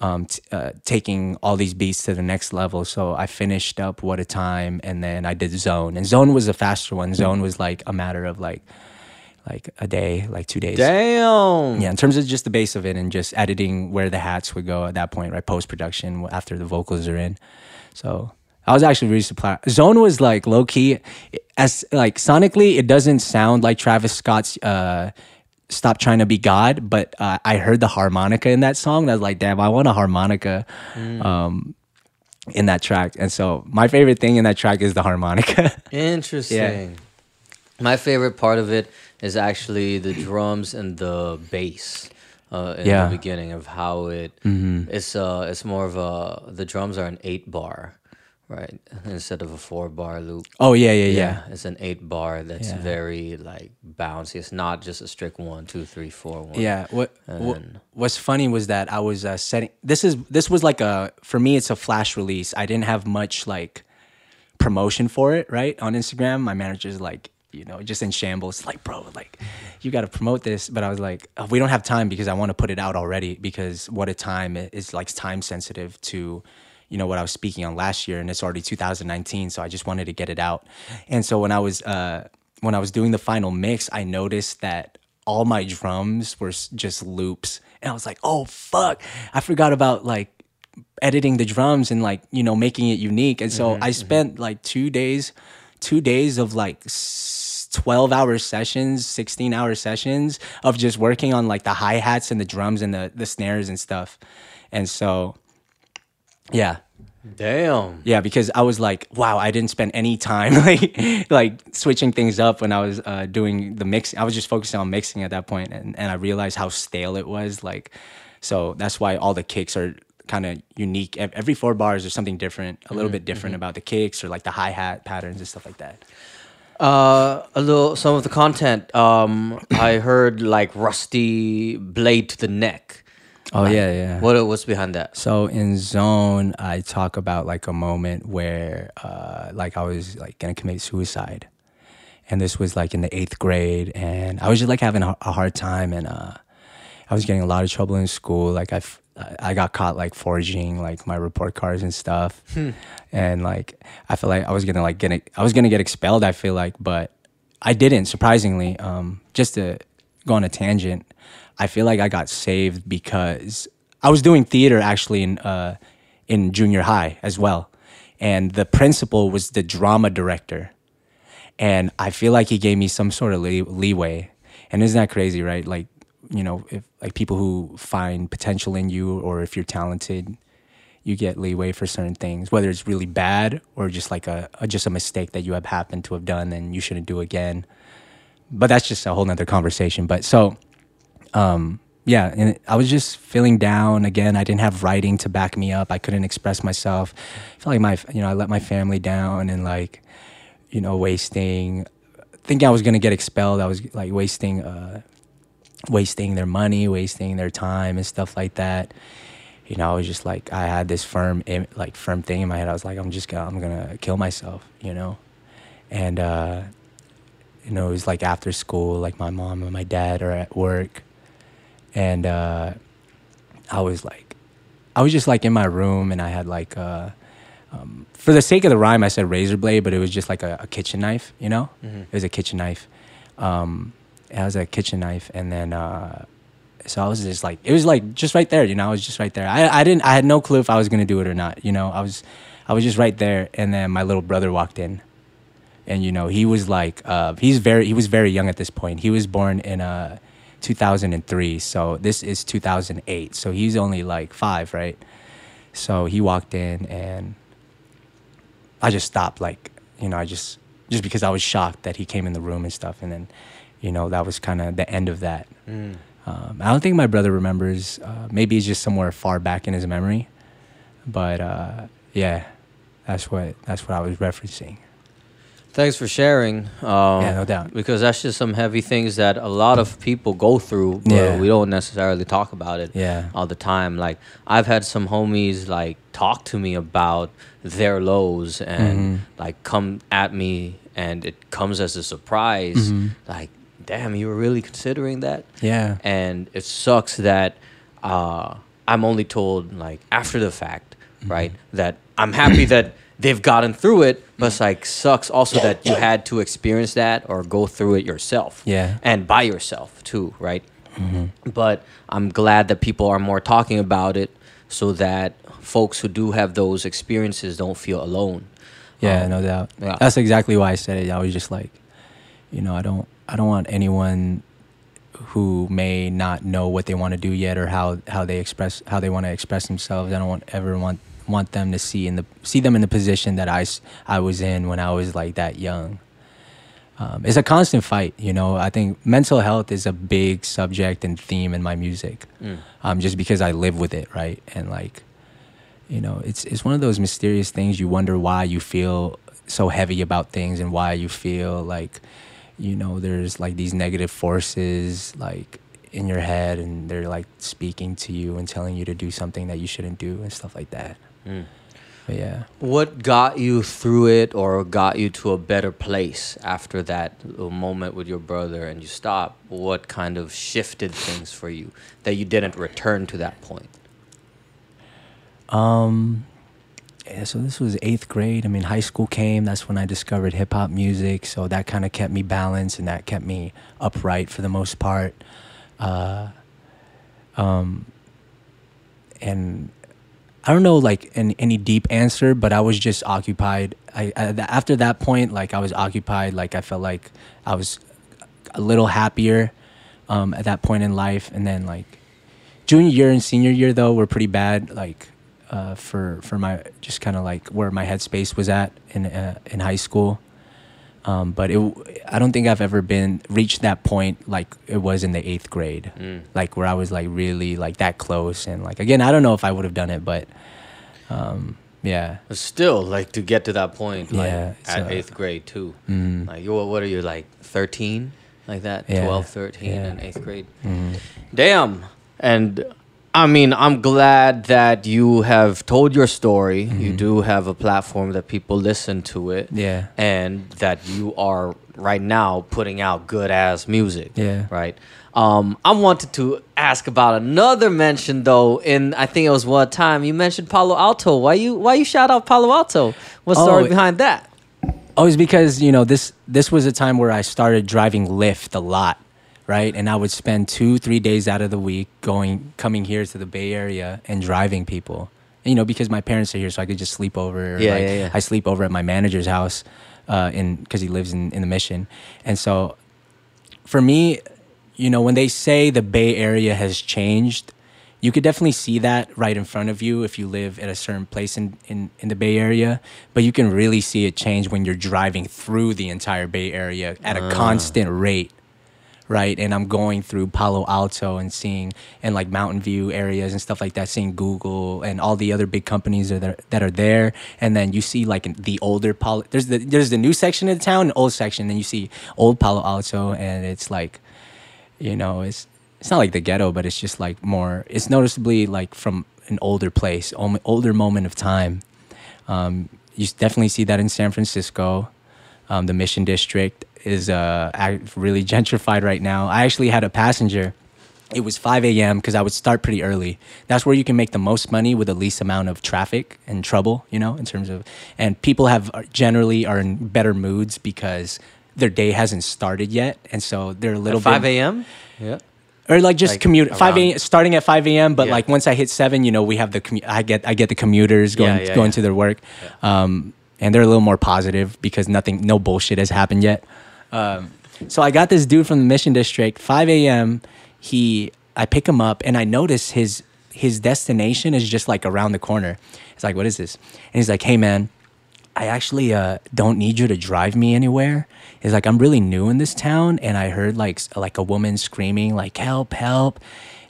um, t- uh, taking all these beats to the next level. So I finished up What a Time, and then I did Zone. And Zone was a faster one. Zone was like a matter of like, like a day, like two days. Damn. Yeah, in terms of just the base of it and just editing where the hats would go at that point, right? Post production after the vocals are in. So I was actually really surprised. Zone was like low key, as like sonically, it doesn't sound like Travis Scott's uh, stop trying to be God, but uh, I heard the harmonica in that song. And I was like, damn, I want a harmonica um, in that track. And so my favorite thing in that track is the harmonica. Interesting. My favorite part of it is actually the drums and the bass. Uh, in Yeah. the beginning of how it it's uh it's more of a the drums are an eight bar, right? Instead of a four bar loop. oh yeah, yeah, yeah. it's an eight bar that's Yeah. very like bouncy. It's not just a strict one, two, three, four, one. Yeah. What, what What's funny was that I was uh, setting. This is this was like a for me. It's a flash release. I didn't have much like promotion for it. Right on Instagram, my manager's like, you know, just in shambles. Like, bro, like, you got to promote this. But I was like, "Uh, we don't have time because I want to put it out already. Because what a time is like time sensitive to. You know what I was speaking on last year, and it's already 2019, so I just wanted to get it out. And so when I was uh, when I was doing the final mix, I noticed that all my drums were just loops and i was like oh fuck. I forgot about like editing the drums and like you know making it unique and so i spent like two days two days of like s- 12 hour sessions 16 hour sessions of just working on like the hi-hats and the drums and the, the snares and stuff. And so yeah Damn. yeah, because I was like, wow, I didn't spend any time like like switching things up when I was uh, doing the mix. I was just focusing on mixing at that point, and and I realized how stale it was. Like, so that's why all the kicks are kind of unique. Every four bars there's something different, a little bit different about the kicks or like the hi hat patterns and stuff like that. Uh, a little some of the content. Um, I heard like rusty blade to the neck. Oh yeah, yeah. What what's behind that? So in Zone, I talk about like a moment where, uh, like I was like gonna commit suicide, and this was like in the eighth grade, and I was just like having a, a hard time, and uh, I was getting a lot of trouble in school. Like I. I got caught like forging like my report cards and stuff, and like I feel like I was gonna like get I was gonna get expelled. I feel like, but I didn't. Surprisingly, um, just to go on a tangent, I feel like I got saved because I was doing theater actually in uh, in junior high as well, and the principal was the drama director, and I feel like he gave me some sort of lee- leeway. And isn't that crazy, right? Like you know, if like people who find potential in you, or if you're talented, you get leeway for certain things, whether it's really bad or just like a, a just a mistake that you have happened to have done and you shouldn't do again. But that's just a whole nother conversation. But so, um, yeah, and I was just feeling down again. I didn't have writing to back me up. I couldn't express myself. I felt like my, you know, I let my family down and like, you know, wasting, thinking I was gonna get expelled. I was like wasting, uh, wasting their money, wasting their time and stuff like that. You know, I was just like, I had this firm, like firm thing in my head. I was like, I'm just gonna, I'm gonna kill myself, you know, and uh, you know, it was like after school, like my mom and my dad are at work, and uh, I was like, I was just like in my room, and I had like, uh, um, for the sake of the rhyme, I said razor blade, but it was just like a, a kitchen knife, you know, it was a kitchen knife. Um, it was a kitchen knife, and then. Uh, so I was just like, it was like just right there, you know. I was just right there. I, I didn't, I had no clue if I was gonna do it or not, you know. I was, I was just right there, and then my little brother walked in, and you know he was like, uh, he's very, he was very young at this point. He was born in uh, 2003, so this is 2008. So he's only like five, right? So he walked in, and I just stopped, like, you know, I just, just because I was shocked that he came in the room and stuff, and then, you know, that was kind of the end of that. Um, I don't think my brother remembers. Uh, maybe it's just somewhere far back in his memory. But uh, yeah, that's what that's what I was referencing. Thanks for sharing. Um, Yeah, no doubt. Because that's just some heavy things that a lot of people go through, but Yeah. we don't necessarily talk about it Yeah. all the time. Like I've had some homies like talk to me about their lows and Mm-hmm. like come at me, and it comes as a surprise. Mm-hmm. Like, damn, you were really considering that? Yeah. and it sucks that uh, I'm only told like after the fact, Mm-hmm. right? That I'm happy that they've gotten through it, but it's like sucks also that you had to experience that or go through it yourself, Yeah. and by yourself too, right? But I'm glad that people are more talking about it, so that folks who do have those experiences don't feel alone. Yeah, Um, no doubt. yeah. That's exactly why I said it. I was just like, you know, I don't I don't want anyone who may not know what they want to do yet or how how they express how they want to express themselves. I don't want ever want want them to see in the see them in the position that I, I was in when I was like that young. Um, it's a constant fight, you know. I think mental health is a big subject and theme in my music, um, just because I live with it, right? And like, you know, it's it's one of those mysterious things. You wonder why you feel so heavy about things and why you feel like, you know, there's like these negative forces like in your head and they're like speaking to you and telling you to do something that you shouldn't do and stuff like that. But yeah. What got you through it or got you to a better place after that moment with your brother and you stopped? What kind of shifted things for you that you didn't return to that point? Um, yeah, so this was eighth grade. I mean, high school came. That's when I discovered hip hop music. So that kind of kept me balanced and that kept me upright for the most part. Uh, um, and I don't know like an, any deep answer, but I was just occupied. I, I after that point, like I was occupied. Like I felt like I was a little happier um, at that point in life, and then like junior year and senior year though were pretty bad. Like uh, for for my just kind of like where my headspace was at in uh, in high school. Um, but it, I don't think I've ever been reached that point like it was in the eighth grade, like where I was like really like that close and like again I don't know if I would have done it, but um, yeah, But still, like to get to that point, like Yeah, at so- eighth grade too. Mhm. Like, you, what are you, like 13? Like that? Yeah, 12, 13 yeah. in eighth grade? Mhm. Damn. And I mean, I'm glad that you have told your story. You do have a platform that people listen to it. Mm-hmm. Yeah. And that you are right now putting out good ass music. Yeah. Right. Um, I wanted to ask about another mention though. In I think it was one time you mentioned Palo Alto. Why you why you shout out Palo Alto? What's the story Oh, behind that? Oh, it's because you know this this was a time where I started driving Lyft a lot, right? And I would spend two three days out of the week going coming here to the Bay Area and driving people. You know, because my parents are here, so I could just sleep over. Yeah, like, yeah, yeah. I sleep over at my manager's house, uh, in because he lives in in the Mission, and so for me, you know, when they say the Bay Area has changed, you could definitely see that right in front of you if you live at a certain place in, in, in the Bay Area. But you can really see it change when you're driving through the entire Bay Area at a constant rate. Right. And I'm going through Palo Alto and seeing and like Mountain View areas and stuff like that, seeing Google and all the other big companies that are, that are there. And then you see like the older Palo there's the there's the new section of the town, and old section, then you see old Palo Alto and it's like you know it's it's not like the ghetto but it's just like more it's noticeably like from an older place older moment of time um, you definitely see that in san francisco um, the mission district is uh, really gentrified right now i actually had a passenger it was 5 a.m because i would start pretty early that's where you can make the most money with the least amount of traffic and trouble you know in terms of and people have generally are in better moods because their day hasn't started yet and so they're a little At 5 bit a.m. Yeah. or like just Like commute five around- a.m. starting at five a.m. But Yeah. like once I hit seven, you know, we have the commu- I get I get the commuters going Yeah, yeah, going to their work, um, and they're a little more positive because nothing no bullshit has happened yet. Um, so I got this dude from the Mission District, five a.m. He I pick him up and I notice his his destination is just like around the corner. It's like what is this? And he's like, hey man. I actually uh, don't need you to drive me anywhere. It's like I'm really new in this town, and I heard like like a woman screaming like help, help,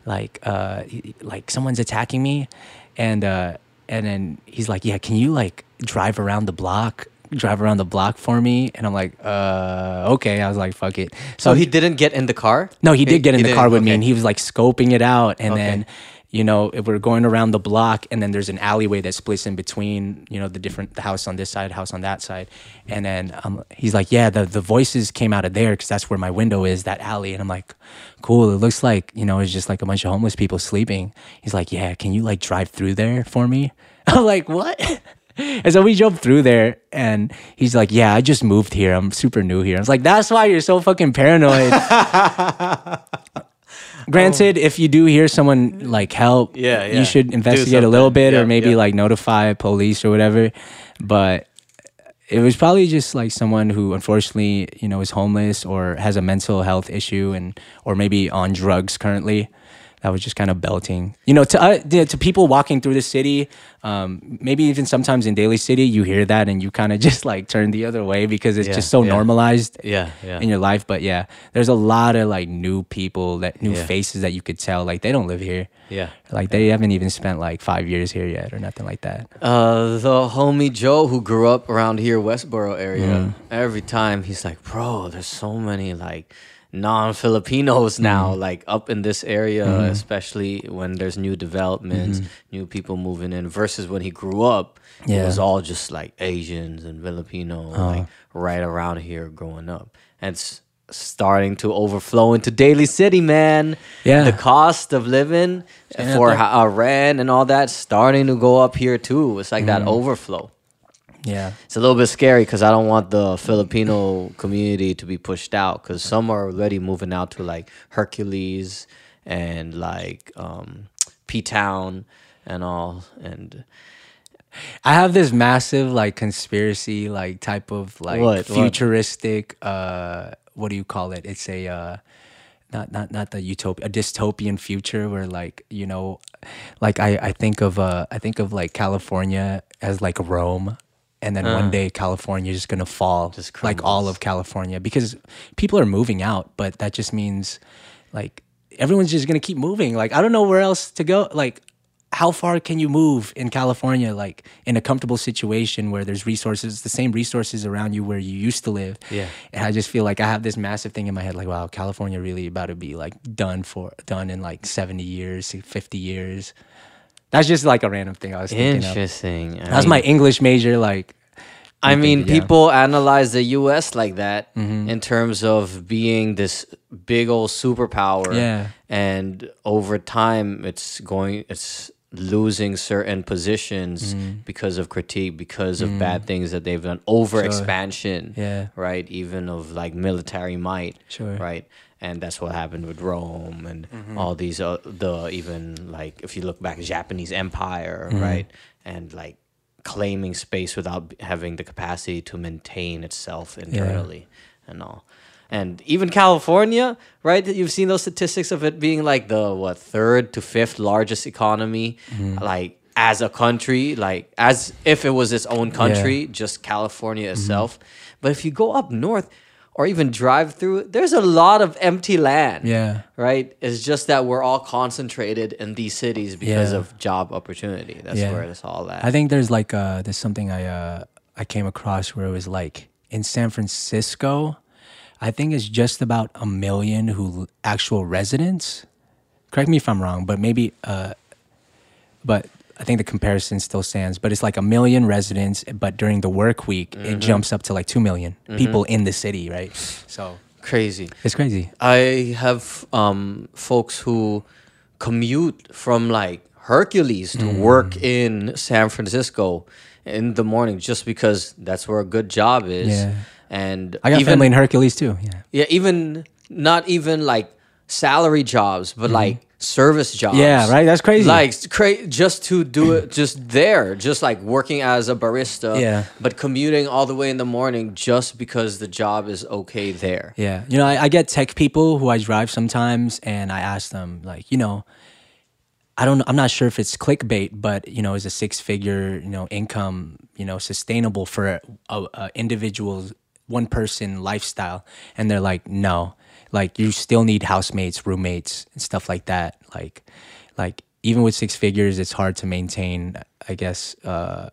like uh, like someone's attacking me, and uh, and then he's like, yeah, can you like drive around the block, drive around the block for me? And I'm like, uh, okay. I was like, fuck it. So he didn't get in the car. no, he did get in the car with me, and he was like scoping it out. And Okay. then, you know, if we're going around the block, and then there's an alleyway that splits in between, you know, the different the house on this side, house on that side. And then um, he's like, "Yeah, the the voices came out of there because that's where my window is, that alley." And I'm like, "Cool. It looks like you know, it's just like a bunch of homeless people sleeping." He's like, "Yeah, can you like drive through there for me?" I'm like, "What?" And so we drove through there, and he's like, "Yeah, I just moved here. I'm super new here." I was like, "That's why you're so fucking paranoid." Granted, if you do hear someone like help, Yeah, yeah. you should investigate a little bit, Yeah, or maybe yeah. like notify police or whatever. But it was probably just like someone who unfortunately you know is homeless or has a mental health issue and or maybe on drugs currently that was just kind of belting you know to uh, to people walking through the city um, maybe even sometimes in Daly City you hear that and you kind of just like turn the other way because it's Yeah, just so yeah. normalized Yeah, yeah. in your life but yeah there's a lot of like new people that new faces that you could tell like they don't live here Yeah. like they haven't even spent like five years here yet or nothing like that Uh, the homie Joe who grew up around here, Westmoor area, Mm. every time he's like, bro, there's so many like non-Filipinos Mm. now, like up in this area, especially when there's new developments, new people moving in. Versus when he grew up, it Mm-hmm. Yeah. Uh-huh. was all just like Asians and Filipino, like right around here growing up, and it's starting to overflow into Daly City, man. Yeah. the cost of living Yeah, for ha- uh, rent and all that starting to go up here too. It's like Mm-hmm. that overflow. Yeah It's a little bit scary because I don't want the Filipino community to be pushed out because some are already moving out to like Hercules and like um, P Town and all. And I have this massive like conspiracy like type of like What? What? futuristic uh what do you call it? It's a uh not not not the utopia a dystopian future where like you know like I I think of uh I think of like California as like Rome and then one uh. day California is just gonna fall Just like all of California because people are moving out but that just means like everyone's just gonna keep moving like I don't know where else to go like how far can you move in California, like in a comfortable situation where there's resources, the same resources around you where you used to live? Yeah. And I just feel like I have this massive thing in my head, like, wow, California really about to be like done for, done in like 70 years, 50 years. That's just like a random thing I was thinking of. interesting. I That's my English major, like, I mean, yeah. people analyze the U.S. like that Mm-hmm. in terms of being this big old superpower. Yeah. And over time, it's going, it's losing certain positions Mm-hmm. because of critique, because of bad things that they've done, over expansion. Yeah. Right. Even of like military might. Sure. Right. And that's what happened with Rome and Mm-hmm. all these, uh, the even like, if you look back, Japanese Empire, Mm-hmm. right? And like, claiming space without having the capacity to maintain itself internally and all. And even California, right? You've seen those statistics of it being like the what third to fifth largest economy, like as a country, like as if it was its own country, just California itself. But if you go up north or even drive through, there's a lot of empty land yeah. right? It's just that we're all concentrated in these cities because Yeah. of job opportunity. That's Yeah. where it's all at. I think there's like uh there's something I uh I came across where it was like in San Francisco, I think it's just about a million who actual residents. Correct me if I'm wrong, but maybe uh but I think the comparison still stands, but it's like a million residents, but during the work week, Mm-hmm. it jumps up to like 2 million people in the city, right? So Crazy. it's crazy. I have um, folks who commute from like Hercules to work in San Francisco in the morning just because that's where a good job is. Yeah. And I got even, family in Hercules too. Yeah. Yeah, even not even like salary jobs, but like service jobs. Yeah, right? That's crazy. Like cra- just to do it, just there, just like working as a barista. Yeah. But commuting all the way in the morning just because the job is okay there. Yeah, you know, I, I get tech people who I drive sometimes, and I ask them like, you know, I don't, know, I'm not sure if it's clickbait, but you know, is a six figure, you know, income, you know, sustainable for a, a, a individual's one person lifestyle? And they're like, no, like you still need housemates, roommates, and stuff like that. Like, like even with six figures, it's hard to maintain. I guess, uh,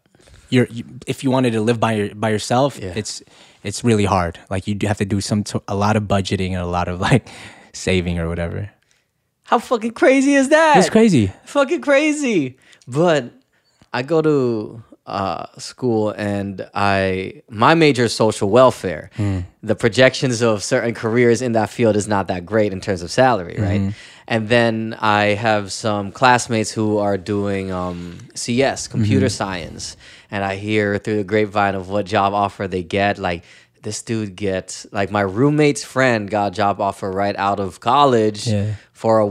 you're you, if you wanted to live by your by yourself, Yeah. it's it's really hard. Like you do have to do some t- a lot of budgeting and a lot of like saving or whatever. How fucking crazy is that? It's crazy. fucking crazy. But I go to uh, school and I my major is social welfare. The projections of certain careers in that field is not that great in terms of salary, right? And then I have some classmates who are doing um, CS, computer science, and I hear through the grapevine of what job offer they get, like. This dude gets like my roommate's friend got a job offer right out of college Yeah. For a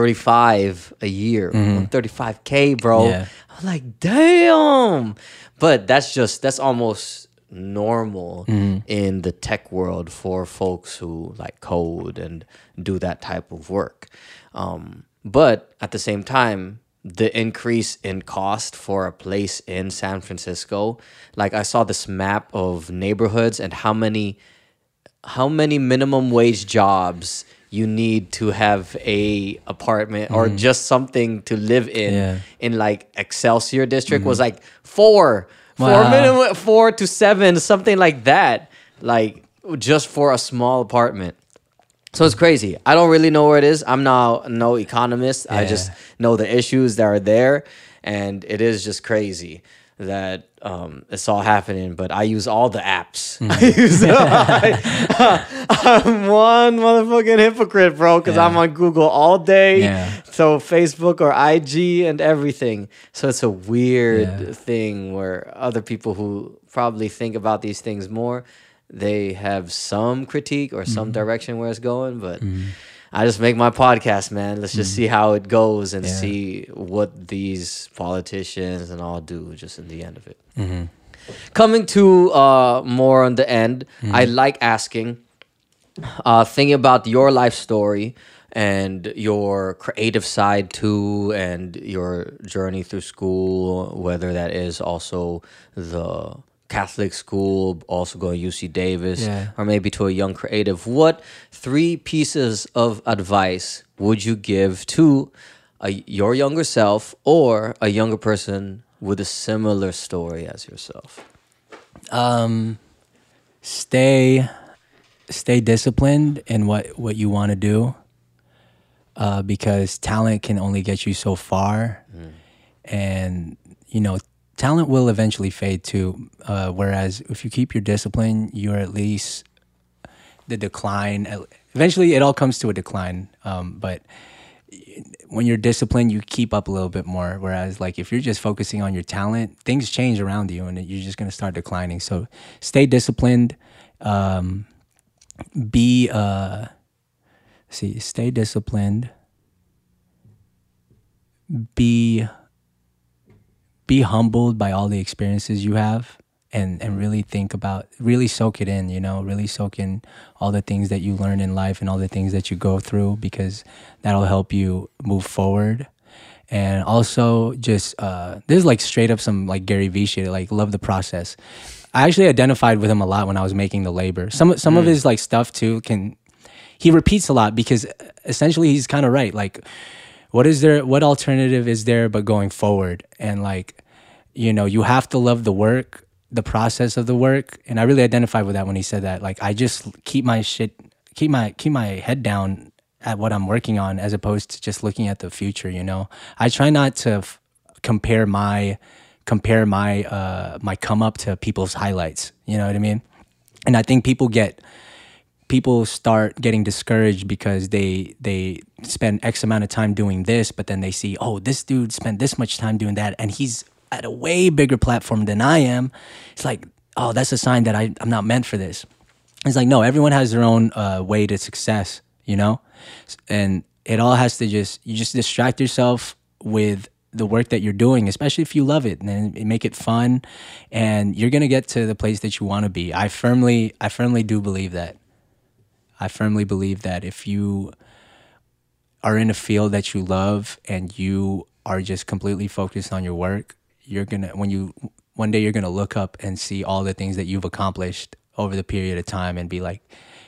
135 a year 135k bro Mm-hmm. Yeah. i'm like damn but that's just that's almost normal in the tech world for folks who like code and do that type of work. Um, but at the same time, the increase in cost for a place in San Francisco, like I saw this map of neighborhoods and how many how many minimum wage jobs you need to have a apartment or mm-hmm. just something to live in Yeah. in like Excelsior district was mm-hmm. like four. Four Wow. minimum four to seven something like that like just for a small apartment. So it's crazy. I don't really know where it is. I'm not no economist. I just know the issues that are there and it is just crazy that um, it's all happening but I use all the apps Mm-hmm. I use I'm one motherfucking hypocrite, bro, because I'm on Google all day. Yeah. So Facebook or IG and everything. So it's a weird Yeah. thing where other people who probably think about these things more, they have some critique or Mm-hmm. some direction where it's going, but I just make my podcast, man. Let's just see how it goes and Mm-hmm. Yeah. see what these politicians and all do just in the end of it. Mm-hmm. Coming to uh, more on the end, Mm-hmm. I like asking, uh, thinking about your life story and your creative side too, and your journey through school, whether that is also the Catholic school, also going to UC Davis, Yeah. or maybe to a young creative. What three pieces of advice would you give to a, your younger self or a younger person with a similar story as yourself? um, stay stay disciplined in what what you want to do uh, because talent can only get you so far and you know talent will eventually fade too uh, whereas if you keep your discipline you're at least the decline eventually it all comes to a decline um, but when you're disciplined, you keep up a little bit more. Whereas, like, if you're just focusing on your talent, things change around you and you're just going to start declining. So, stay disciplined. Um, be, uh, see, stay disciplined. Be, be humbled by all the experiences you have and and really think about really soak it in you know really soak in all the things that you learn in life and all the things that you go through because that'll help you move forward. And also just uh this is like straight up some like Gary Vee shit like love the process. I actually identified with him a lot when I was making the labor. Some some of his like stuff too can he repeats a lot because essentially he's kind of right like what is there what alternative is there but going forward? And like you know you have to love the work the process of the work. And i really identified with that when he said that. Like i just keep my shit keep my keep my head down at what i'm working on as opposed to just looking at the future you know? I try not to f- compare my compare my uh my come up to people's highlights you know what i mean? And i think people get people start getting discouraged because they they spend x amount of time doing this but then they see oh this dude spent this much time doing that and he's at a way bigger platform than i am. It's like oh that's a sign that I, i'm not meant for this. It's like no everyone has their own uh, way to success you know? And it all has to just you just distract yourself with the work that you're doing especially if you love it and make it fun and you're gonna get to the place that you want to be. I firmly i firmly do believe that I firmly believe that if you are in a field that you love and you are just completely focused on your work, you're gonna when you one day you're gonna look up and see all the things that you've accomplished over the period of time and be like,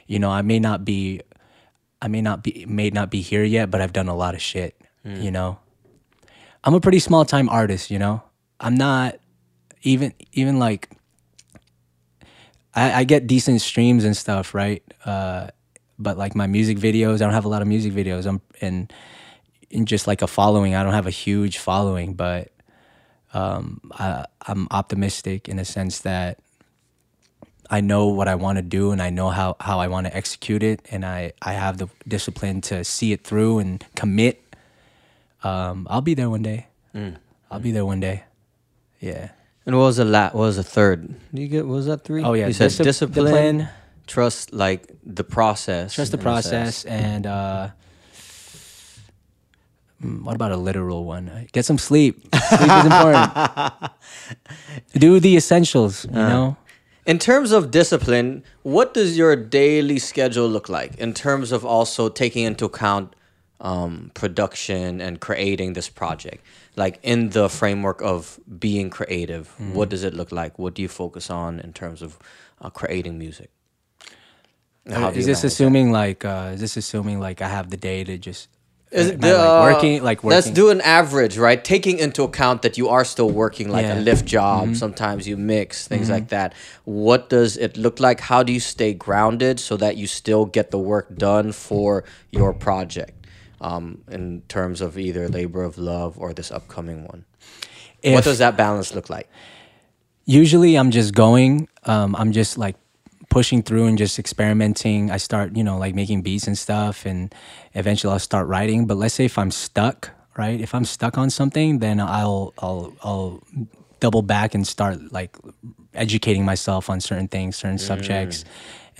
you know, I may not be I may not be may not be here yet, but I've done a lot of shit. You know? I'm a pretty small time artist, you know? I'm not even even like I, I get decent streams and stuff, right? Uh, but like my music videos, I don't have a lot of music videos. I'm and in just like a following, I don't have a huge following, but um, I, I'm optimistic in a sense that I know what I want to do and I know how, how I want to execute it, and I, I have the discipline to see it through and commit. Um, I'll be there one day. I'll be there one day. Yeah. And what was the la- What was the third? Do you get? What was that three? Oh, yeah, You said discip- discipline, discipline. Trust, like the process. Trust the process and uh, mm, what about a literal one? Get some sleep. Sleep is important. Do the essentials, you know? In terms of discipline, what does your daily schedule look like in terms of also taking into account um, production and creating this project? Like in the framework of being creative, Mm-hmm. what does it look like? What do you focus on in terms of uh, creating music? Is this assuming like uh, is this assuming like I have the day to just Is I, the, like, uh, working like working? Let's do an average, right? Taking into account that you are still working like a Yeah. Mm-hmm. Lyft job. Sometimes you mix things like that. What does it look like? How do you stay grounded so that you still get the work done for your project? Um, in terms of either labor of love or this upcoming one, what does that balance look like? usually I'm just going. Um, I'm just like pushing through and just experimenting. I start, you know, like making beats and stuff, and eventually I'll start writing. But let's say if I'm stuck, right? If I'm stuck on something, then I'll I'll I'll double back and start like educating myself on certain things, certain subjects. Mm.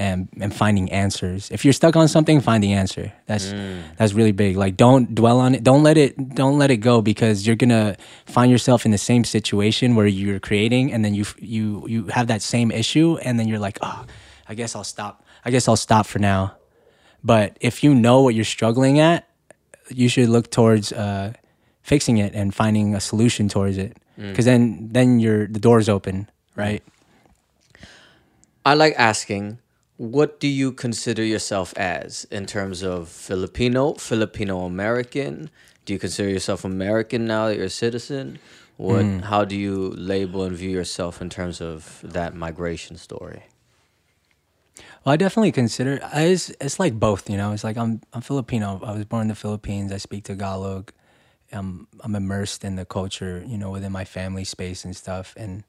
And, and finding answers. If you're stuck on something, find the answer. That's that's really big. Like don't dwell on it. Don't let it don't let it go because you're gonna find yourself in the same situation where you're creating and then you you you have that same issue and then you're like, oh, I guess I'll stop. I guess I'll stop for now. But if you know what you're struggling at, you should look towards uh, fixing it and finding a solution towards it. Because then then your the door's open, right? I like asking, what do you consider yourself as in terms of Filipino, Filipino American? Do you consider yourself American now that you're a citizen? What? Hmm. How do you label and view yourself in terms of that migration story? Well, I definitely consider it's it's like both, you know. It's like I'm I'm Filipino. I was born in the Philippines. I speak Tagalog. I'm I'm immersed in the culture, you know, within my family space and stuff. And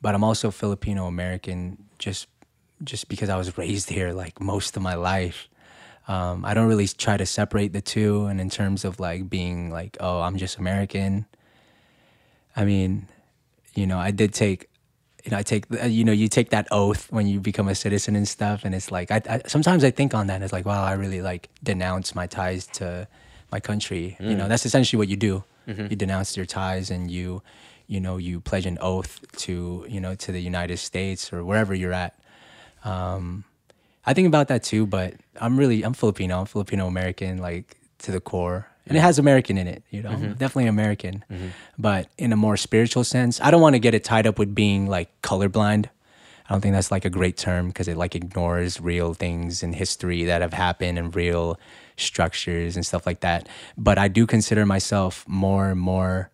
but I'm also Filipino American, just just because I was raised here like most of my life. Um, I don't really try to separate the two. And in terms of like being like, oh, I'm just American. I mean, you know, I did take, you know, I take, the- you know, you take that oath when you become a citizen and stuff, and it's like, I, I sometimes I think on that. It's like, wow, I really like denounce my ties to my country. You know, mm. that's essentially what you do. Mm-hmm. You denounce your ties, and you, you know, you pledge an oath to, you know, to the United States or wherever you're at. Um, I think about that too, but I'm really I'm Filipino. I'm Filipino American, like to the core, and it has American in it. You know, definitely American, but in a more spiritual sense. I don't want to get it tied up with being like colorblind. I don't think that's like a great term because it like ignores real things in history that have happened and real structures and stuff like that. But I do consider myself more and more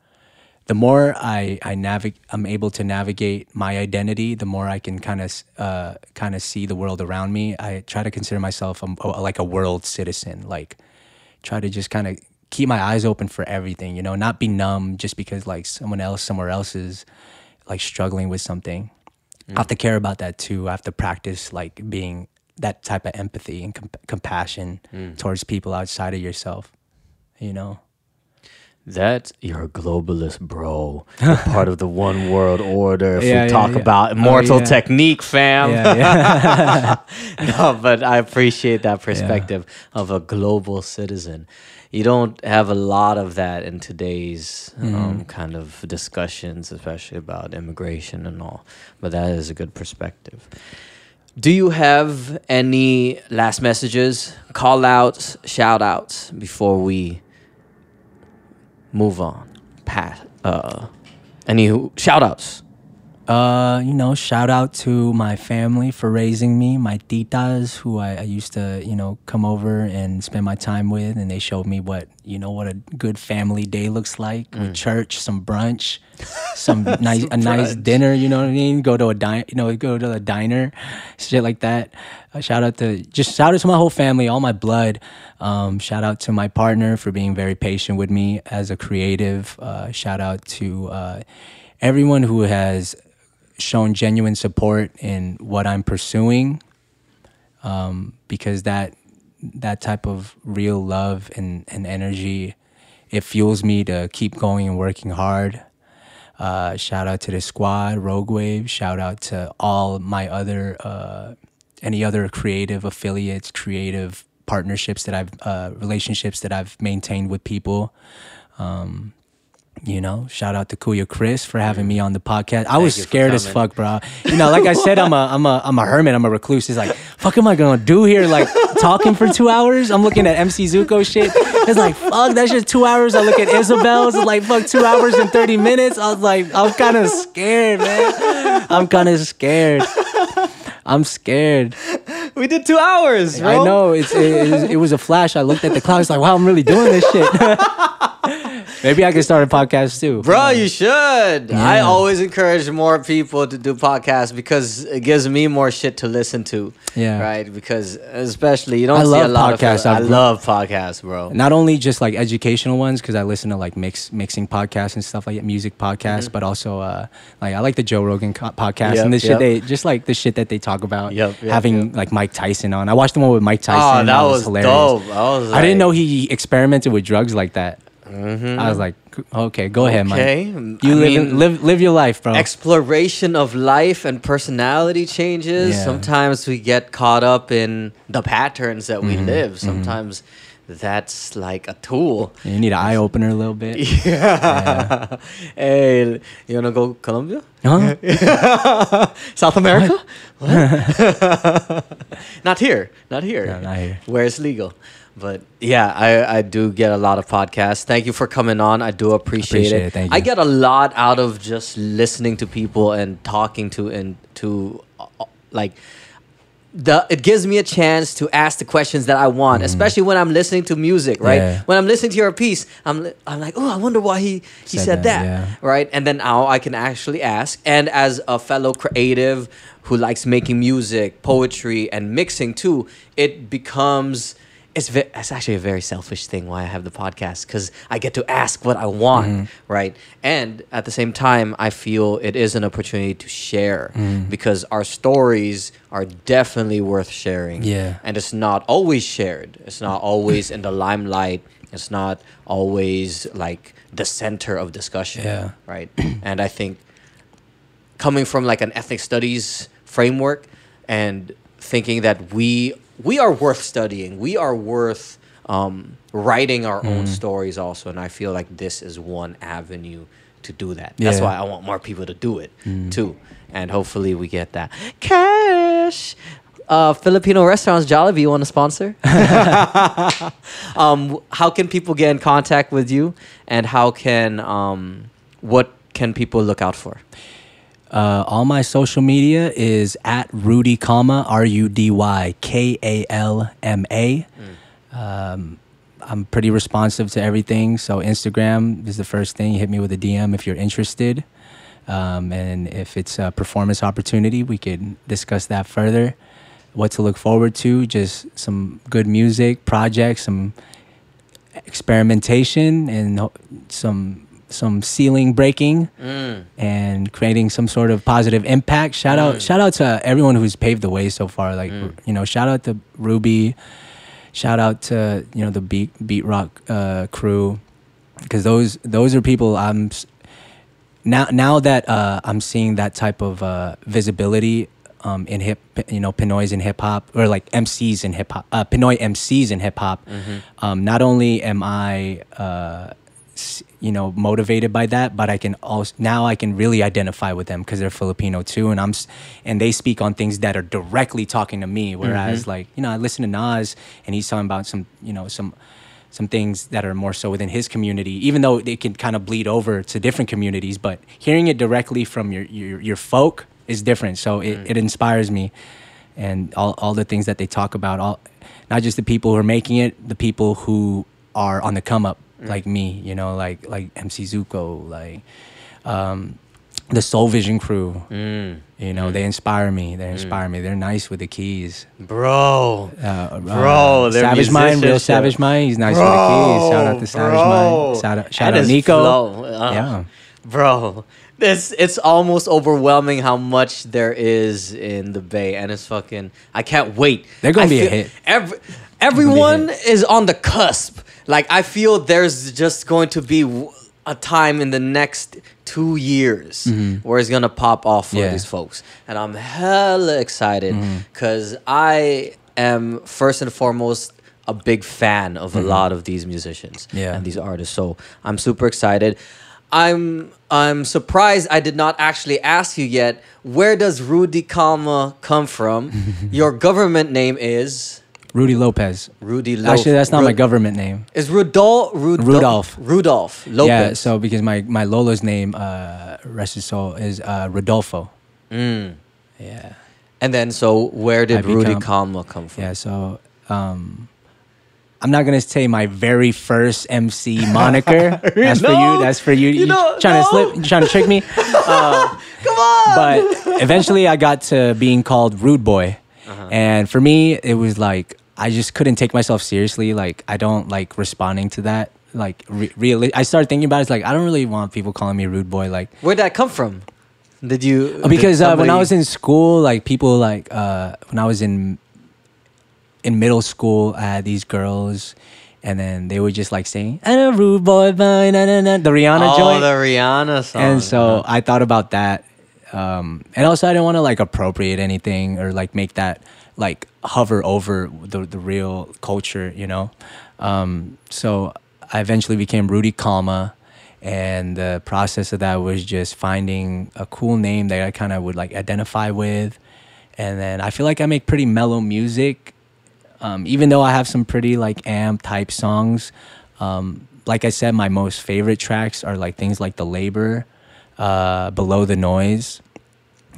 the more I I navigate, I'm able to navigate my identity. The more I can kind of uh, kind of see the world around me. I try to consider myself a, a- like a world citizen. Like try to just kind of keep my eyes open for everything. You know, not be numb just because like someone else somewhere else is like struggling with something. I have to mm. care about that too. I have to practice like being that type of empathy and com- compassion mm. towards people outside of yourself. You know. That you're a globalist, bro. You're part of the one world order. If Yeah, we yeah, talk yeah. about Oh, immortal yeah. technique, fam. No, but I appreciate that perspective of a global citizen. You don't have a lot of that in today's Mm-hmm. um, kind of discussions, especially about immigration and all. But that is a good perspective. Do you have any last messages, call outs, shout outs before we move on? Pat, uh, any shout outs? Uh, you know, shout out to my family for raising me, my titas who I, I used to, you know, come over and spend my time with, and they showed me what, you know, what a good family day looks like with church, some brunch, some nice, a nice dinner. You know what I mean? Go to a dine, you know, go to a diner, shit like that. Uh, shout out to just shout out to my whole family, all my blood. Um, shout out to my partner for being very patient with me as a creative. Uh, shout out to uh, everyone who has shown genuine support in what I'm pursuing, um, because that that type of real love and, and energy, it fuels me to keep going and working hard. Uh, shout out to the squad, Rogue Wave. Shout out to all my other uh, any other creative affiliates, creative partnerships that I've uh, relationships that I've maintained with people. Um, you know, shout out to Kuya Chris for having me mm. on the podcast. I was scared as fuck, bro. You know, like I said, I'm a I'm a I'm a hermit. I'm a recluse. It's like, fuck, am I gonna do here? Like talking for two hours? I'm looking at MC Zuko shit. It's like, fuck, that's just two hours. I look at Isabel's. It's like, fuck, two hours and thirty minutes. I was like, I'm kind of scared, man. I'm kind of scared. I'm scared. We did two hours, bro. I know it's it, it, was, it was a flash. I looked at the clock. It's like, wow, I'm really doing this shit. Maybe I can start a podcast too. Bro, you should. I always encourage more people to do podcasts because it gives me more shit to listen to. Yeah. Right? Because especially you don't I see love a lot podcasts. of I love podcasts, bro. Not only just like educational ones, because I listen to like mix mixing podcasts and stuff like that, music podcasts, but also uh, like I like the Joe Rogan co- podcast Yep, and the shit yep. they just like the shit that they talk about. Yep, having like Mike Tyson on. I watched the one with Mike Tyson. Oh, that was hilarious. dope. I was I didn't know he experimented with drugs like that. I was like, okay, go ahead, Okay. Mike. You I live mean- live live your life, bro. exploration of life and personality changes. Yeah. Sometimes we get caught up in the patterns that Mm-hmm. we live. Sometimes that's like a tool. you need an eye opener a little bit. Yeah. hey, you wanna go Colombia? Huh? South America? What? not here. Not here. No, not here. Where it's legal. But yeah, I, I do get a lot of podcasts. Thank you for coming on. I do appreciate, Appreciate it. it, thank I get a lot out of just listening to people and talking to and to uh, like the it gives me a chance to ask the questions that I want, especially when I'm listening to music, right? Mm. Yeah. When I'm listening to your piece, I'm li- I'm like, oh, I wonder why he he Said said, that, that, yeah. right? And then now I can actually ask. And as a fellow creative who likes making music, poetry, and mixing too, it becomes. It's, ve- it's actually a very selfish thing why I have the podcast because I get to ask what I want, Mm-hmm. right? And at the same time, I feel it is an opportunity to share Mm. because our stories are definitely worth sharing. Yeah. And it's not always shared, it's not always in the limelight, it's not always like the center of discussion. Yeah. Right. and I think coming from like an ethnic studies framework and thinking that we we are worth studying. We are worth um, writing our own Mm. stories also and i feel like this is one avenue to do that. That's why i want more people to do it too. And hopefully we get that. Cash! Uh, Filipino restaurants, Jollibee, you want to sponsor? um, how can people get in contact with you, and how can um, what can people look out for? Uh, all my social media is at Rudy Kalma, R U D Y K A L M A. Um, I'm pretty responsive to everything. So Instagram is the first thing. You hit me with a DM if you're interested. Um, and if it's a performance opportunity, we could discuss that further. What to look forward to, just some good music, projects, some experimentation, and some some ceiling breaking and creating some sort of positive impact. Shout out, shout out to everyone who's paved the way so far. Like you know, shout out to Ruby. Shout out to you know the beat Beatrock uh, crew because those those are people I'm now now that uh, I'm seeing that type of uh, visibility um, in hip you know Pinoy's in hip hop or like MCs in hip hop uh, Pinoy MCs in hip hop. Um, not only am I uh, you know motivated by that, but I can also now I can really identify with them because they're Filipino too, and I'm and they speak on things that are directly talking to me. Whereas mm-hmm. like you know I listen to Nas and he's talking about some you know some some things that are more so within his community, even though they can kind of bleed over to different communities. But hearing it directly from your your, your folk is different. So it, mm. it inspires me, and all all the things that they talk about, all not just the people who are making it, the people who are on the come up, like me, you know, like like MC Zuko, like um, the Soul Vision crew. You know, they inspire me. They inspire me. They're nice with the keys. Bro, Uh, Bro, uh, Savage Mind, real. Savage Mind. He's nice with the keys. Shout out to Savage bro. Mind. Shout out, shout out Nico. uh, yeah, bro. This it's almost overwhelming how much there is in the Bay, and it's fucking. I can't wait. They're gonna I be a hit. Every, everyone is on the cusp. Like I feel there's just going to be a time in the next two years where it's gonna pop off for Mm-hmm. Yeah. these folks, and I'm hella excited Mm-hmm. because I am first and foremost a big fan of a lot of these musicians Mm-hmm. Yeah. and these artists. So I'm super excited. I'm I'm surprised I did not actually ask you yet. Where does Rudy Kalma come from? Your government name is Rudy Lopez. Rudy. Lo- Actually, that's not Ru- my government name. Is Rudolph Rudolph Rudolph. Rudolph Lopez? Yeah, so because my my Lola's name, uh, rest his soul, is uh, Rodolfo. Mm. Yeah, And then so where did I Rudy become- Kalma come from? yeah. So um, I'm not gonna say my very first MC moniker. That's for No. you. That's for you. You know, trying no. to slip? You trying to trick me? Come on. but eventually I got to being called Rude Boy. Uh-huh. And for me, it was like, I just couldn't take myself seriously. Like, I don't like responding to that. Like, re- really, I started thinking about it. It's like, I don't really want people calling me Rude Boy. Like, Where'd that come from? Did you? Because did uh, when I was in school, like, people, like, uh, when I was in in middle school, I had these girls. And then they would just like sing, and a rude boy, bye, na, na, na, the Rihanna oh, joint. the Rihanna song. And so I thought about that. Um, and also, I didn't want to like appropriate anything or like make that like hover over the, the real culture, you know? Um, so I eventually became Rudy Kalma. And the process of that was just finding a cool name that I kind of would like identify with. And then I feel like I make pretty mellow music um, even though I have some pretty like amp type songs, um, like I said, my most favorite tracks are like things like The Labor, uh, Below the Noise.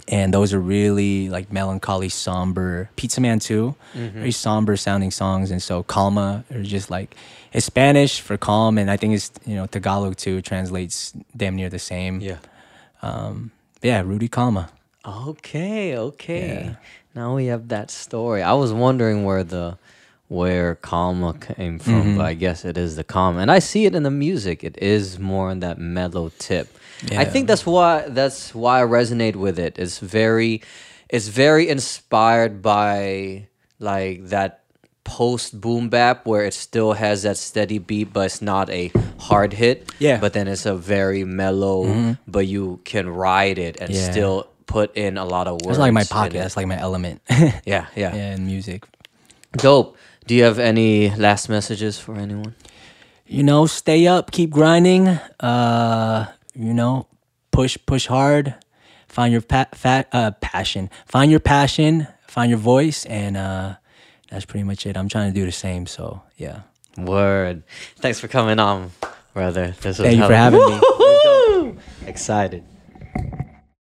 And those are really like melancholy, somber. Pizza Man too, very somber sounding songs. And so Calma are just like, it's Spanish for calm. And I think it's, you know, Tagalog too, translates damn near the same. yeah. But yeah, Rudy Kalma. Okay, okay. Yeah. Now we have that story. I was wondering where the where Kalma came from, Mm-hmm. but I guess it is the Kalma. And I see it in the music. It is more on that mellow tip. I think that's why that's why I resonate with it. It's very it's very inspired by like that post boom bap where it still has that steady beat but it's not a hard hit. Yeah. Mm-hmm. But then it's a very mellow but you can ride it and Yeah. still put in a lot of words. That's like my pocket. That's like my element. Yeah, yeah, yeah, in music. Dope. Do you have any last messages for anyone? you know, stay up, keep grinding. Uh, you know, push, push hard. Find your pa- fa- uh, passion. Find your passion. Find your voice, and uh, that's pretty much it. I'm trying to do the same. So yeah. Word. Thanks for coming on, brother. This was Thank you for having me. Excited.